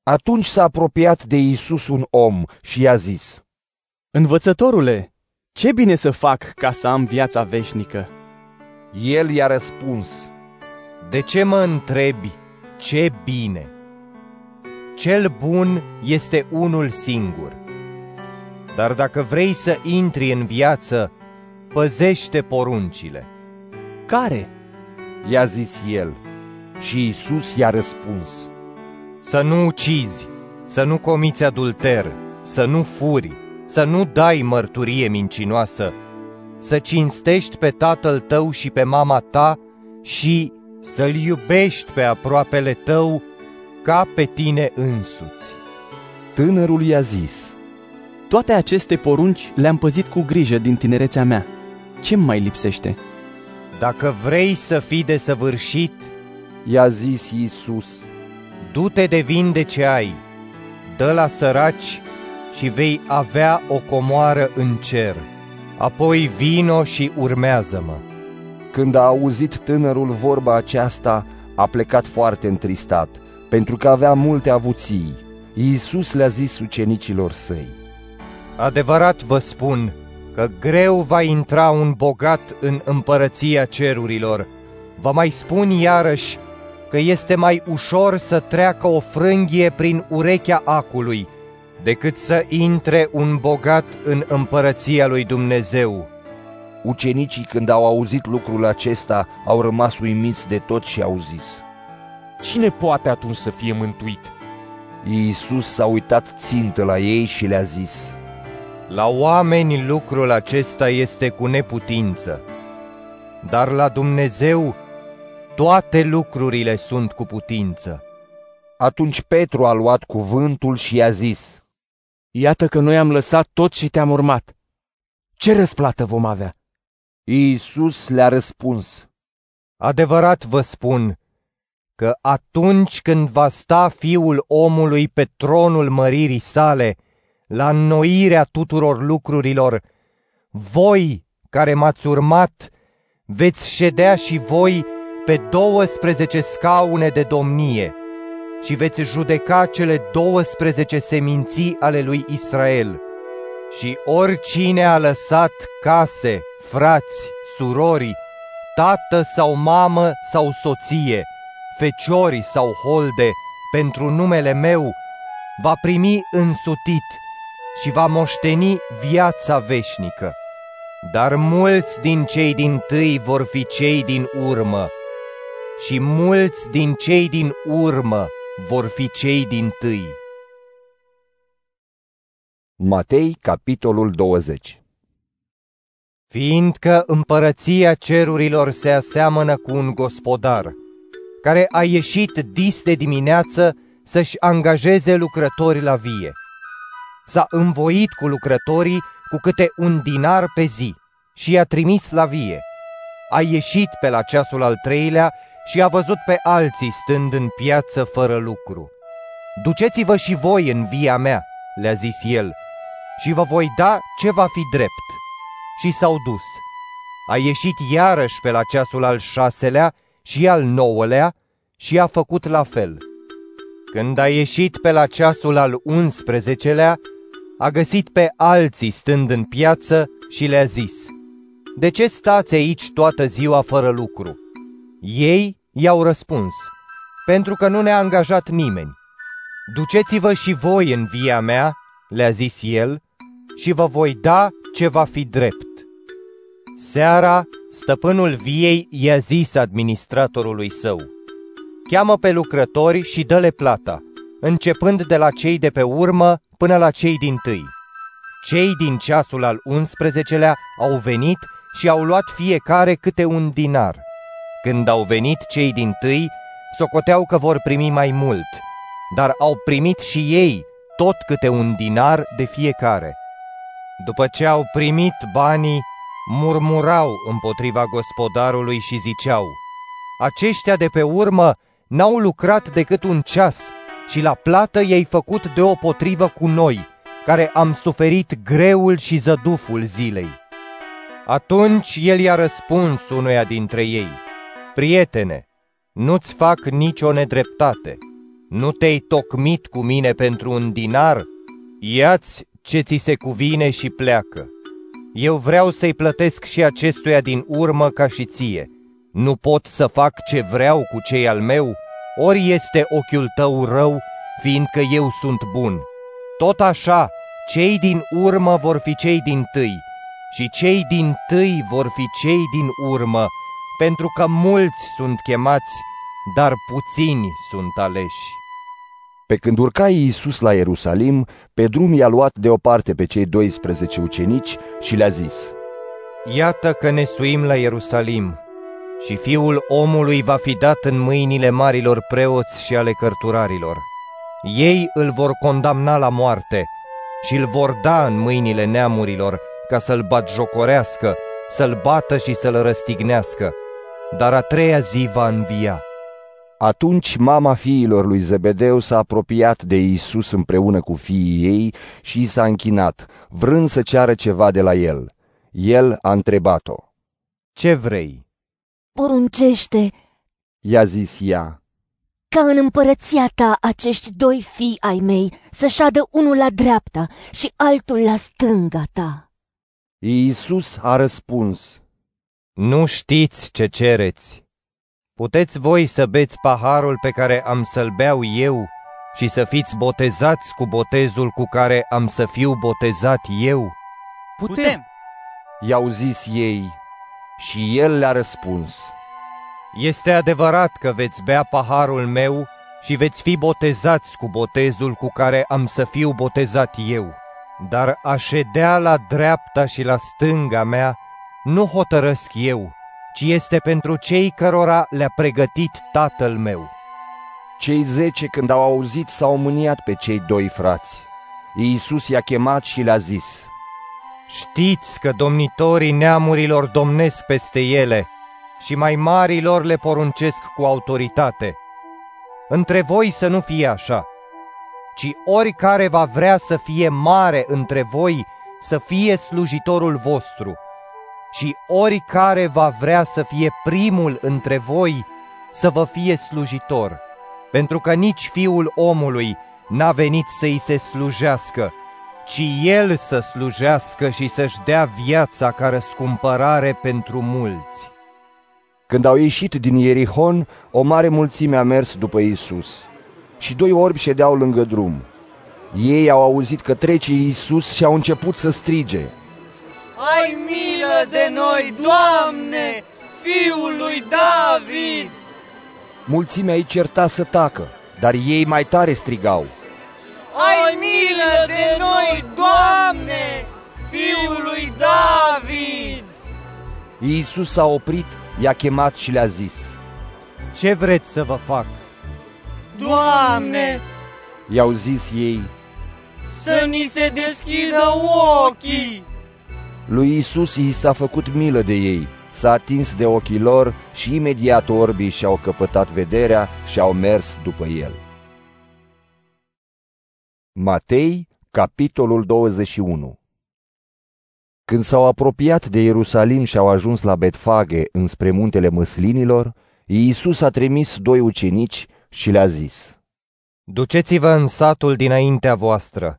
Atunci s-a apropiat de Iisus un om și i-a zis, Învățătorule, ce bine să fac ca să am viața veșnică? El i-a răspuns, De ce mă întrebi ce bine? Cel bun este unul singur. Dar dacă vrei să intri în viață, păzește poruncile. Care? I-a zis el. Și Iisus i-a răspuns, Să nu ucizi, să nu comiți adulter, să nu furi, să nu dai mărturie mincinoasă, să cinstești pe tatăl tău și pe mama ta și să-l iubești pe aproapele tău ca pe tine însuți. Tânărul i-a zis, Toate aceste porunci le-am păzit cu grijă din tinerețea mea. Ce mai lipsește? Dacă vrei să fii desăvârșit, i-a zis Iisus, du-te de vin de ce ai, dă la săraci și vei avea o comoară în cer. Apoi vino și urmează-mă. Când a auzit tânărul vorba aceasta, a plecat foarte întristat, pentru că avea multe avuții. Iisus le-a zis ucenicilor săi, Adevărat vă spun că greu va intra un bogat în împărăția cerurilor. Vă mai spun iarăși că este mai ușor să treacă o frânghie prin urechea acului decât să intre un bogat în împărăția lui Dumnezeu. Ucenicii, când au auzit lucrul acesta, au rămas uimiți de tot și au zis, Cine poate atunci să fie mântuit? Iisus s-a uitat țintă la ei și le-a zis, La oameni lucrul acesta este cu neputință, dar la Dumnezeu toate lucrurile sunt cu putință. Atunci Petru a luat cuvântul și i-a zis, Iată că noi am lăsat tot și te-am urmat. Ce răsplată vom avea? Iisus le-a răspuns, Adevărat vă spun că atunci când va sta Fiul omului pe tronul măririi sale, la înnoirea tuturor lucrurilor, voi care m-ați urmat, veți ședea și voi pe 12 scaune de domnie și veți judeca cele 12 seminții ale lui Israel. Și oricine a lăsat case, frați, surori, tată sau mamă sau soție, feciori sau holde, pentru numele meu, va primi însutit și va moșteni viața veșnică. Dar mulți din cei din tâi vor fi cei din urmă și mulți din cei din urmă vor fi cei din tâi. Matei, capitolul 20 Fiindcă împărăția cerurilor se aseamănă cu un gospodar, care a ieșit dis de dimineață să-și angajeze lucrători la vie. S-a învoit cu lucrătorii cu câte un dinar pe zi și i-a trimis la vie. A ieșit pe la ceasul al treilea și a văzut pe alții stând în piață fără lucru. Duceți-vă și voi în via mea, le-a zis el, și vă voi da ce va fi drept. Și s-au dus. A ieșit iarăși pe la ceasul al șaselea și al nouălea și a făcut la fel. Când a ieșit pe la ceasul al unsprezecelea, a găsit pe alții stând în piață și le-a zis, De ce stați aici toată ziua fără lucru? Ei i-au răspuns, Pentru că nu ne-a angajat nimeni. Duceți-vă și voi în via mea, le-a zis el, și vă voi da ce va fi drept. Seara, stăpânul viei i-a zis administratorului său, Cheamă pe lucrători și dă-le plata, începând de la cei de pe urmă până la cei din tâi. Cei din ceasul al 11-lea au venit și au luat fiecare câte un dinar. Când au venit cei din tâi, socoteau că vor primi mai mult, dar au primit și ei tot câte un dinar de fiecare. După ce au primit banii, murmurau împotriva gospodarului și ziceau, Aceștia de pe urmă n-au lucrat decât un ceas și la plată i-ai făcut deopotrivă cu noi, care am suferit greul și zăduful zilei. Atunci el i-a răspuns unuia dintre ei, Prietene, nu-ți fac nicio nedreptate. Nu te-ai tocmit cu mine pentru un dinar? Ia-ți ce ți se cuvine și pleacă. Eu vreau să-i plătesc și acestuia din urmă ca și ție. Nu pot să fac ce vreau cu cei al meu? Ori este ochiul tău rău, fiindcă eu sunt bun. Tot așa, cei din urmă vor fi cei din tâi și cei din tâi vor fi cei din urmă, pentru că mulți sunt chemați, dar puțini sunt aleși. Pe când urca Iisus la Ierusalim, pe drum i-a luat deoparte pe cei 12 ucenici și le-a zis, Iată că ne suim la Ierusalim și fiul omului va fi dat în mâinile marilor preoți și ale cărturarilor. Ei îl vor condamna la moarte și îl vor da în mâinile neamurilor ca să-l batjocorească, să-l bată și să-l răstignească, dar a treia zi va învia. Atunci mama fiilor lui Zebedeu s-a apropiat de Iisus împreună cu fiii ei și i s-a închinat, vrând să ceară ceva de la el. El a întrebat-o. Ce vrei? Poruncește I-a zis ea. ca în împărăția ta acești doi fii ai mei să șadă unul la dreapta și altul la stânga ta. Iisus a răspuns. Nu știți ce cereți. Puteți voi să beți paharul pe care am să-l beau eu și să fiți botezați cu botezul cu care am să fiu botezat eu? Putem! I-au zis ei și el le-a răspuns. Este adevărat că veți bea paharul meu și veți fi botezați cu botezul cu care am să fiu botezat eu. Dar a ședea la dreapta și la stânga mea nu hotărăsc eu, ci este pentru cei cărora le-a pregătit tatăl meu. Cei zece, când au auzit, s-au mâniat pe cei doi frați. Iisus i-a chemat și le-a zis, Știți că domnitorii neamurilor domnesc peste ele și mai marilor le poruncesc cu autoritate. Între voi să nu fie așa, ci oricare va vrea să fie mare între voi, să fie slujitorul vostru, și oricare va vrea să fie primul între voi, să vă fie slujitor, pentru că nici fiul omului n-a venit să-i se slujească, ci el să slujească și să-și dea viața ca răscumpărare pentru mulți. Când au ieșit din Ierihon, o mare mulțime a mers după Isus. Și doi orbi ședeau lângă drum. Ei au auzit că trece Isus și au început să strige. Ai milă de noi, Doamne, Fiul lui David! Mulțimea îi certa să tacă, dar ei mai tare strigau. Ai milă de noi, Doamne, Fiul lui David! Iisus s-a oprit, i-a chemat și le-a zis. Ce vreți să vă fac? Doamne, I-au zis ei. să ni se deschidă ochii! Lui Isus i s-a făcut milă de ei, s-a atins de ochii lor și imediat orbii și-au căpătat vederea și au mers după el. Matei, capitolul 21 Când s-au apropiat de Ierusalim și au ajuns la Betfage, înspre muntele măslinilor, Iisus a trimis doi ucenici și le-a zis, Duceți-vă în satul dinaintea voastră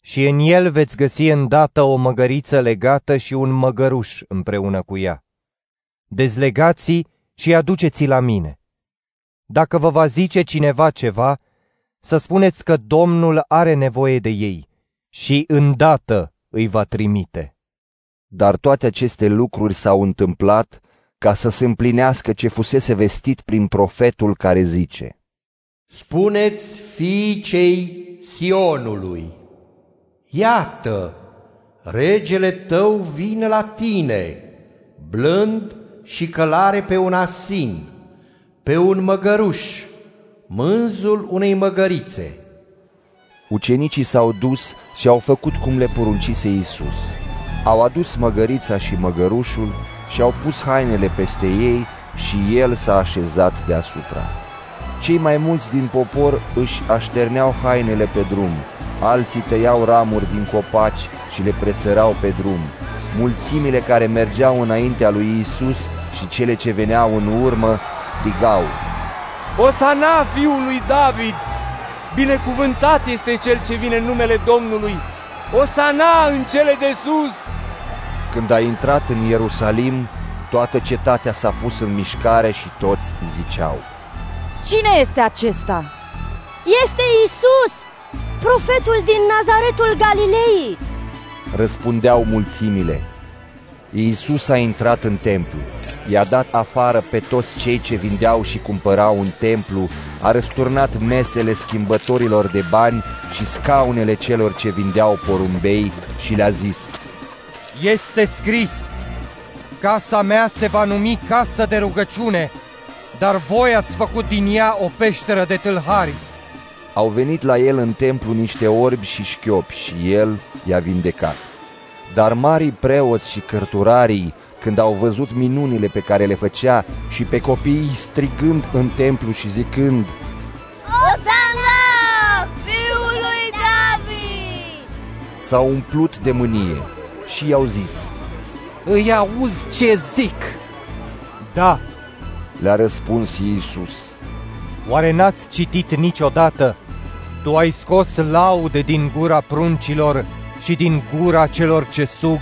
și în el veți găsi îndată o măgăriță legată și un măgăruș împreună cu ea. Dezlegați și aduceți la mine. Dacă vă va zice cineva ceva, să spuneți că Domnul are nevoie de ei și îndată îi va trimite. Dar toate aceste lucruri s-au întâmplat ca să se împlinească ce fusese vestit prin profetul care zice. Spuneți fiicei Sionului, Iată, regele tău vine la tine, blând și călare pe un asin, pe un măgăruș, mânzul unei măgărițe. Ucenicii s-au dus și au făcut cum le poruncise Iisus. Au adus măgărița și măgărușul și au pus hainele peste ei și el s-a așezat deasupra. Cei mai mulți din popor își așterneau hainele pe drum, alții tăiau ramuri din copaci și le presărau pe drum. Mulțimile care mergeau înaintea lui Isus și cele ce veneau în urmă strigau. Osana, fiul lui David! Binecuvântat este cel ce vine în numele Domnului! Osana în cele de sus! Când a intrat în Ierusalim, toată cetatea s-a pus în mișcare și toți ziceau. Cine este acesta? Este Isus, profetul din Nazaretul Galilei. Răspundeau mulțimile. Iisus a intrat în templu, i-a dat afară pe toți cei ce vindeau și cumpărau în templu, a răsturnat mesele schimbătorilor de bani și scaunele celor ce vindeau porumbei și le-a zis, Este scris, casa mea se va numi casă de rugăciune, dar voi ați făcut din ea o peșteră de tâlhari. Au venit la el în templu niște orbi și șchiopi și el i-a vindecat. Dar marii preoți și cărturarii, când au văzut minunile pe care le făcea și pe copiii strigând în templu și zicând, Osana, fiul lui David! s-au umplut de mânie și i-au zis, Îi auzi ce zic? Da, le-a răspuns Iisus. Oare n-ați citit niciodată? Tu ai scos laude din gura pruncilor și din gura celor ce sug.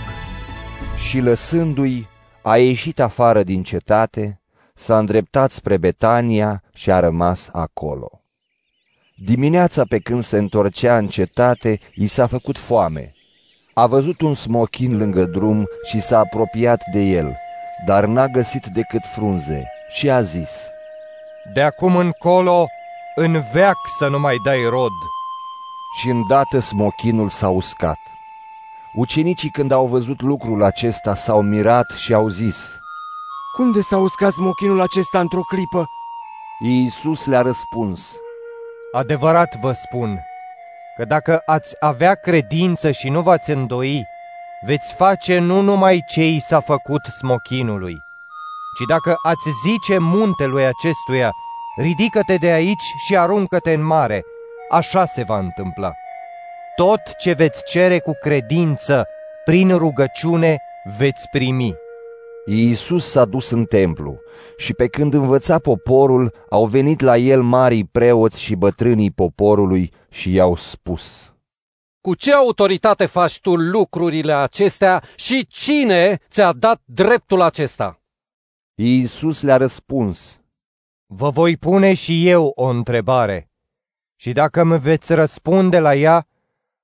Și lăsându-i, a ieșit afară din cetate, s-a îndreptat spre Betania și a rămas acolo. Dimineața pe când se întorcea în cetate, i s-a făcut foame. A văzut un smochin lângă drum și s-a apropiat de el, dar n-a găsit decât frunze și a zis, De acum încolo, în veac să nu mai dai rod. Și îndată smochinul s-a uscat. Ucenicii când au văzut lucrul acesta s-au mirat și au zis, Cum de s-a uscat smochinul acesta într-o clipă? Iisus le-a răspuns, Adevărat vă spun că dacă ați avea credință și nu v-ați îndoi, veți face nu numai ce i s-a făcut smochinului, ci dacă ați zice muntelui acestuia, ridică-te de aici și aruncă-te în mare, așa se va întâmpla. Tot ce veți cere cu credință, prin rugăciune, veți primi. Iisus s-a dus în templu și pe când învăța poporul, au venit la el marii preoți și bătrânii poporului și i-au spus. Cu ce autoritate faci tu lucrurile acestea și cine ți-a dat dreptul acesta? Iisus le-a răspuns, Vă voi pune și eu o întrebare și dacă îmi veți răspunde la ea,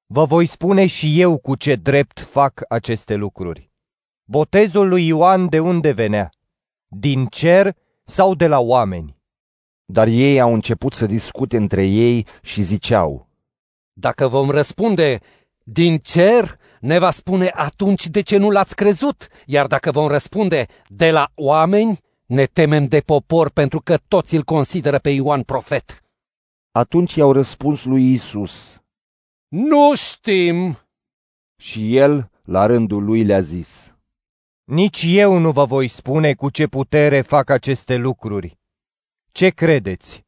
vă voi spune și eu cu ce drept fac aceste lucruri. Botezul lui Ioan de unde venea? Din cer sau de la oameni? Dar ei au început să discute între ei și ziceau, Dacă vom răspunde din cer, ne va spune atunci de ce nu l-ați crezut, iar dacă vom răspunde de la oameni, ne temem de popor pentru că toți îl consideră pe Ioan profet. Atunci i-au răspuns lui Isus. Nu știm! Și el, la rândul lui, le-a zis. Nici eu nu vă voi spune cu ce putere fac aceste lucruri. Ce credeți?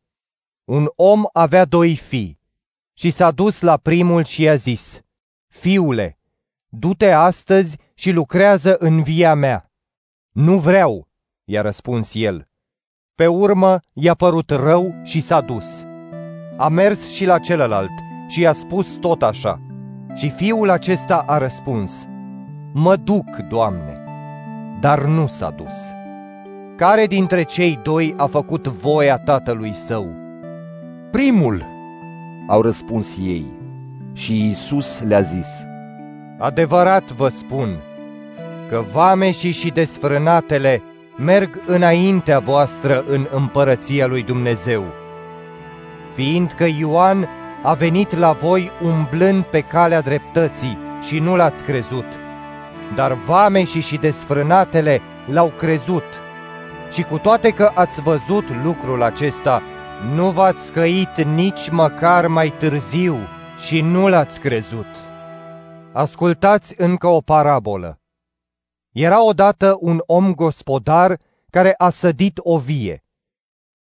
Un om avea doi fii și s-a dus la primul și i-a zis, Fiule, du-te astăzi și lucrează în via mea. Nu vreau, i-a răspuns el. Pe urmă i-a părut rău și s-a dus. A mers și la celălalt și i-a spus tot așa. Și fiul acesta a răspuns, Mă duc, Doamne, dar nu s-a dus. Care dintre cei doi a făcut voia tatălui său? Primul, au răspuns ei. Și Isus le-a zis, Adevărat vă spun că vameșii și desfrânatele merg înaintea voastră în împărăția lui Dumnezeu. Fiindcă Ioan a venit la voi umblând pe calea dreptății și nu l-ați crezut, dar vameșii și desfrânatele l-au crezut. Și cu toate că ați văzut lucrul acesta, nu v-ați scăit nici măcar mai târziu și nu l-ați crezut. Ascultați încă o parabolă. Era odată un om gospodar care a sădit o vie.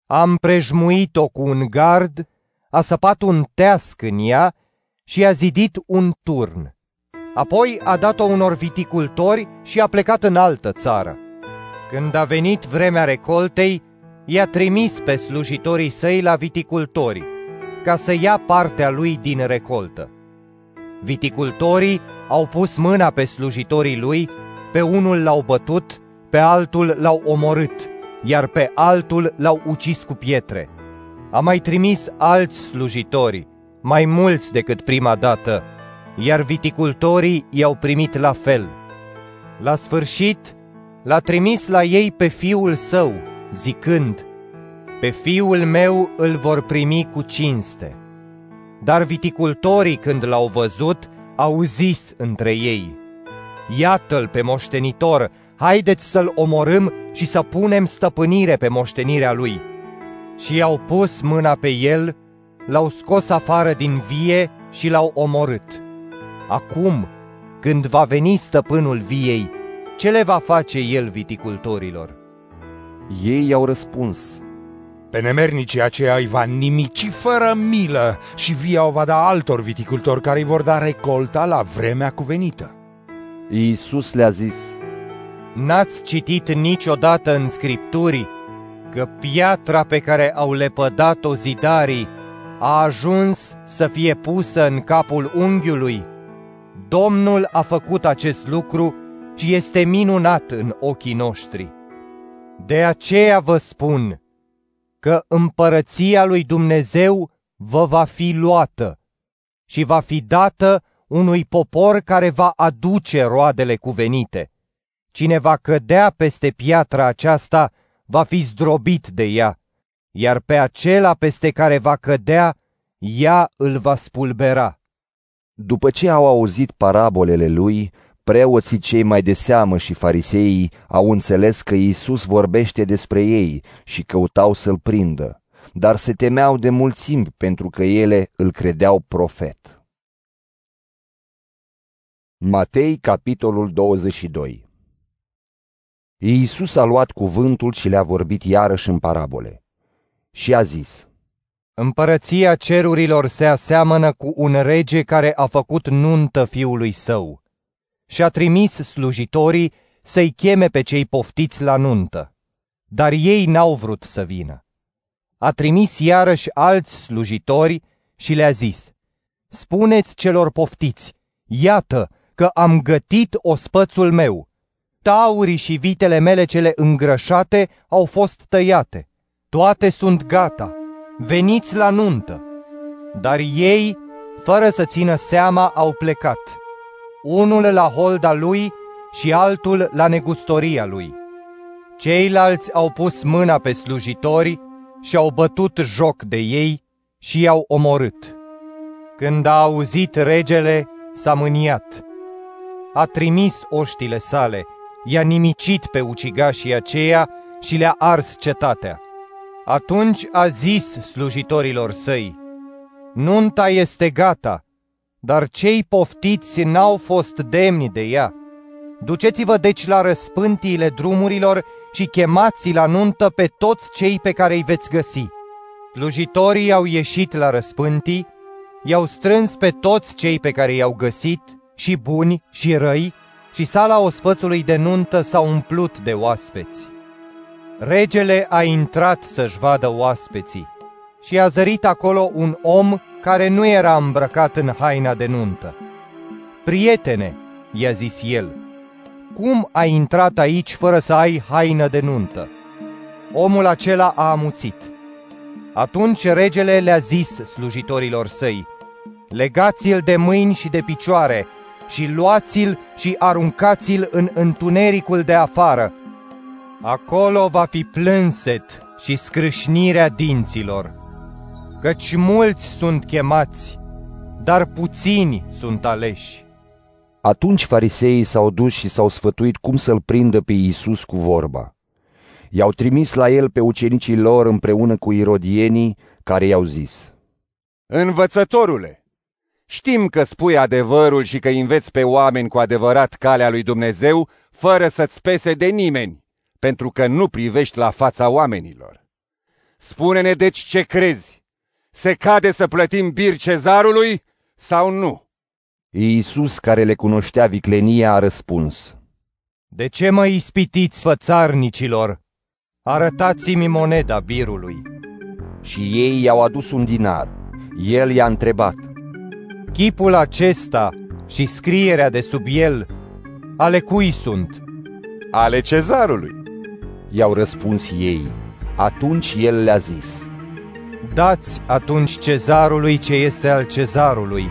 A împrejmuit-o cu un gard, a săpat un teasc în ea și a zidit un turn. Apoi a dat-o unor viticultori și a plecat în altă țară. Când a venit vremea recoltei, i-a trimis pe slujitorii săi la viticultori, ca să ia partea lui din recoltă. Viticultorii au pus mâna pe slujitorii lui, pe unul l-au bătut, pe altul l-au omorât, iar pe altul l-au ucis cu pietre. A mai trimis alți slujitori, mai mulți decât prima dată, iar viticultorii i-au primit la fel. La sfârșit, l-a trimis la ei pe fiul său, zicând, Pe fiul meu îl vor primi cu cinste. Dar viticultorii, când l-au văzut, au zis între ei, Iată-l pe moștenitor, haideți să-l omorâm și să punem stăpânire pe moștenirea lui. Și i-au pus mâna pe el, l-au scos afară din vie și l-au omorât. Acum, când va veni stăpânul viei, ce le va face el viticultorilor? Ei i-au răspuns, pe nemernicii aceia îi va nimici fără milă și via o va da altor viticultori care îi vor da recolta la vremea cuvenită. Iisus le-a zis, N-ați citit niciodată în Scripturi că piatra pe care au lepădat-o zidarii a ajuns să fie pusă în capul unghiului? Domnul a făcut acest lucru și este minunat în ochii noștri. De aceea vă spun că împărăția lui Dumnezeu vă va fi luată și va fi dată unui popor care va aduce roadele cuvenite. Cine va cădea peste piatra aceasta va fi zdrobit de ea, iar pe acela peste care va cădea, ea îl va spulbera. După ce au auzit parabolele lui, preoții cei mai de seamă și fariseii au înțeles că Iisus vorbește despre ei și căutau să-l prindă, dar se temeau de mulțimi pentru că ele îl credeau profet. Matei, capitolul 22 Iisus a luat cuvântul și le-a vorbit iarăși în parabole. Și a zis, Împărăția cerurilor se aseamănă cu un rege care a făcut nuntă fiului său și a trimis slujitorii să-i cheme pe cei poftiți la nuntă, dar ei n-au vrut să vină. A trimis iarăși alți slujitori și le-a zis, Spuneți celor poftiți, iată că am gătit ospățul meu, taurii și vitele mele cele îngrășate au fost tăiate. Toate sunt gata, veniți la nuntă. Dar ei, fără să țină seama, au plecat. Unul la holda lui și altul la negustoria lui. Ceilalți au pus mâna pe slujitori și au bătut joc de ei și i-au omorât. Când a auzit regele, s-a mâniat. A trimis oștile sale, i-a nimicit pe ucigașii aceia și le-a ars cetatea. Atunci a zis slujitorilor săi, Nunta este gata, dar cei poftiți n-au fost demni de ea. Duceți-vă deci la răspântiile drumurilor și chemați la nuntă pe toți cei pe care îi veți găsi. Slujitorii au ieșit la răspântii, i-au strâns pe toți cei pe care i-au găsit, și buni și răi, și sala ospățului de nuntă s-a umplut de oaspeți. Regele a intrat să-și vadă oaspeții și a zărit acolo un om care nu era îmbrăcat în haina de nuntă. Prietene, i-a zis el, cum ai intrat aici fără să ai haină de nuntă? Omul acela a amuțit. Atunci regele le-a zis slujitorilor săi, legați-l de mâini și de picioare și luați-l și aruncați-l în întunericul de afară. Acolo va fi plânset și scrâșnirea dinților, căci mulți sunt chemați, dar puțini sunt aleși. Atunci fariseii s-au dus și s-au sfătuit cum să-l prindă pe Iisus cu vorba. I-au trimis la el pe ucenicii lor împreună cu irodienii, care i-au zis, Învățătorule, știm că spui adevărul și că înveți pe oameni cu adevărat calea lui Dumnezeu, fără să-ți pese de nimeni, pentru că nu privești la fața oamenilor. Spune-ne deci ce crezi. Se cade să plătim bir cezarului sau nu? Iisus, care le cunoștea viclenia, a răspuns. De ce mă ispitiți, fățarnicilor? Arătați-mi moneda birului. Și ei i-au adus un dinar. El i-a întrebat. Chipul acesta și scrierea de sub el, ale cui sunt? Ale cezarului. I-au răspuns ei. Atunci el le-a zis. Dați atunci cezarului ce este al cezarului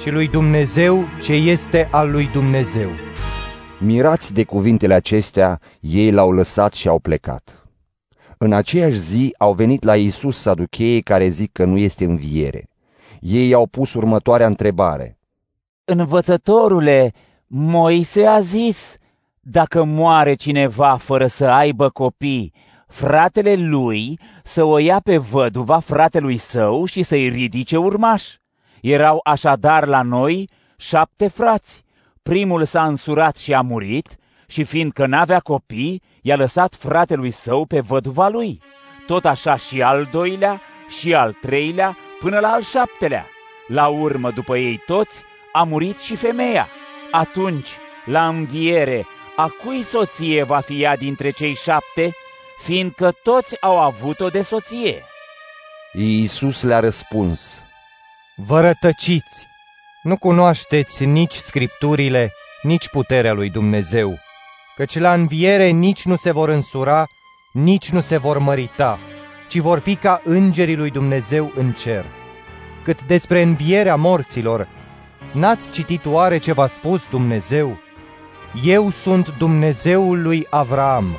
și lui Dumnezeu ce este al lui Dumnezeu. Mirați de cuvintele acestea, ei l-au lăsat și au plecat. În aceeași zi au venit la Iisus saducheii care zic că nu este înviere. Ei au pus următoarea întrebare. Învățătorule, Moise a zis, dacă moare cineva fără să aibă copii, fratele lui să o ia pe văduva fratelui său și să-i ridice urmași. Erau așadar la noi șapte frați. Primul s-a însurat și a murit și fiindcă n-avea copii, i-a lăsat fratelui său pe văduva lui. Tot așa și al doilea și al treilea până la al șaptelea. La urmă, după ei toți, a murit și femeia. Atunci, la înviere, a cui soție va fi ea dintre cei șapte, fiindcă toți au avut-o de soție? Iisus le-a răspuns, Vă rătăciți! Nu cunoașteți nici scripturile, nici puterea lui Dumnezeu, căci la înviere nici nu se vor însura, nici nu se vor mărita, ci vor fi ca îngerii lui Dumnezeu în cer. Cât despre învierea morților, n-ați citit oare ce v-a spus Dumnezeu? Eu sunt Dumnezeul lui Avram,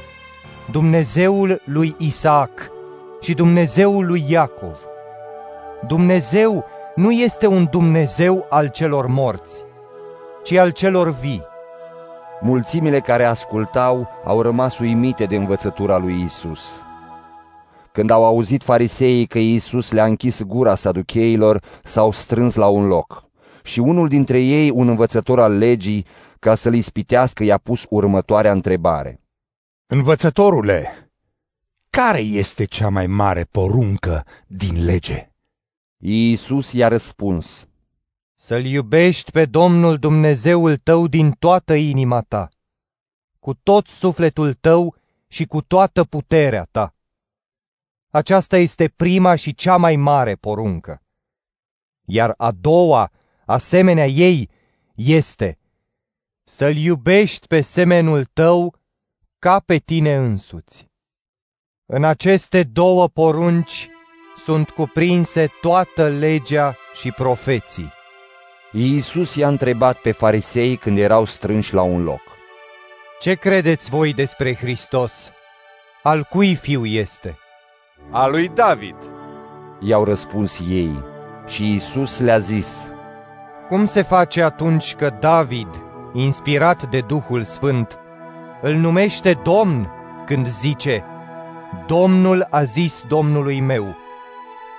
Dumnezeul lui Isaac și Dumnezeul lui Iacov. Dumnezeu nu este un Dumnezeu al celor morți, ci al celor vii. Mulțimile care ascultau au rămas uimite de învățătura lui Isus. Când au auzit fariseii că Iisus le-a închis gura saducheilor, s-au strâns la un loc. Și unul dintre ei, un învățător al legii, ca să-l ispitească, i-a pus următoarea întrebare. Învățătorule, care este cea mai mare poruncă din lege? Iisus i-a răspuns. Să-L iubești pe Domnul Dumnezeul tău din toată inima ta, cu tot sufletul tău și cu toată puterea ta. Aceasta este prima și cea mai mare poruncă. Iar a doua, asemenea ei, este să-l iubești pe semenul tău ca pe tine însuți. În aceste două porunci sunt cuprinse toată legea și profeții. Iisus i-a întrebat pe farisei când erau strânși la un loc. Ce credeți voi despre Hristos? Al cui fiu este? A lui David. I-au răspuns ei și Iisus le-a zis. Cum se face atunci că David, inspirat de Duhul Sfânt, îl numește Domn când zice, Domnul a zis Domnului meu,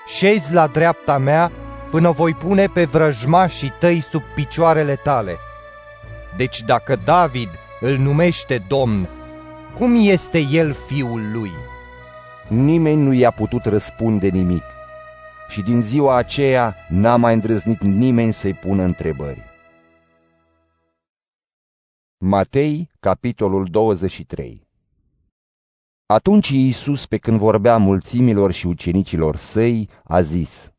șezi la dreapta mea până voi pune pe vrăjmașii tăi sub picioarele tale. Deci dacă David îl numește Domn, cum este el fiul lui? Nimeni nu i-a putut răspunde nimic. Și din ziua aceea n-a mai îndrăznit nimeni să-i pună întrebări. Matei, capitolul 23 Atunci Iisus, pe când vorbea mulțimilor și ucenicilor săi, a zis,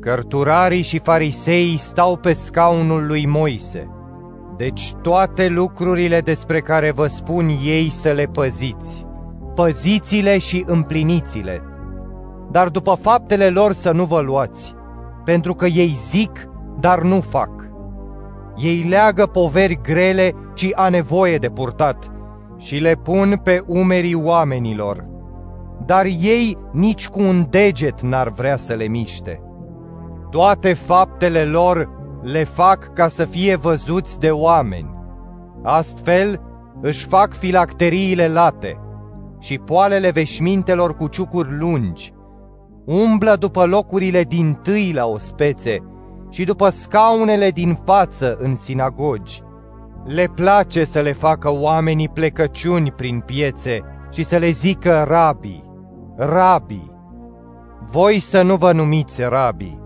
Cărturarii și fariseii stau pe scaunul lui Moise, deci toate lucrurile despre care vă spun ei să le păziți, păziți-le și împliniți-le, dar după faptele lor să nu vă luați, pentru că ei zic, dar nu fac. Ei leagă poveri grele, ci a nevoie de purtat, și le pun pe umerii oamenilor, dar ei nici cu un deget n-ar vrea să le miște. Toate faptele lor le fac ca să fie văzuți de oameni. Astfel își fac filacteriile late și poalele veșmintelor cu ciucuri lungi. Umblă după locurile din tâi la ospețe și după scaunele din față în sinagogi. Le place să le facă oamenii plecăciuni prin piețe și să le zică rabii, rabii. Voi să nu vă numiți rabii,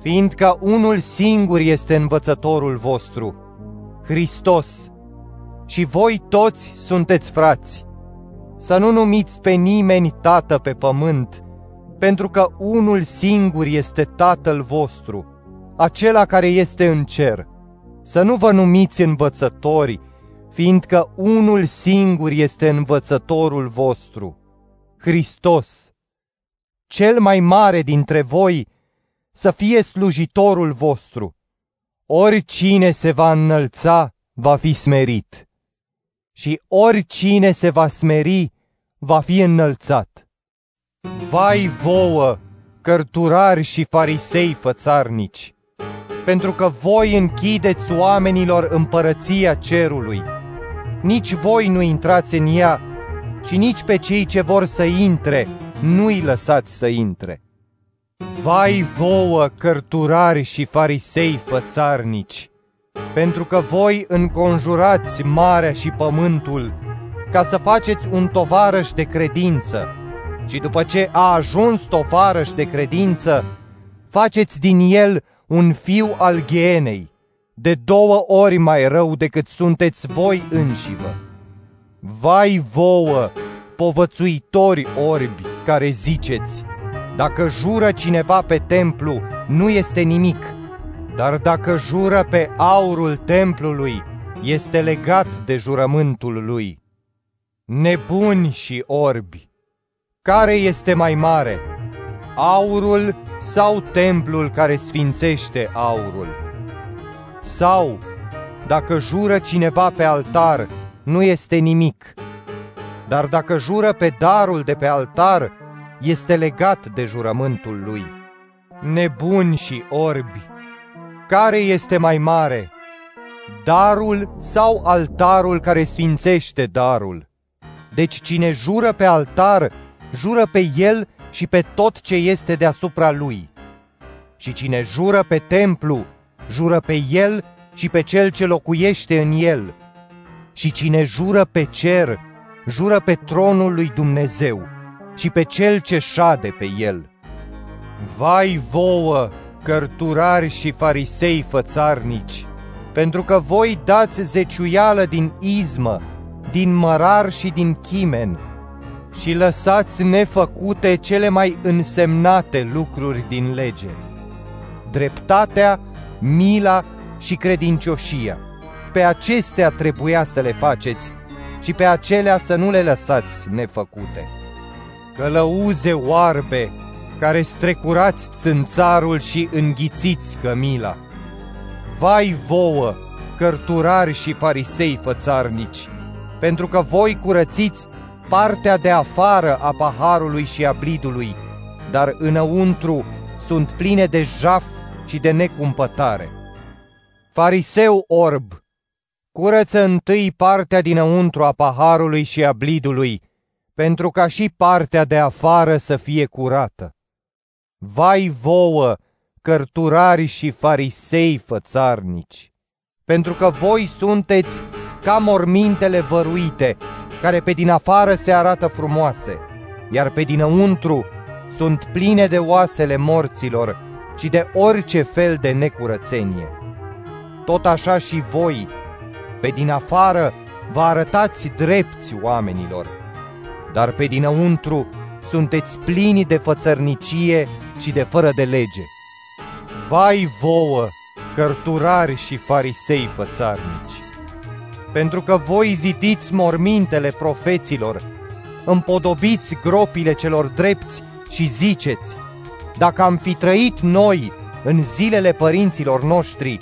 fiindcă unul singur este învățătorul vostru, Hristos, și voi toți sunteți frați. Să nu numiți pe nimeni tată pe pământ, pentru că unul singur este Tatăl vostru, acela care este în cer. Să nu vă numiți învățători, fiindcă unul singur este învățătorul vostru, Hristos. Cel mai mare dintre voi să fie slujitorul vostru. Oricine se va înălța, va fi smerit. Și oricine se va smeri, va fi înălțat. Vai vouă, cărturari și farisei fățarnici, pentru că voi închideți oamenilor împărăția cerului. Nici voi nu intrați în ea și nici pe cei ce vor să intre nu-i lăsați să intre. Vai vouă, cărturari și farisei fățarnici, pentru că voi înconjurați marea și pământul ca să faceți un tovarăș de credință și după ce a ajuns tovarăș de credință, faceți din el un fiu al ghienei, de două ori mai rău decât sunteți voi înșivă. Vai vouă, povățuitori orbi, care ziceți, dacă jură cineva pe templu, nu este nimic, dar dacă jură pe aurul templului, este legat de jurământul lui. Nebuni și orbi, care este mai mare, aurul sau templul care sfințește aurul? Sau, dacă jură cineva pe altar, nu este nimic, dar dacă jură pe darul de pe altar, este legat de jurământul lui. Nebuni și orbi, care este mai mare, darul sau altarul care sfințește darul? Deci cine jură pe altar, jură pe el și pe tot ce este deasupra lui. Și cine jură pe templu, jură pe el și pe cel ce locuiește în el. Și cine jură pe cer, jură pe tronul lui Dumnezeu ci pe cel ce șade pe el. Vai vouă, cărturari și farisei fățarnici, pentru că voi dați zeciuială din izmă, din mărar și din chimen, și lăsați nefăcute cele mai însemnate lucruri din lege, dreptatea, mila și credincioșia, pe acestea trebuia să le faceți și pe acelea să nu le lăsați nefăcute. Călăuze oarbe, care strecurați țânțarul și înghițiți cămila. Vai vouă, cărturari și farisei fățarnici, pentru că voi curățiți partea de afară a paharului și a blidului, dar înăuntru sunt pline de jaf și de necumpătare. Fariseu orb, curăță întâi partea dinăuntru a paharului și a blidului, pentru ca și partea de afară să fie curată. Vai vouă, cărturari și farisei fățarnici, pentru că voi sunteți ca mormintele văruite, care pe din afară se arată frumoase, iar pe dinăuntru sunt pline de oasele morților și de orice fel de necurățenie. Tot așa și voi, pe din afară, vă arătați drepți oamenilor, dar pe dinăuntru sunteți plini de fățărnicie și de fără de lege. Vai vouă, cărturari și farisei fățarnici! Pentru că voi zidiți mormintele profeților, împodobiți gropile celor drepți și ziceți, dacă am fi trăit noi în zilele părinților noștri,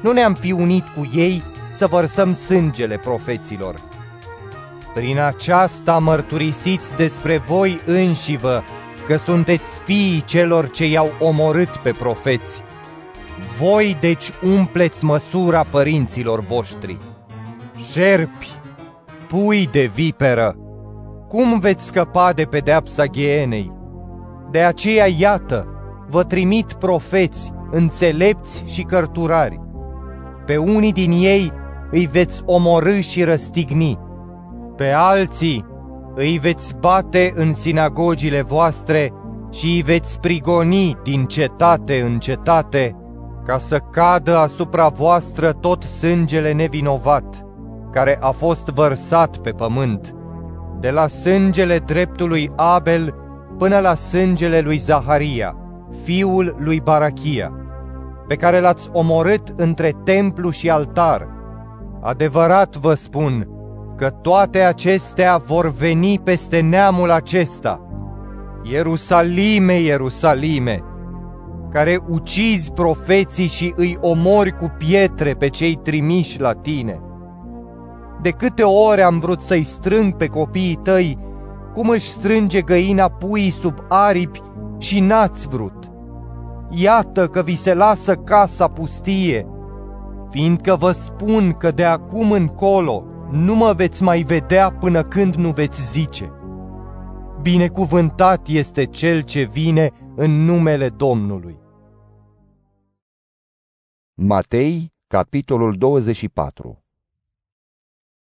nu ne-am fi unit cu ei să vărsăm sângele profeților. Prin aceasta mărturisiți despre voi înșivă că sunteți fiii celor ce i-au omorât pe profeți. Voi deci umpleți măsura părinților voștri. Șerpi, pui de viperă, cum veți scăpa de pedeapsa ghienei? De aceea, iată, vă trimit profeți, înțelepți și cărturari. Pe unii din ei îi veți omorâ și răstigni, pe alții îi veți bate în sinagogile voastre și îi veți prigoni din cetate în cetate, ca să cadă asupra voastră tot sângele nevinovat, care a fost vărsat pe pământ, de la sângele dreptului Abel până la sângele lui Zaharia, fiul lui Barachia, pe care l-ați omorât între templu și altar. Adevărat vă spun că toate acestea vor veni peste neamul acesta. Ierusalime, Ierusalime, care ucizi profeții și îi omori cu pietre pe cei trimiși la tine. De câte ori am vrut să-i strâng pe copiii tăi, cum își strânge găina puii sub aripi și n-ați vrut. Iată că vi se lasă casa pustie, fiindcă vă spun că de acum încolo nu mă veți mai vedea până când nu veți zice. Binecuvântat este cel ce vine în numele Domnului. Matei, capitolul 24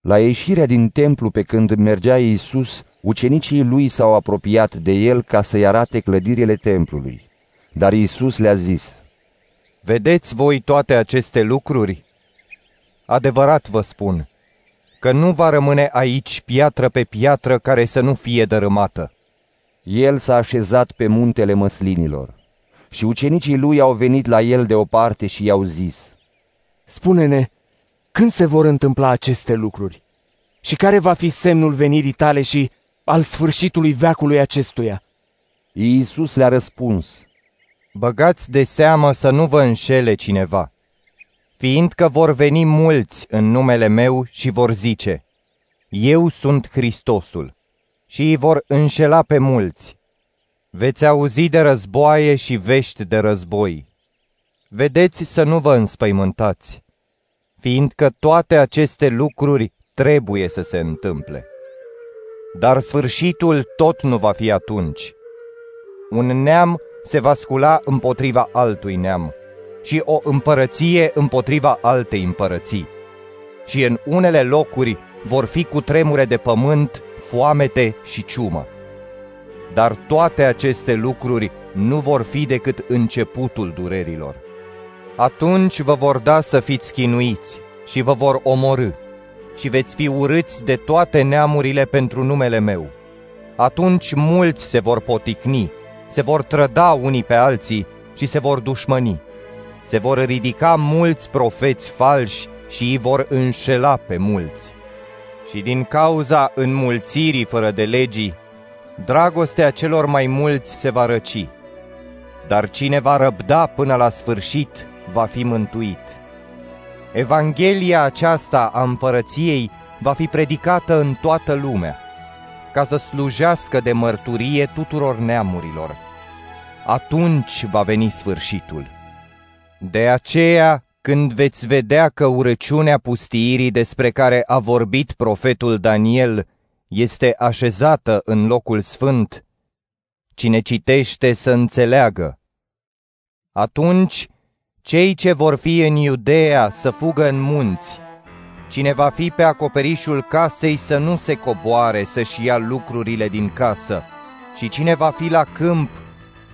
La ieșirea din templu pe când mergea Iisus, ucenicii lui s-au apropiat de el ca să-i arate clădirile templului. Dar Iisus le-a zis, Vedeți voi toate aceste lucruri? Adevărat vă spun, că nu va rămâne aici piatră pe piatră care să nu fie dărâmată. El s-a așezat pe muntele măslinilor și ucenicii lui au venit la el de o parte și i-au zis, Spune-ne, când se vor întâmpla aceste lucruri? Și care va fi semnul venirii tale și al sfârșitului veacului acestuia? Iisus le-a răspuns, Băgați de seamă să nu vă înșele cineva fiindcă vor veni mulți în numele meu și vor zice, Eu sunt Hristosul, și îi vor înșela pe mulți. Veți auzi de războaie și vești de război. Vedeți să nu vă înspăimântați, fiindcă toate aceste lucruri trebuie să se întâmple. Dar sfârșitul tot nu va fi atunci. Un neam se va scula împotriva altui neam și o împărăție împotriva altei împărății. Și în unele locuri vor fi cu tremure de pământ, foamete și ciumă. Dar toate aceste lucruri nu vor fi decât începutul durerilor. Atunci vă vor da să fiți chinuiți și vă vor omorâ și veți fi urâți de toate neamurile pentru numele meu. Atunci mulți se vor poticni, se vor trăda unii pe alții și se vor dușmăni se vor ridica mulți profeți falși și îi vor înșela pe mulți. Și din cauza înmulțirii fără de legii, dragostea celor mai mulți se va răci. Dar cine va răbda până la sfârșit va fi mântuit. Evanghelia aceasta a împărăției va fi predicată în toată lumea, ca să slujească de mărturie tuturor neamurilor. Atunci va veni sfârșitul. De aceea, când veți vedea că urăciunea pustiirii despre care a vorbit profetul Daniel este așezată în locul sfânt, cine citește să înțeleagă. Atunci, cei ce vor fi în Iudea să fugă în munți, cine va fi pe acoperișul casei să nu se coboare să-și ia lucrurile din casă, și cine va fi la câmp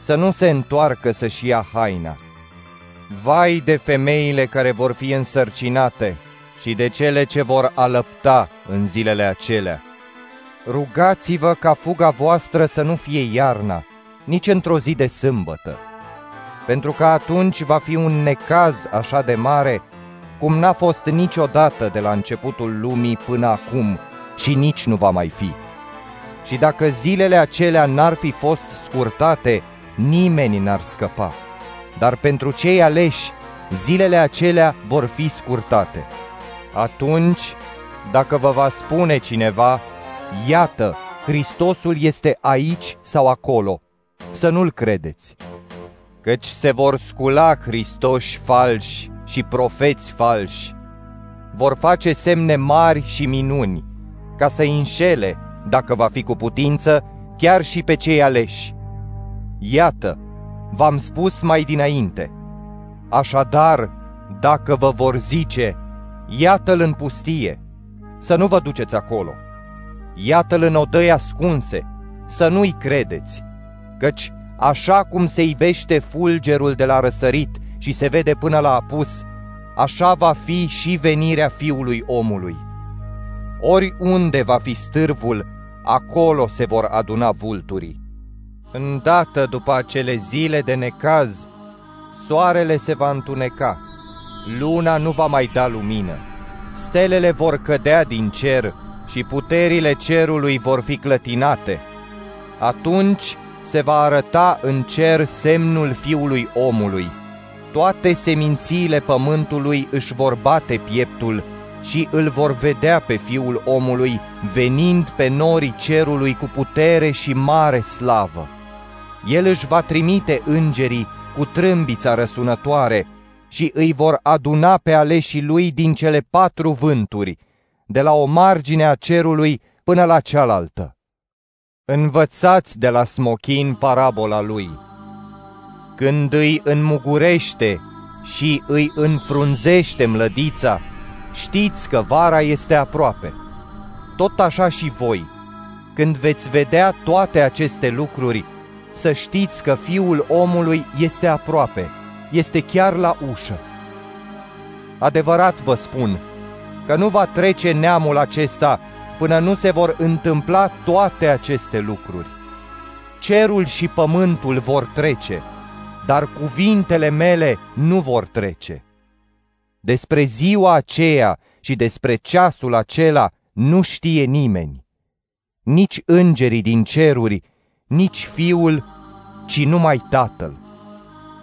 să nu se întoarcă să-și ia haina. Vai de femeile care vor fi însărcinate și de cele ce vor alăpta în zilele acelea. Rugați-vă ca fuga voastră să nu fie iarna, nici într-o zi de sâmbătă, pentru că atunci va fi un necaz așa de mare, cum n-a fost niciodată de la începutul lumii până acum și nici nu va mai fi. Și dacă zilele acelea n-ar fi fost scurtate, nimeni n-ar scăpa. Dar pentru cei aleși, zilele acelea vor fi scurtate. Atunci, dacă vă va spune cineva, iată, Hristosul este aici sau acolo, să nu-l credeți. Căci se vor scula Hristoși falși și profeți falși. Vor face semne mari și minuni, ca să înșele, dacă va fi cu putință, chiar și pe cei aleși. Iată, v-am spus mai dinainte. Așadar, dacă vă vor zice, iată-l în pustie, să nu vă duceți acolo. Iată-l în odăi ascunse, să nu-i credeți, căci așa cum se ivește fulgerul de la răsărit și se vede până la apus, așa va fi și venirea fiului omului. Oriunde va fi stârvul, acolo se vor aduna vulturii. Îndată după acele zile de necaz, soarele se va întuneca, luna nu va mai da lumină, stelele vor cădea din cer și puterile cerului vor fi clătinate. Atunci se va arăta în cer semnul fiului omului. Toate semințiile pământului își vor bate pieptul și îl vor vedea pe fiul omului venind pe norii cerului cu putere și mare slavă. El își va trimite îngerii cu trâmbița răsunătoare și îi vor aduna pe aleșii lui din cele patru vânturi, de la o margine a cerului până la cealaltă. Învățați de la smochin parabola lui. Când îi înmugurește și îi înfrunzește mlădița, știți că vara este aproape. Tot așa și voi, când veți vedea toate aceste lucruri, să știți că Fiul omului este aproape, este chiar la ușă. Adevărat vă spun că nu va trece neamul acesta până nu se vor întâmpla toate aceste lucruri. Cerul și pământul vor trece, dar cuvintele mele nu vor trece. Despre ziua aceea și despre ceasul acela nu știe nimeni, nici îngerii din ceruri, nici fiul, ci numai tatăl.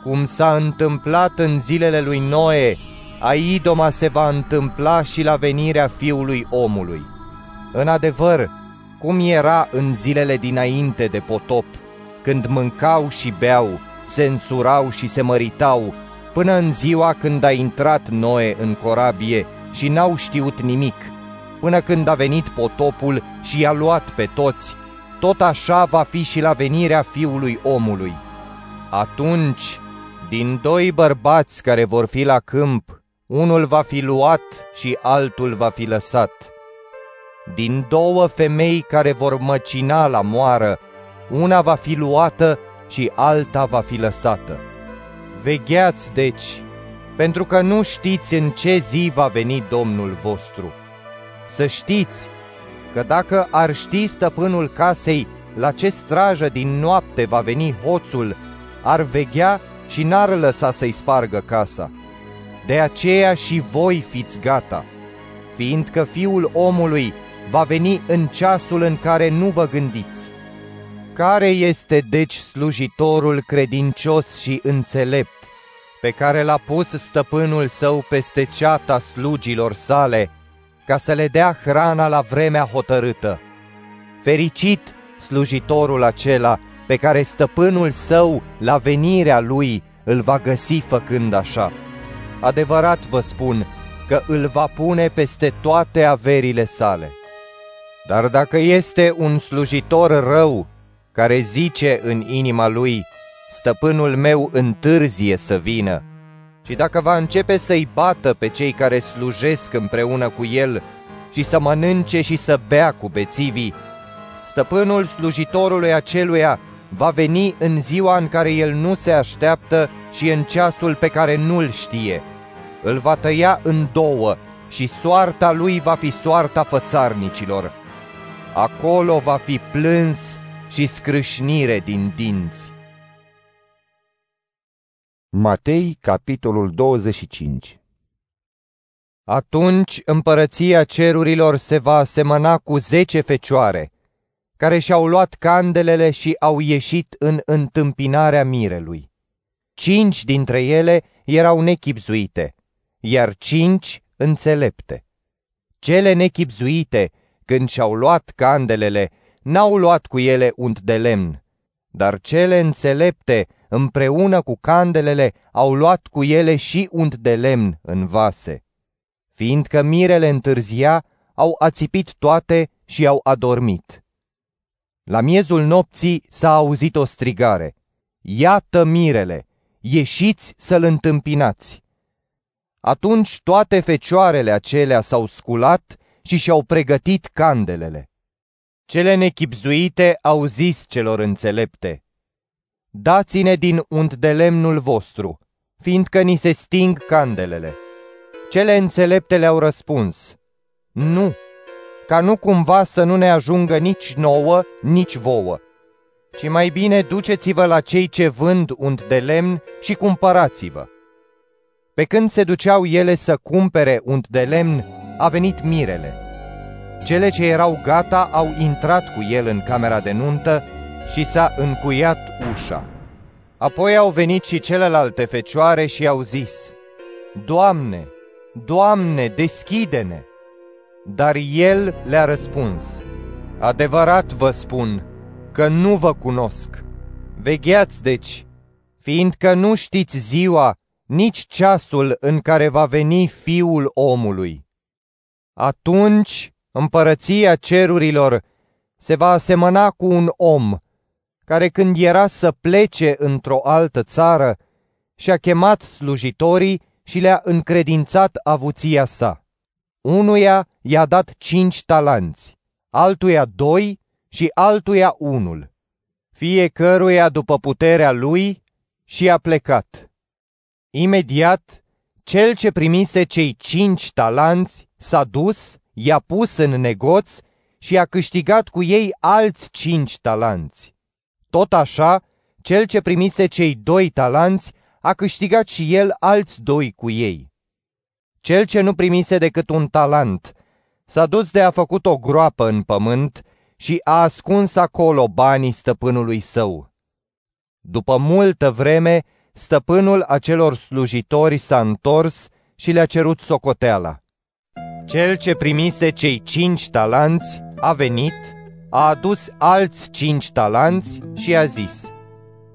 Cum s-a întâmplat în zilele lui Noe, Aidoma se va întâmpla și la venirea fiului omului. În adevăr, cum era în zilele dinainte de potop, când mâncau și beau, se însurau și se măritau, până în ziua când a intrat Noe în corabie și n-au știut nimic, până când a venit potopul și i-a luat pe toți, tot așa va fi și la venirea fiului omului. Atunci, din doi bărbați care vor fi la câmp, unul va fi luat și altul va fi lăsat. Din două femei care vor măcina la moară, una va fi luată și alta va fi lăsată. Vegheați, deci, pentru că nu știți în ce zi va veni Domnul vostru. Să știți că dacă ar ști stăpânul casei la ce strajă din noapte va veni hoțul, ar veghea și n-ar lăsa să-i spargă casa. De aceea și voi fiți gata, fiindcă Fiul omului va veni în ceasul în care nu vă gândiți. Care este deci slujitorul credincios și înțelept, pe care l-a pus stăpânul său peste ceata slugilor sale, ca să le dea hrana la vremea hotărâtă? Fericit slujitorul acela pe care stăpânul său la venirea lui îl va găsi făcând așa. Adevărat vă spun că îl va pune peste toate averile sale. Dar dacă este un slujitor rău care zice în inima lui, stăpânul meu întârzie să vină, și dacă va începe să-i bată pe cei care slujesc împreună cu el și să mănânce și să bea cu bețivii, stăpânul slujitorului aceluia va veni în ziua în care el nu se așteaptă și în ceasul pe care nu-l știe. Îl va tăia în două și soarta lui va fi soarta fățarnicilor. Acolo va fi plâns și scrâșnire din dinți. Matei, capitolul 25 Atunci împărăția cerurilor se va asemăna cu zece fecioare, care și-au luat candelele și au ieșit în întâmpinarea mirelui. Cinci dintre ele erau nechipzuite, iar cinci înțelepte. Cele nechipzuite, când și-au luat candelele, n-au luat cu ele unt de lemn, dar cele înțelepte, împreună cu candelele, au luat cu ele și unt de lemn în vase. Fiindcă mirele întârzia, au ațipit toate și au adormit. La miezul nopții s-a auzit o strigare. Iată mirele, ieșiți să-l întâmpinați. Atunci toate fecioarele acelea s-au sculat și și-au pregătit candelele. Cele nechipzuite au zis celor înțelepte, Dați-ne din unt de lemnul vostru, fiindcă ni se sting candelele. Cele înțelepte le-au răspuns, Nu, ca nu cumva să nu ne ajungă nici nouă, nici vouă, ci mai bine duceți-vă la cei ce vând unt de lemn și cumpărați-vă. Pe când se duceau ele să cumpere unt de lemn, a venit mirele. Cele ce erau gata au intrat cu el în camera de nuntă și s-a încuiat ușa. Apoi au venit și celelalte fecioare și au zis, Doamne, Doamne, deschide-ne! Dar el le-a răspuns, Adevărat vă spun că nu vă cunosc. Vegheați deci, fiindcă nu știți ziua, nici ceasul în care va veni Fiul omului. Atunci împărăția cerurilor se va asemăna cu un om care când era să plece într-o altă țară, și-a chemat slujitorii și le-a încredințat avuția sa. Unuia i-a dat cinci talanți, altuia doi și altuia unul, fiecăruia după puterea lui și a plecat. Imediat, cel ce primise cei cinci talanți s-a dus, i-a pus în negoț și a câștigat cu ei alți cinci talanți. Tot așa, cel ce primise cei doi talanți a câștigat și el alți doi cu ei. Cel ce nu primise decât un talent s-a dus de a făcut o groapă în pământ și a ascuns acolo banii stăpânului său. După multă vreme, stăpânul acelor slujitori s-a întors și le-a cerut socoteala. Cel ce primise cei cinci talanți a venit, a adus alți cinci talanți și a zis,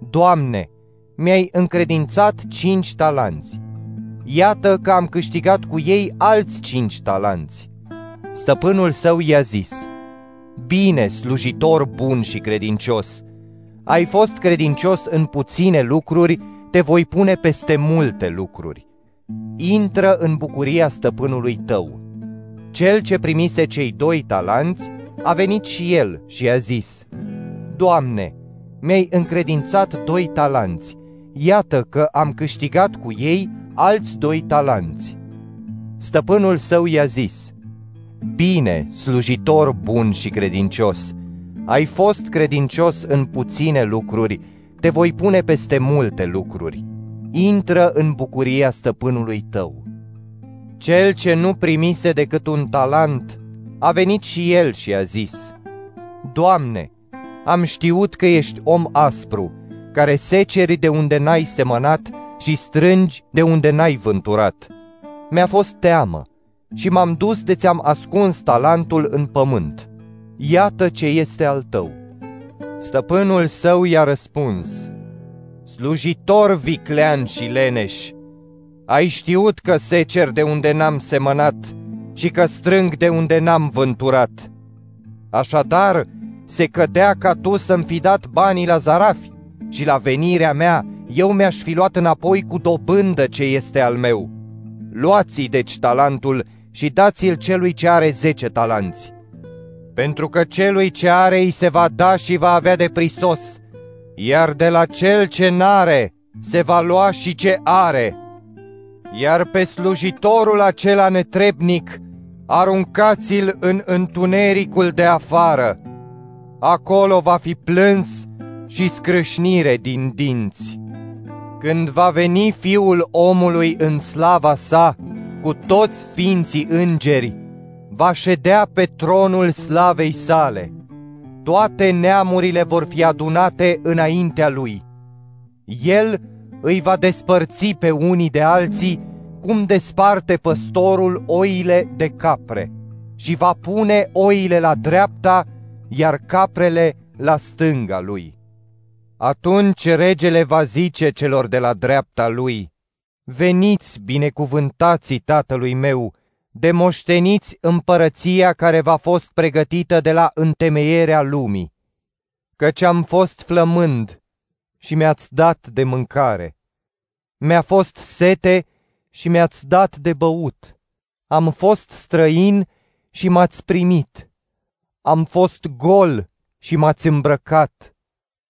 Doamne, mi-ai încredințat cinci talanți. Iată că am câștigat cu ei alți cinci talanți. Stăpânul său i-a zis, Bine, slujitor bun și credincios, ai fost credincios în puține lucruri, te voi pune peste multe lucruri. Intră în bucuria stăpânului tău. Cel ce primise cei doi talanți a venit și el și a zis, Doamne, mi-ai încredințat doi talanți, iată că am câștigat cu ei alți doi talanți. Stăpânul său i-a zis, Bine, slujitor bun și credincios, ai fost credincios în puține lucruri, te voi pune peste multe lucruri. Intră în bucuria stăpânului tău. Cel ce nu primise decât un talent a venit și el și a zis, Doamne, am știut că ești om aspru, care seceri de unde n-ai semănat și strângi de unde n-ai vânturat. Mi-a fost teamă și m-am dus de ți-am ascuns talentul în pământ. Iată ce este al tău. Stăpânul său i-a răspuns, Slujitor viclean și leneș, ai știut că secer de unde n-am semănat și că strâng de unde n-am vânturat. Așadar, se cădea ca tu să-mi fi dat banii la zarafi și la venirea mea eu mi-aș fi luat înapoi cu dobândă ce este al meu. Luați-i deci talentul și dați-l celui ce are zece talanți. Pentru că celui ce are îi se va da și va avea de prisos, iar de la cel ce n-are se va lua și ce are. Iar pe slujitorul acela netrebnic aruncați-l în întunericul de afară. Acolo va fi plâns și scrâșnire din dinți. Când va veni fiul omului în slava sa, cu toți sfinții îngeri, va ședea pe tronul slavei sale. Toate neamurile vor fi adunate înaintea lui. El îi va despărți pe unii de alții, cum desparte păstorul oile de capre, și va pune oile la dreapta, iar caprele la stânga lui. Atunci regele va zice celor de la dreapta lui, Veniți, binecuvântații tatălui meu, demoșteniți împărăția care v-a fost pregătită de la întemeierea lumii, căci am fost flămând și mi-ați dat de mâncare. Mi-a fost sete și mi-ați dat de băut. Am fost străin și m-ați primit. Am fost gol și m-ați îmbrăcat.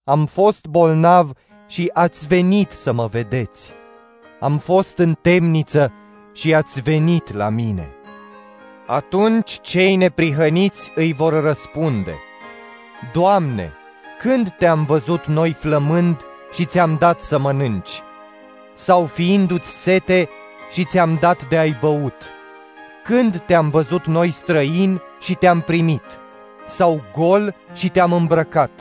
Am fost bolnav și ați venit să mă vedeți. Am fost în temniță și ați venit la mine. Atunci cei neprihăniți îi vor răspunde, Doamne, când te-am văzut noi flămând și ți-am dat să mănânci? Sau fiindu-ți sete și ți-am dat de ai băut? Când te-am văzut noi străini și te-am primit? Sau gol și te-am îmbrăcat?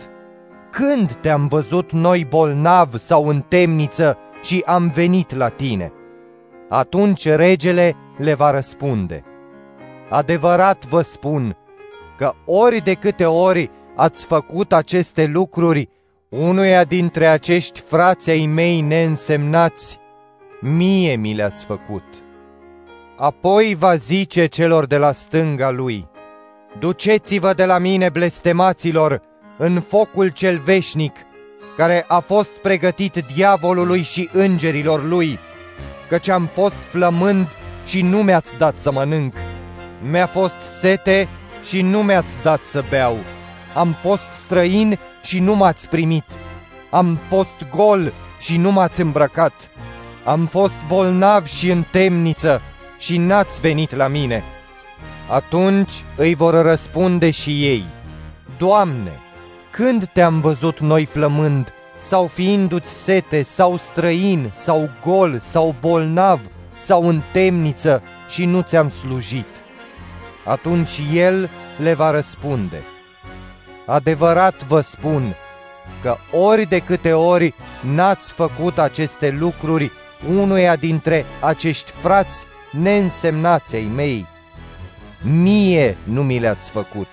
Când te-am văzut noi bolnav sau în temniță și am venit la tine? Atunci regele le va răspunde. Adevărat vă spun că ori de câte ori ați făcut aceste lucruri unuia dintre acești frați ai mei neînsemnați, mie mi le-ați făcut. Apoi va zice celor de la stânga lui, Duceți-vă de la mine, blestemaților, în focul cel veșnic, care a fost pregătit diavolului și îngerilor lui, căci am fost flămând și nu mi-ați dat să mănânc, mi-a fost sete și nu mi-ați dat să beau, am fost străin și nu m-ați primit, am fost gol și nu m-ați îmbrăcat, am fost bolnav și în temniță și n-ați venit la mine. Atunci îi vor răspunde și ei, Doamne, când te-am văzut noi flămând, sau fiindu-ți sete, sau străin, sau gol, sau bolnav, sau în temniță și nu ți-am slujit? Atunci el le va răspunde, Adevărat vă spun că ori de câte ori n-ați făcut aceste lucruri unuia dintre acești frați neînsemnați ai mei, mie nu mi le-ați făcut,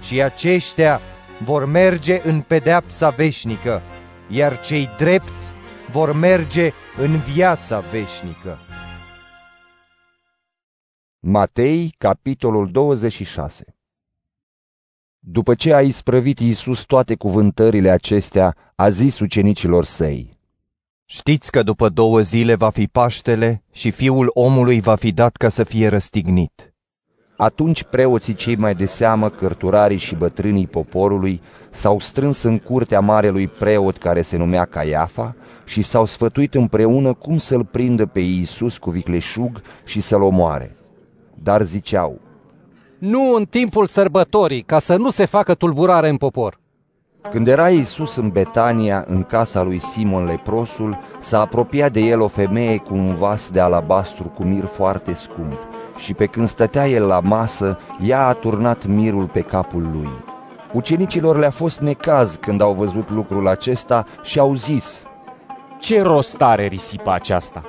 și aceștia vor merge în pedeapsa veșnică, iar cei drepți vor merge în viața veșnică. Matei, capitolul 26 După ce a isprăvit Iisus toate cuvântările acestea, a zis ucenicilor săi, Știți că după două zile va fi Paștele și Fiul omului va fi dat ca să fie răstignit. Atunci preoții cei mai de seamă, cărturarii și bătrânii poporului, s-au strâns în curtea marelui preot care se numea Caiafa și s-au sfătuit împreună cum să-l prindă pe Iisus cu vicleșug și să-l omoare. Dar ziceau, Nu în timpul sărbătorii, ca să nu se facă tulburare în popor. Când era Iisus în Betania, în casa lui Simon leprosul, s-a apropiat de el o femeie cu un vas de alabastru cu mir foarte scump și pe când stătea el la masă, ea a turnat mirul pe capul lui. Ucenicilor le-a fost necaz când au văzut lucrul acesta și au zis, Ce rost are risipa aceasta?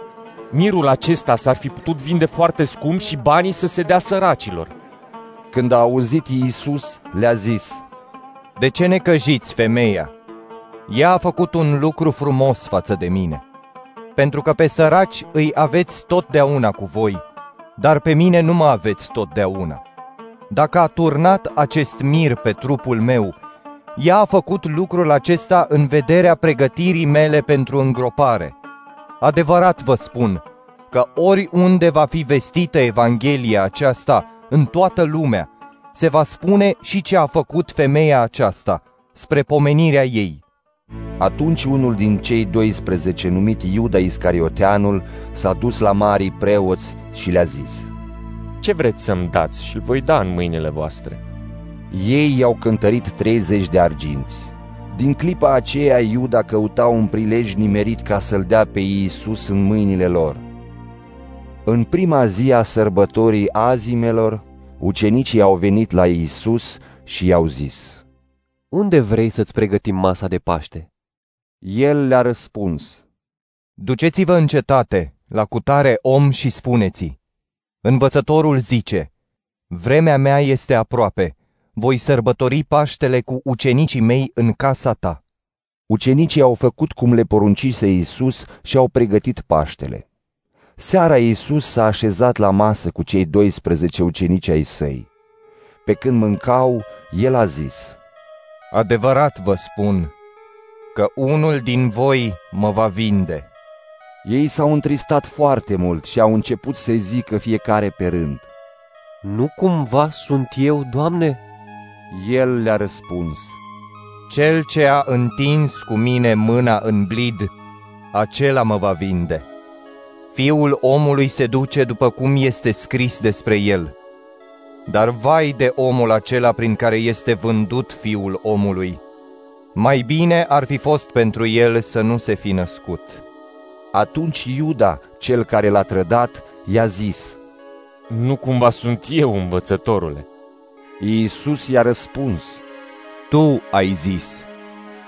Mirul acesta s-ar fi putut vinde foarte scump și banii să se dea săracilor. Când a auzit Iisus, le-a zis, De ce ne căjiți, femeia? Ea a făcut un lucru frumos față de mine. Pentru că pe săraci îi aveți totdeauna cu voi, dar pe mine nu mă aveți totdeauna. Dacă a turnat acest mir pe trupul meu, ea a făcut lucrul acesta în vederea pregătirii mele pentru îngropare. Adevărat vă spun că oriunde va fi vestită Evanghelia aceasta în toată lumea, se va spune și ce a făcut femeia aceasta, spre pomenirea ei. Atunci unul din cei 12, numit Iuda Iscarioteanul, s-a dus la marii preoți și le-a zis, Ce vreți să-mi dați și îl voi da în mâinile voastre? Ei i-au cântărit 30 de arginți. Din clipa aceea, Iuda căuta un prilej nimerit ca să-l dea pe Iisus în mâinile lor. În prima zi a sărbătorii azimelor, ucenicii au venit la Iisus și i-au zis, Unde vrei să-ți pregătim masa de Paște? El le-a răspuns, Duceți-vă în cetate, la cutare om și spuneți Învățătorul zice, Vremea mea este aproape, voi sărbători Paștele cu ucenicii mei în casa ta. Ucenicii au făcut cum le poruncise Iisus și au pregătit Paștele. Seara Iisus s-a așezat la masă cu cei 12 ucenici ai săi. Pe când mâncau, el a zis, Adevărat vă spun că unul din voi mă va vinde. Ei s-au întristat foarte mult și au început să zică fiecare pe rând. Nu cumva sunt eu, Doamne? El le-a răspuns, Cel ce a întins cu mine mâna în blid, acela mă va vinde. Fiul omului se duce după cum este scris despre el. Dar vai de omul acela prin care este vândut fiul omului. Mai bine ar fi fost pentru el să nu se fi născut. Atunci Iuda, cel care l-a trădat, i-a zis, Nu cumva sunt eu, învățătorule? Iisus i-a răspuns, Tu ai zis.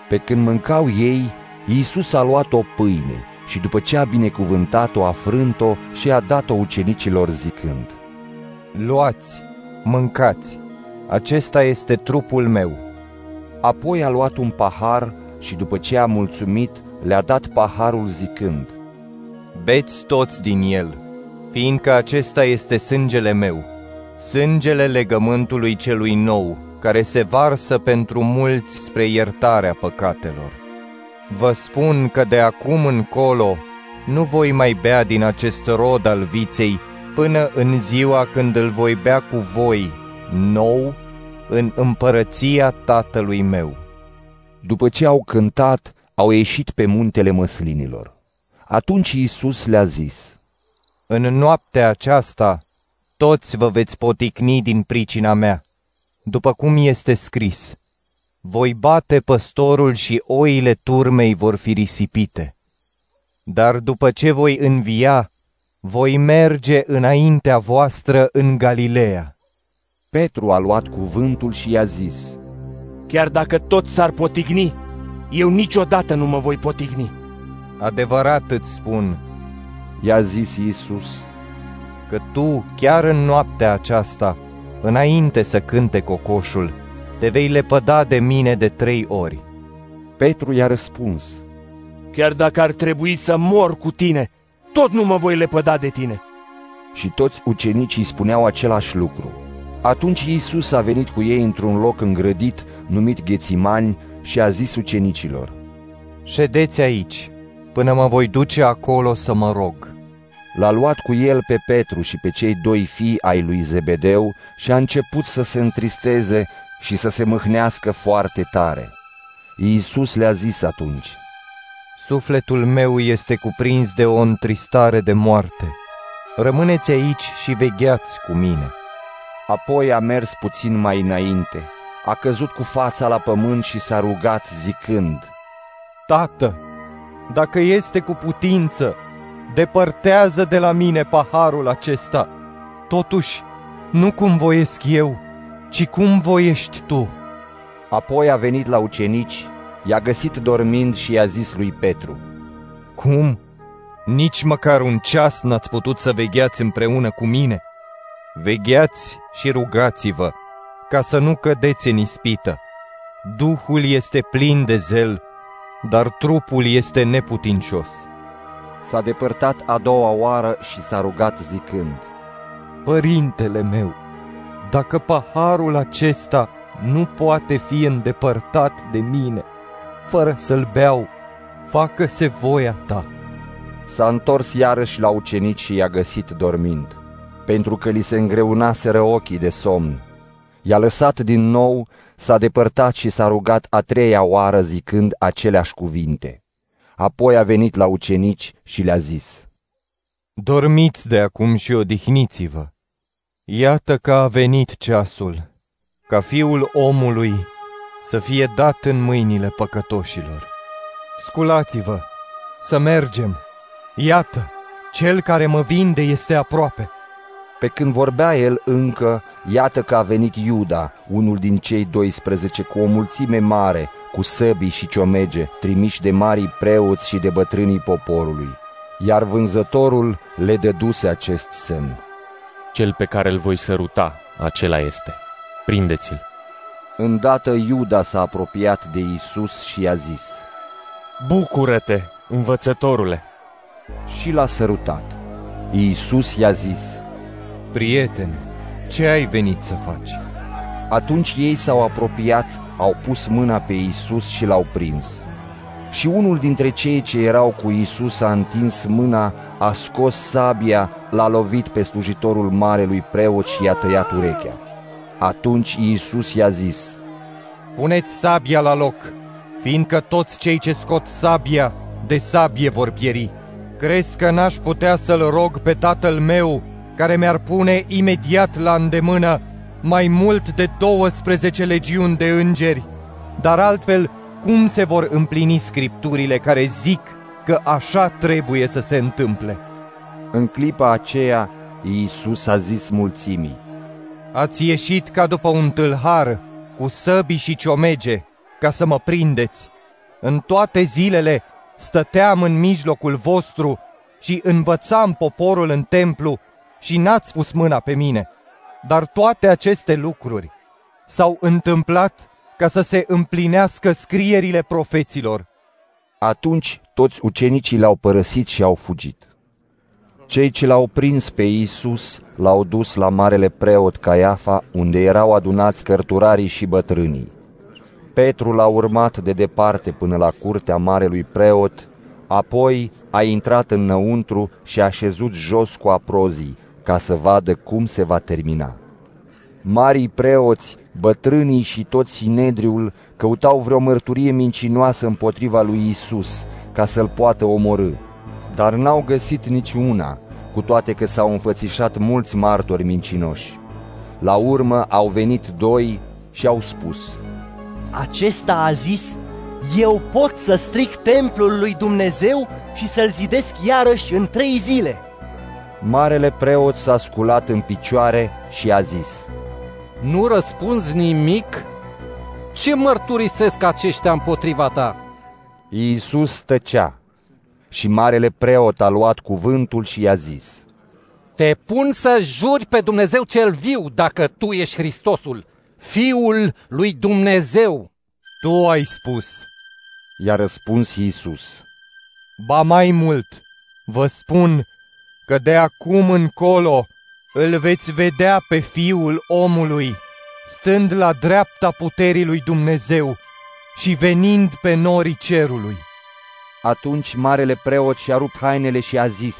Pe când mâncau ei, Iisus a luat o pâine și după ce a binecuvântat-o, a frânt-o și a dat-o ucenicilor zicând, Luați, mâncați, acesta este trupul meu. Apoi a luat un pahar și după ce a mulțumit, le-a dat paharul zicând, Beți toți din el, fiindcă acesta este sângele meu, sângele legământului celui nou, care se varsă pentru mulți spre iertarea păcatelor. Vă spun că de acum încolo nu voi mai bea din acest rod al viței până în ziua când îl voi bea cu voi, nou, în împărăția tatălui meu. După ce au cântat, au ieșit pe muntele măslinilor. Atunci Iisus le-a zis, În noaptea aceasta toți vă veți poticni din pricina mea, după cum este scris. Voi bate păstorul și oile turmei vor fi risipite. Dar după ce voi învia, voi merge înaintea voastră în Galileea. Petru a luat cuvântul și i-a zis, Chiar dacă tot s-ar potigni, eu niciodată nu mă voi potigni. Adevărat îți spun, i-a zis Iisus, că tu, chiar în noaptea aceasta, înainte să cânte cocoșul, te vei lepăda de mine de trei ori. Petru i-a răspuns, Chiar dacă ar trebui să mor cu tine, tot nu mă voi lepăda de tine. Și toți ucenicii spuneau același lucru. Atunci Iisus a venit cu ei într-un loc îngrădit, numit Ghețimani, și a zis ucenicilor, Ședeți aici, până mă voi duce acolo să mă rog. L-a luat cu el pe Petru și pe cei doi fii ai lui Zebedeu și a început să se întristeze și să se mâhnească foarte tare. Iisus le-a zis atunci, Sufletul meu este cuprins de o întristare de moarte. Rămâneți aici și vegheați cu mine. Apoi a mers puțin mai înainte a căzut cu fața la pământ și s-a rugat zicând, Tată, dacă este cu putință, depărtează de la mine paharul acesta. Totuși, nu cum voiesc eu, ci cum voiești tu. Apoi a venit la ucenici, i-a găsit dormind și i-a zis lui Petru, Cum? Nici măcar un ceas n-ați putut să vegheați împreună cu mine? Vegheați și rugați-vă, ca să nu cădeți în ispită. Duhul este plin de zel, dar trupul este neputincios. S-a depărtat a doua oară și s-a rugat zicând, Părintele meu, dacă paharul acesta nu poate fi îndepărtat de mine, fără să-l beau, facă-se voia ta. S-a întors iarăși la ucenici și i-a găsit dormind, pentru că li se îngreunaseră ochii de somn. I-a lăsat din nou, s-a depărtat și s-a rugat a treia oară zicând aceleași cuvinte. Apoi a venit la ucenici și le-a zis, Dormiți de acum și odihniți-vă. Iată că a venit ceasul, ca fiul omului să fie dat în mâinile păcătoșilor. Sculați-vă, să mergem. Iată, cel care mă vinde este aproape. Pe când vorbea el încă, iată că a venit Iuda, unul din cei 12, cu o mulțime mare, cu săbii și ciomege, trimiși de marii preoți și de bătrânii poporului. Iar vânzătorul le dăduse acest semn. Cel pe care îl voi săruta, acela este. Prindeți-l. Îndată Iuda s-a apropiat de Isus și i-a zis, Bucură-te, învățătorule! Și l-a sărutat. Iisus i-a zis, Prietene, ce ai venit să faci? Atunci ei s-au apropiat, au pus mâna pe Isus și l-au prins. Și unul dintre cei ce erau cu Isus a întins mâna, a scos sabia, l-a lovit pe slujitorul marelui preot și i-a tăiat urechea. Atunci Iisus i-a zis, Puneți sabia la loc, fiindcă toți cei ce scot sabia, de sabie vor pieri. Crezi că n-aș putea să-l rog pe tatăl meu, care mi-ar pune imediat la îndemână mai mult de 12 legiuni de îngeri? Dar altfel, cum se vor împlini scripturile care zic că așa trebuie să se întâmple? În clipa aceea, Iisus a zis mulțimii, Ați ieșit ca după un tâlhar, cu săbi și ciomege, ca să mă prindeți. În toate zilele stăteam în mijlocul vostru și învățam poporul în templu și n-ați pus mâna pe mine. Dar toate aceste lucruri s-au întâmplat ca să se împlinească scrierile profeților. Atunci toți ucenicii l-au părăsit și au fugit. Cei ce l-au prins pe Iisus l-au dus la marele preot Caiafa, unde erau adunați cărturarii și bătrânii. Petru l-a urmat de departe până la curtea marelui preot, apoi a intrat înăuntru și a șezut jos cu aprozii, ca să vadă cum se va termina. Marii preoți, bătrânii și toți sinedriul căutau vreo mărturie mincinoasă împotriva lui Isus, ca să-l poată omorâ, dar n-au găsit niciuna, cu toate că s-au înfățișat mulți martori mincinoși. La urmă au venit doi și au spus, Acesta a zis, eu pot să stric templul lui Dumnezeu și să-l zidesc iarăși în trei zile. Marele preot s-a sculat în picioare și a zis, Nu răspunzi nimic? Ce mărturisesc aceștia împotriva ta? Iisus tăcea și marele preot a luat cuvântul și i-a zis, Te pun să juri pe Dumnezeu cel viu dacă tu ești Hristosul, Fiul lui Dumnezeu. Tu ai spus. I-a răspuns Iisus. Ba mai mult, vă spun că de acum încolo îl veți vedea pe Fiul omului, stând la dreapta puterii lui Dumnezeu și venind pe norii cerului. Atunci marele preot și-a rupt hainele și a zis,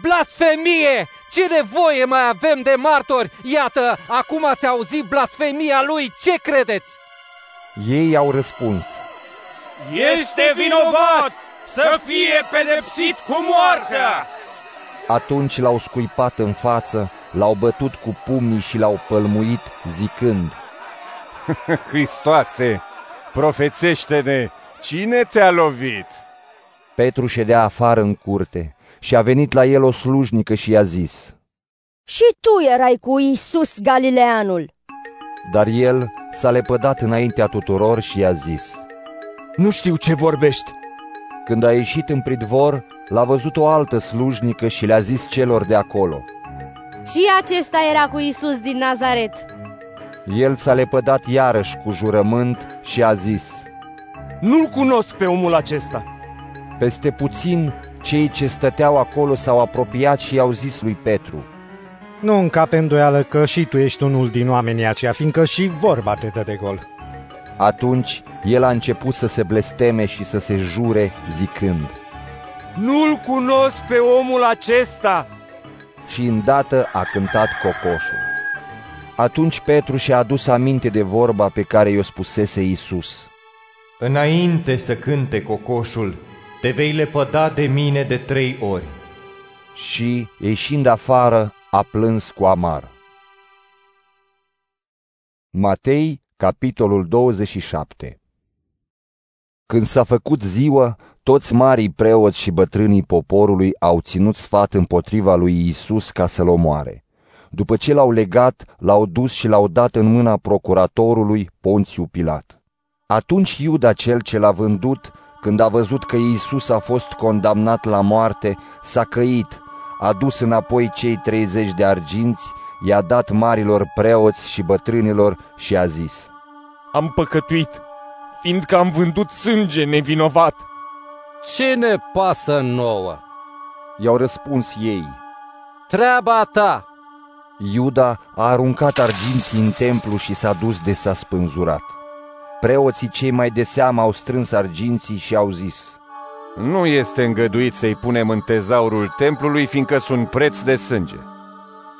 Blasfemie! Ce nevoie mai avem de martori? Iată, acum ați auzit blasfemia lui, ce credeți? Ei au răspuns, Este vinovat să fie pedepsit cu moartea! Atunci l-au scuipat în față, l-au bătut cu pumnii și l-au pălmuit, zicând, Hristoase, profețește-ne, cine te-a lovit? Petru ședea afară în curte și a venit la el o slujnică și i-a zis, Și tu erai cu Isus Galileanul. Dar el s-a lepădat înaintea tuturor și i-a zis, Nu știu ce vorbești. Când a ieșit în pridvor, l-a văzut o altă slujnică și le-a zis celor de acolo, Și acesta era cu Isus din Nazaret. El s-a lepădat iarăși cu jurământ și a zis, Nu-l cunosc pe omul acesta. Peste puțin, cei ce stăteau acolo s-au apropiat și i-au zis lui Petru, Nu încape îndoială că și tu ești unul din oamenii aceia, fiindcă și vorba te dă de gol. Atunci el a început să se blesteme și să se jure zicând, Nu-l cunosc pe omul acesta. Și îndată a cântat cocoșul. Atunci Petru și-a adus aminte de vorba pe care i-o spusese Isus. Înainte să cânte cocoșul, te vei lepăda de mine de trei ori. Și, ieșind afară, a plâns cu amar. Matei, capitolul 27 Când s-a făcut ziua, toți marii preoți și bătrânii poporului au ținut sfat împotriva lui Isus ca să-l omoare. După ce l-au legat, l-au dus și l-au dat în mâna procuratorului Ponțiu Pilat. Atunci Iuda cel ce l-a vândut, când a văzut că Iisus a fost condamnat la moarte, s-a căit, a dus înapoi cei 30 de arginți, i-a dat marilor preoți și bătrânilor și a zis, Am păcătuit, fiindcă am vândut sânge nevinovat. Ce ne pasă nouă? I-au răspuns ei. Treaba ta! Iuda a aruncat arginții în templu și s-a dus de s-a spânzurat. Preoții cei mai de seamă au strâns arginții și au zis, Nu este îngăduit să-i punem în tezaurul templului, fiindcă sunt preț de sânge.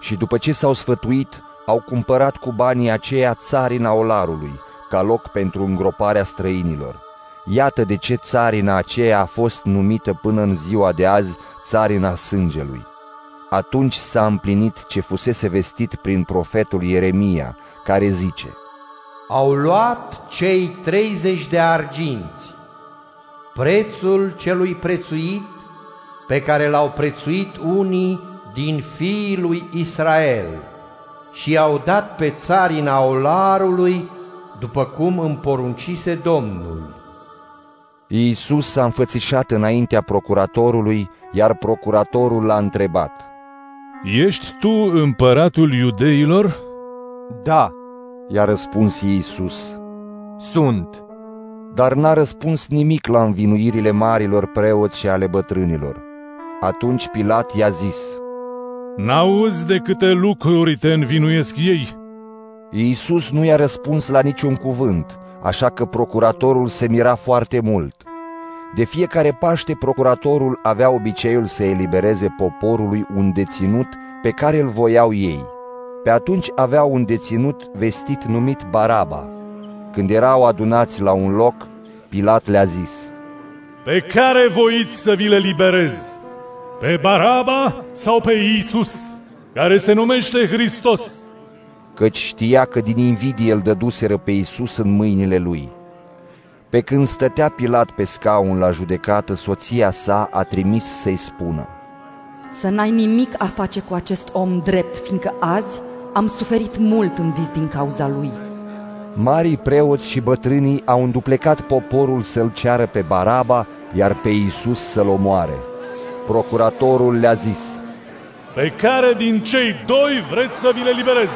Și după ce s-au sfătuit, au cumpărat cu banii aceia țarina olarului, ca loc pentru îngroparea străinilor. Iată de ce țarina aceea a fost numită până în ziua de azi țarina sângelui. Atunci s-a împlinit ce fusese vestit prin profetul Ieremia, care zice, Au luat cei 30 de arginți, prețul celui prețuit, pe care l-au prețuit unii din fiii lui Israel, și au dat pe țarina olarului, după cum îmi poruncise Domnul. Iisus s-a înfățișat înaintea procuratorului, iar procuratorul l-a întrebat. Ești tu împăratul iudeilor? Da, i-a răspuns Iisus. Sunt. Dar n-a răspuns nimic la învinuirile marilor preoți și ale bătrânilor. Atunci Pilat i-a zis, N-auzi de câte lucruri te învinuiesc ei? Iisus nu i-a răspuns la niciun cuvânt, așa că procuratorul se mira foarte mult. De fiecare Paște, procuratorul avea obiceiul să elibereze poporului un deținut pe care îl voiau ei. Pe atunci aveau un deținut vestit numit Baraba. Când erau adunați la un loc, Pilat le-a zis, Pe care voiți să vi le liberez? Pe Baraba sau pe Iisus, care se numește Hristos? Căci știa că din invidie îl dăduseră pe Iisus în mâinile lui. Pe când stătea Pilat pe scaun la judecată, soția sa a trimis să-i spună, Să n-ai nimic a face cu acest om drept, fiindcă azi am suferit mult în vis din cauza lui. Marii preoți și bătrânii au înduplecat poporul să-l ceară pe Baraba, iar pe Iisus să-l omoare. Procuratorul le-a zis, Pe care din cei doi vreți să vi le liberez?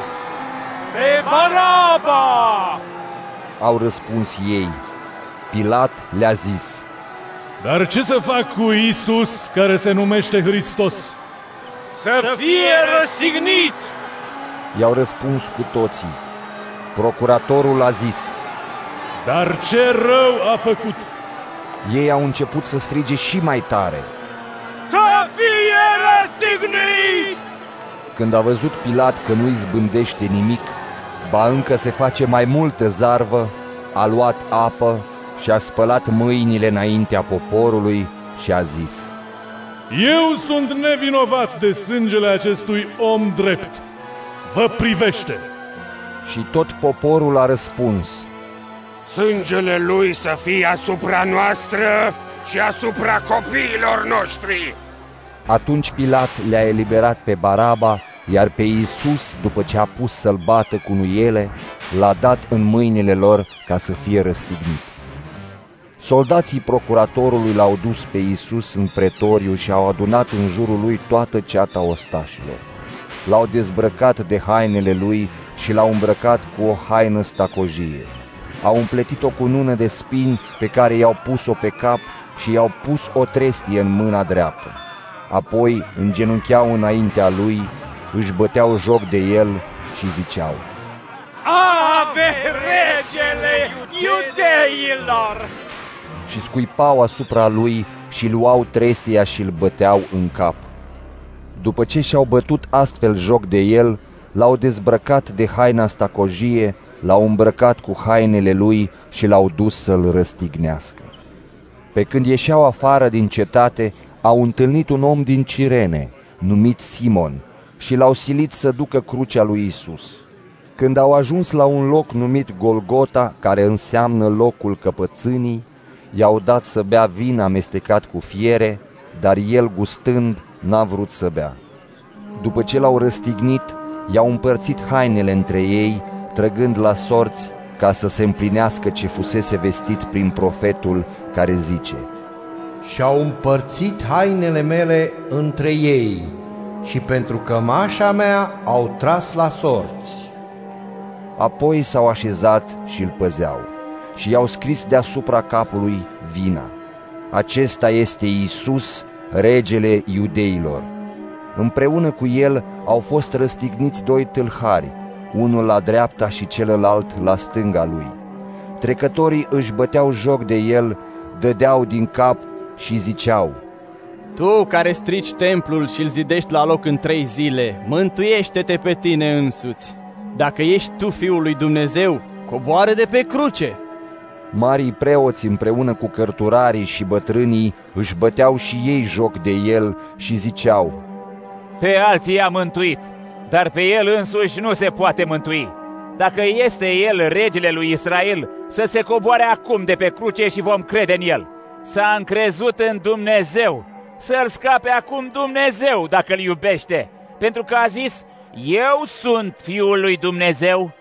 Pe Baraba! Au răspuns ei. Pilat le-a zis, Dar ce să fac cu Isus care se numește Hristos? Să fie răstignit! I-au răspuns cu toții. Procuratorul a zis, Dar ce rău a făcut? Ei au început să strige și mai tare. Să fie răstignit! Când a văzut Pilat că nu izbândește nimic, ba încă se face mai multă zarvă, a luat apă și a spălat mâinile înaintea poporului și a zis, Eu sunt nevinovat de sângele acestui om drept. Vă privește! Și tot poporul a răspuns, Sângele lui să fie asupra noastră și asupra copiilor noștri. Atunci Pilat le-a eliberat pe Baraba, iar pe Iisus, după ce a pus să-l bată cu nuiele, l-a dat în mâinile lor ca să fie răstignit. Soldații procuratorului l-au dus pe Iisus în pretoriu și au adunat în jurul lui toată ceata ostașilor. L-au dezbrăcat de hainele lui și l-au îmbrăcat cu o haină stacojie. Au împletit-o cu nună de spini pe care i-au pus-o pe cap și i-au pus o trestie în mâna dreaptă. Apoi îngenuncheau înaintea lui, își băteau joc de el și ziceau, Ave regele iudeilor! Și scuipau asupra lui și luau trestia și îl băteau în cap. După ce și-au bătut astfel joc de el, l-au dezbrăcat de haina stacojie, l-au îmbrăcat cu hainele lui și l-au dus să-l răstignească. Pe când ieșeau afară din cetate, au întâlnit un om din Cirene, numit Simon, și l-au silit să ducă crucea lui Isus. Când au ajuns la un loc numit Golgota, care înseamnă locul căpățânii, i-au dat să bea vin amestecat cu fiere, dar el gustând n-a vrut să bea. După ce l-au răstignit, i-au împărțit hainele între ei, trăgând la sorți ca să se împlinească ce fusese vestit prin profetul care zice Și-au împărțit hainele mele între ei și pentru cămașa mea au tras la sorți. Apoi s-au așezat și îl păzeau și i-au scris deasupra capului vina. Acesta este Isus, regele iudeilor. Împreună cu el au fost răstigniți doi tâlhari, unul la dreapta și celălalt la stânga lui. Trecătorii își băteau joc de el, dădeau din cap și ziceau, Tu care strici templul și îl zidești la loc în trei zile, mântuiește-te pe tine însuți. Dacă ești tu Fiul lui Dumnezeu, coboară de pe cruce. Marii preoți împreună cu cărturarii și bătrânii își băteau și ei joc de el și ziceau, Pe alții i-a mântuit, dar pe el însuși nu se poate mântui. Dacă este el regele lui Israel, să se coboare acum de pe cruce și vom crede în el. S-a încrezut în Dumnezeu, să-l scape acum Dumnezeu dacă îl iubește, pentru că a zis, eu sunt Fiul lui Dumnezeu.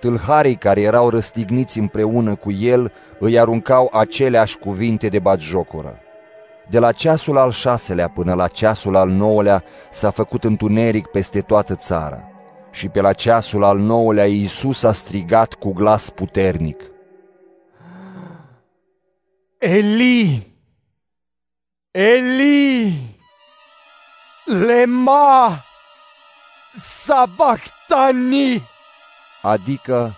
Tâlharii care erau răstigniți împreună cu el îi aruncau aceleași cuvinte de batjocură. De la ceasul al șaselea până la ceasul al nouălea s-a făcut întuneric peste toată țara. Și pe la ceasul al nouălea Iisus a strigat cu glas puternic. Eli! Eli! Lema! Sabachthani! Adică,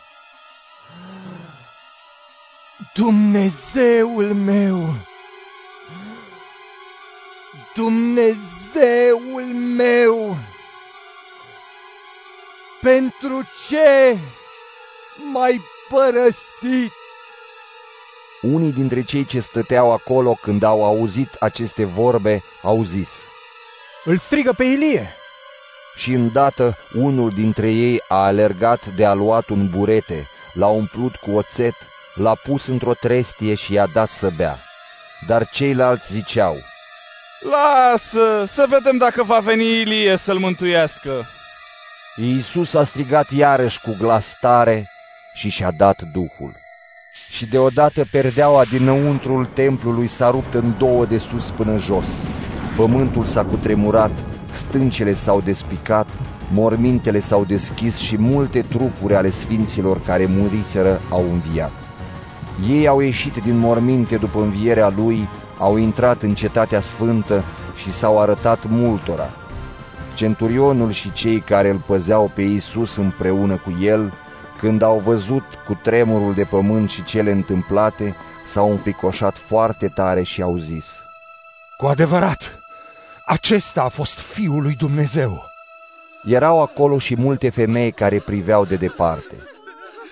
Dumnezeul meu! Dumnezeul meu! Pentru ce m-ai părăsit? Unii dintre cei ce stăteau acolo când au auzit aceste vorbe au zis, Îl strigă pe Ilie! Și îndată unul dintre ei a alergat de a luat un burete, l-a umplut cu oțet, l-a pus într-o trestie și i-a dat să bea. Dar ceilalți ziceau, Lasă, să vedem dacă va veni Ilie să-l mântuiască. Iisus a strigat iarăși cu glas tare și și-a dat Duhul. Și deodată perdeaua dinăuntrul templului s-a rupt în două de sus până jos. Pământul s-a cutremurat, stâncele s-au despicat, mormintele s-au deschis și multe trupuri ale sfinților care muriseră au înviat. Ei au ieșit din morminte după învierea lui, au intrat în cetatea sfântă și s-au arătat multora. Centurionul și cei care îl păzeau pe Iisus împreună cu el, când au văzut cu tremurul de pământ și cele întâmplate, s-au înficoșat foarte tare și au zis, Cu adevărat, acesta a fost Fiul lui Dumnezeu. Erau acolo și multe femei care priveau de departe.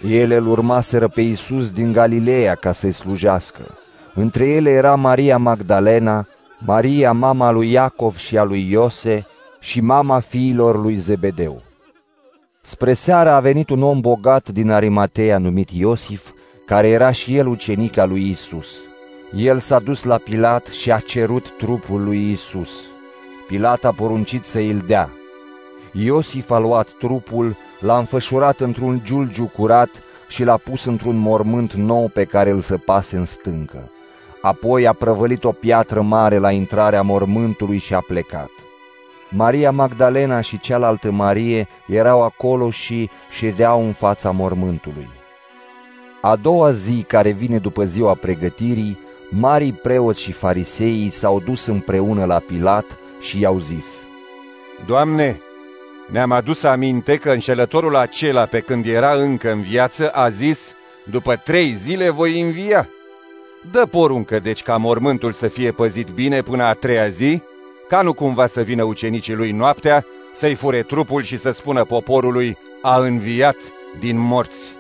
Ele îl urmaseră pe Iisus din Galileea ca să-i slujească. Între ele era Maria Magdalena, Maria mama lui Iacov și a lui Iose și mama fiilor lui Zebedeu. Spre seară a venit un om bogat din Arimatea numit Iosif, care era și el ucenic al lui Isus. El s-a dus la Pilat și a cerut trupul lui Isus. Pilat a poruncit să îl dea. Iosif a luat trupul, l-a înfășurat într-un giulgiu curat și l-a pus într-un mormânt nou pe care îl săpase în stâncă. Apoi a prăvălit o piatră mare la intrarea mormântului și a plecat. Maria Magdalena și cealaltă Marie erau acolo și ședeau în fața mormântului. A doua zi care vine după ziua pregătirii, marii preoți și fariseii s-au dus împreună la Pilat și i-au zis Doamne, ne-am adus aminte că înșelătorul acela pe când era încă în viață a zis După trei zile voi învia Dă poruncă deci ca mormântul să fie păzit bine până a treia zi ca nu cumva să vină ucenicii lui noaptea, să-i fure trupul și să spună poporului, a înviat din morți.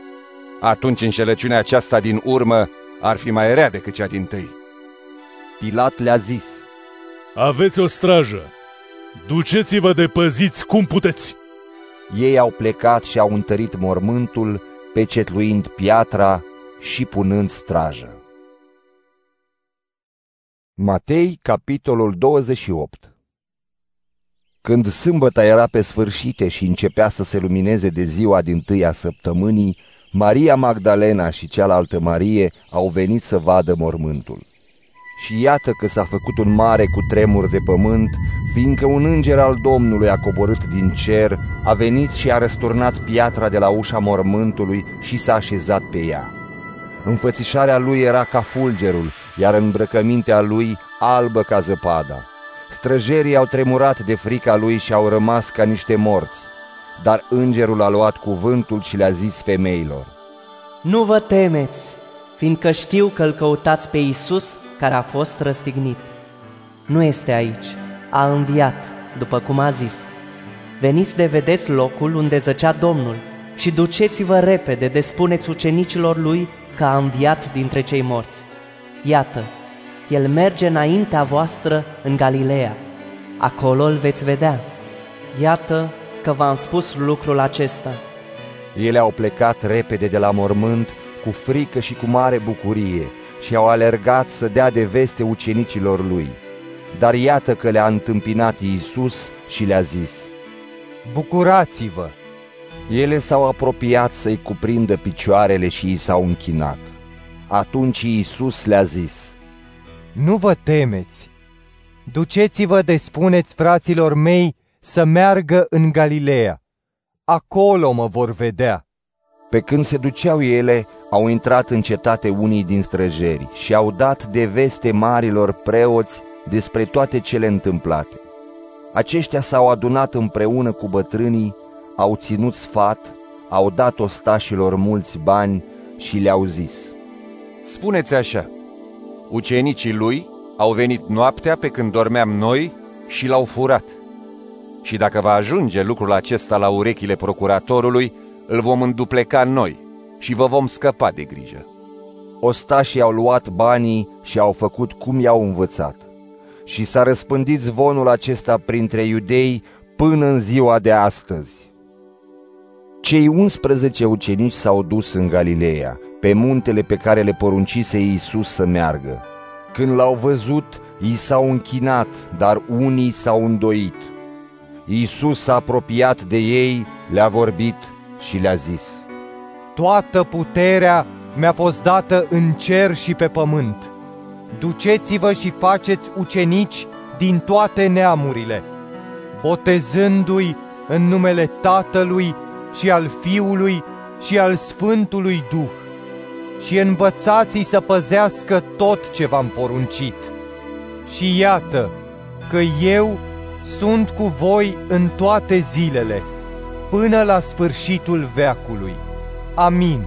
Atunci înșelăciunea aceasta din urmă ar fi mai rea decât cea din tâi. Pilat le-a zis, Aveți o strajă, duceți-vă de păziți cum puteți. Ei au plecat și au întărit mormântul, pecetluind piatra și punând strajă. Matei, capitolul 28 Când sâmbăta era pe sfârșite și începea să se lumineze de ziua din tâia săptămânii, Maria Magdalena și cealaltă Marie au venit să vadă mormântul. Și iată că s-a făcut un mare cutremur de pământ, fiindcă un înger al Domnului a coborât din cer, a venit și a răsturnat piatra de la ușa mormântului și s-a așezat pe ea. Înfățișarea lui era ca fulgerul, iar îmbrăcămintea lui albă ca zăpada. Străjerii au tremurat de frica lui și au rămas ca niște morți. Dar îngerul a luat cuvântul și le-a zis femeilor, Nu vă temeți, fiindcă știu că îl căutați pe Isus care a fost răstignit. Nu este aici, a înviat, după cum a zis. Veniți de vedeți locul unde zăcea Domnul și duceți-vă repede de spuneți ucenicilor lui că a înviat dintre cei morți. Iată, el merge înaintea voastră în Galileea. Acolo îl veți vedea. Iată că v-am spus lucrul acesta. Ele au plecat repede de la mormânt cu frică și cu mare bucurie și au alergat să dea de veste ucenicilor lui. Dar iată că le-a întâmpinat Iisus și le-a zis, Bucurați-vă! Ele s-au apropiat să-i cuprindă picioarele și i s-au închinat. Atunci Iisus le-a zis, Nu vă temeți! Duceți-vă de spuneți fraților mei să meargă în Galileea. Acolo mă vor vedea. Pe când se duceau ele, au intrat în cetate unii din străjeri și au dat de veste marilor preoți despre toate cele întâmplate. Aceștia s-au adunat împreună cu bătrânii, au ținut sfat, au dat ostașilor mulți bani și le-au zis – Spuneți așa, ucenicii lui au venit noaptea pe când dormeam noi și l-au furat. Și dacă va ajunge lucrul acesta la urechile procuratorului, îl vom îndupleca noi și vă vom scăpa de grijă. Ostașii au luat banii și au făcut cum i-au învățat. Și s-a răspândit zvonul acesta printre iudei până în ziua de astăzi. Cei 11 ucenici s-au dus în Galileea pe muntele pe care le poruncise Iisus să meargă. Când l-au văzut, i s-au închinat, dar unii s-au îndoit. Iisus s-a apropiat de ei, le-a vorbit și le-a zis, Toată puterea mi-a fost dată în cer și pe pământ. Duceți-vă și faceți ucenici din toate neamurile, botezându-i în numele Tatălui și al Fiului și al Sfântului Duh și învățați-i să păzească tot ce v-am poruncit. Și iată că eu sunt cu voi în toate zilele, până la sfârșitul veacului. Amin.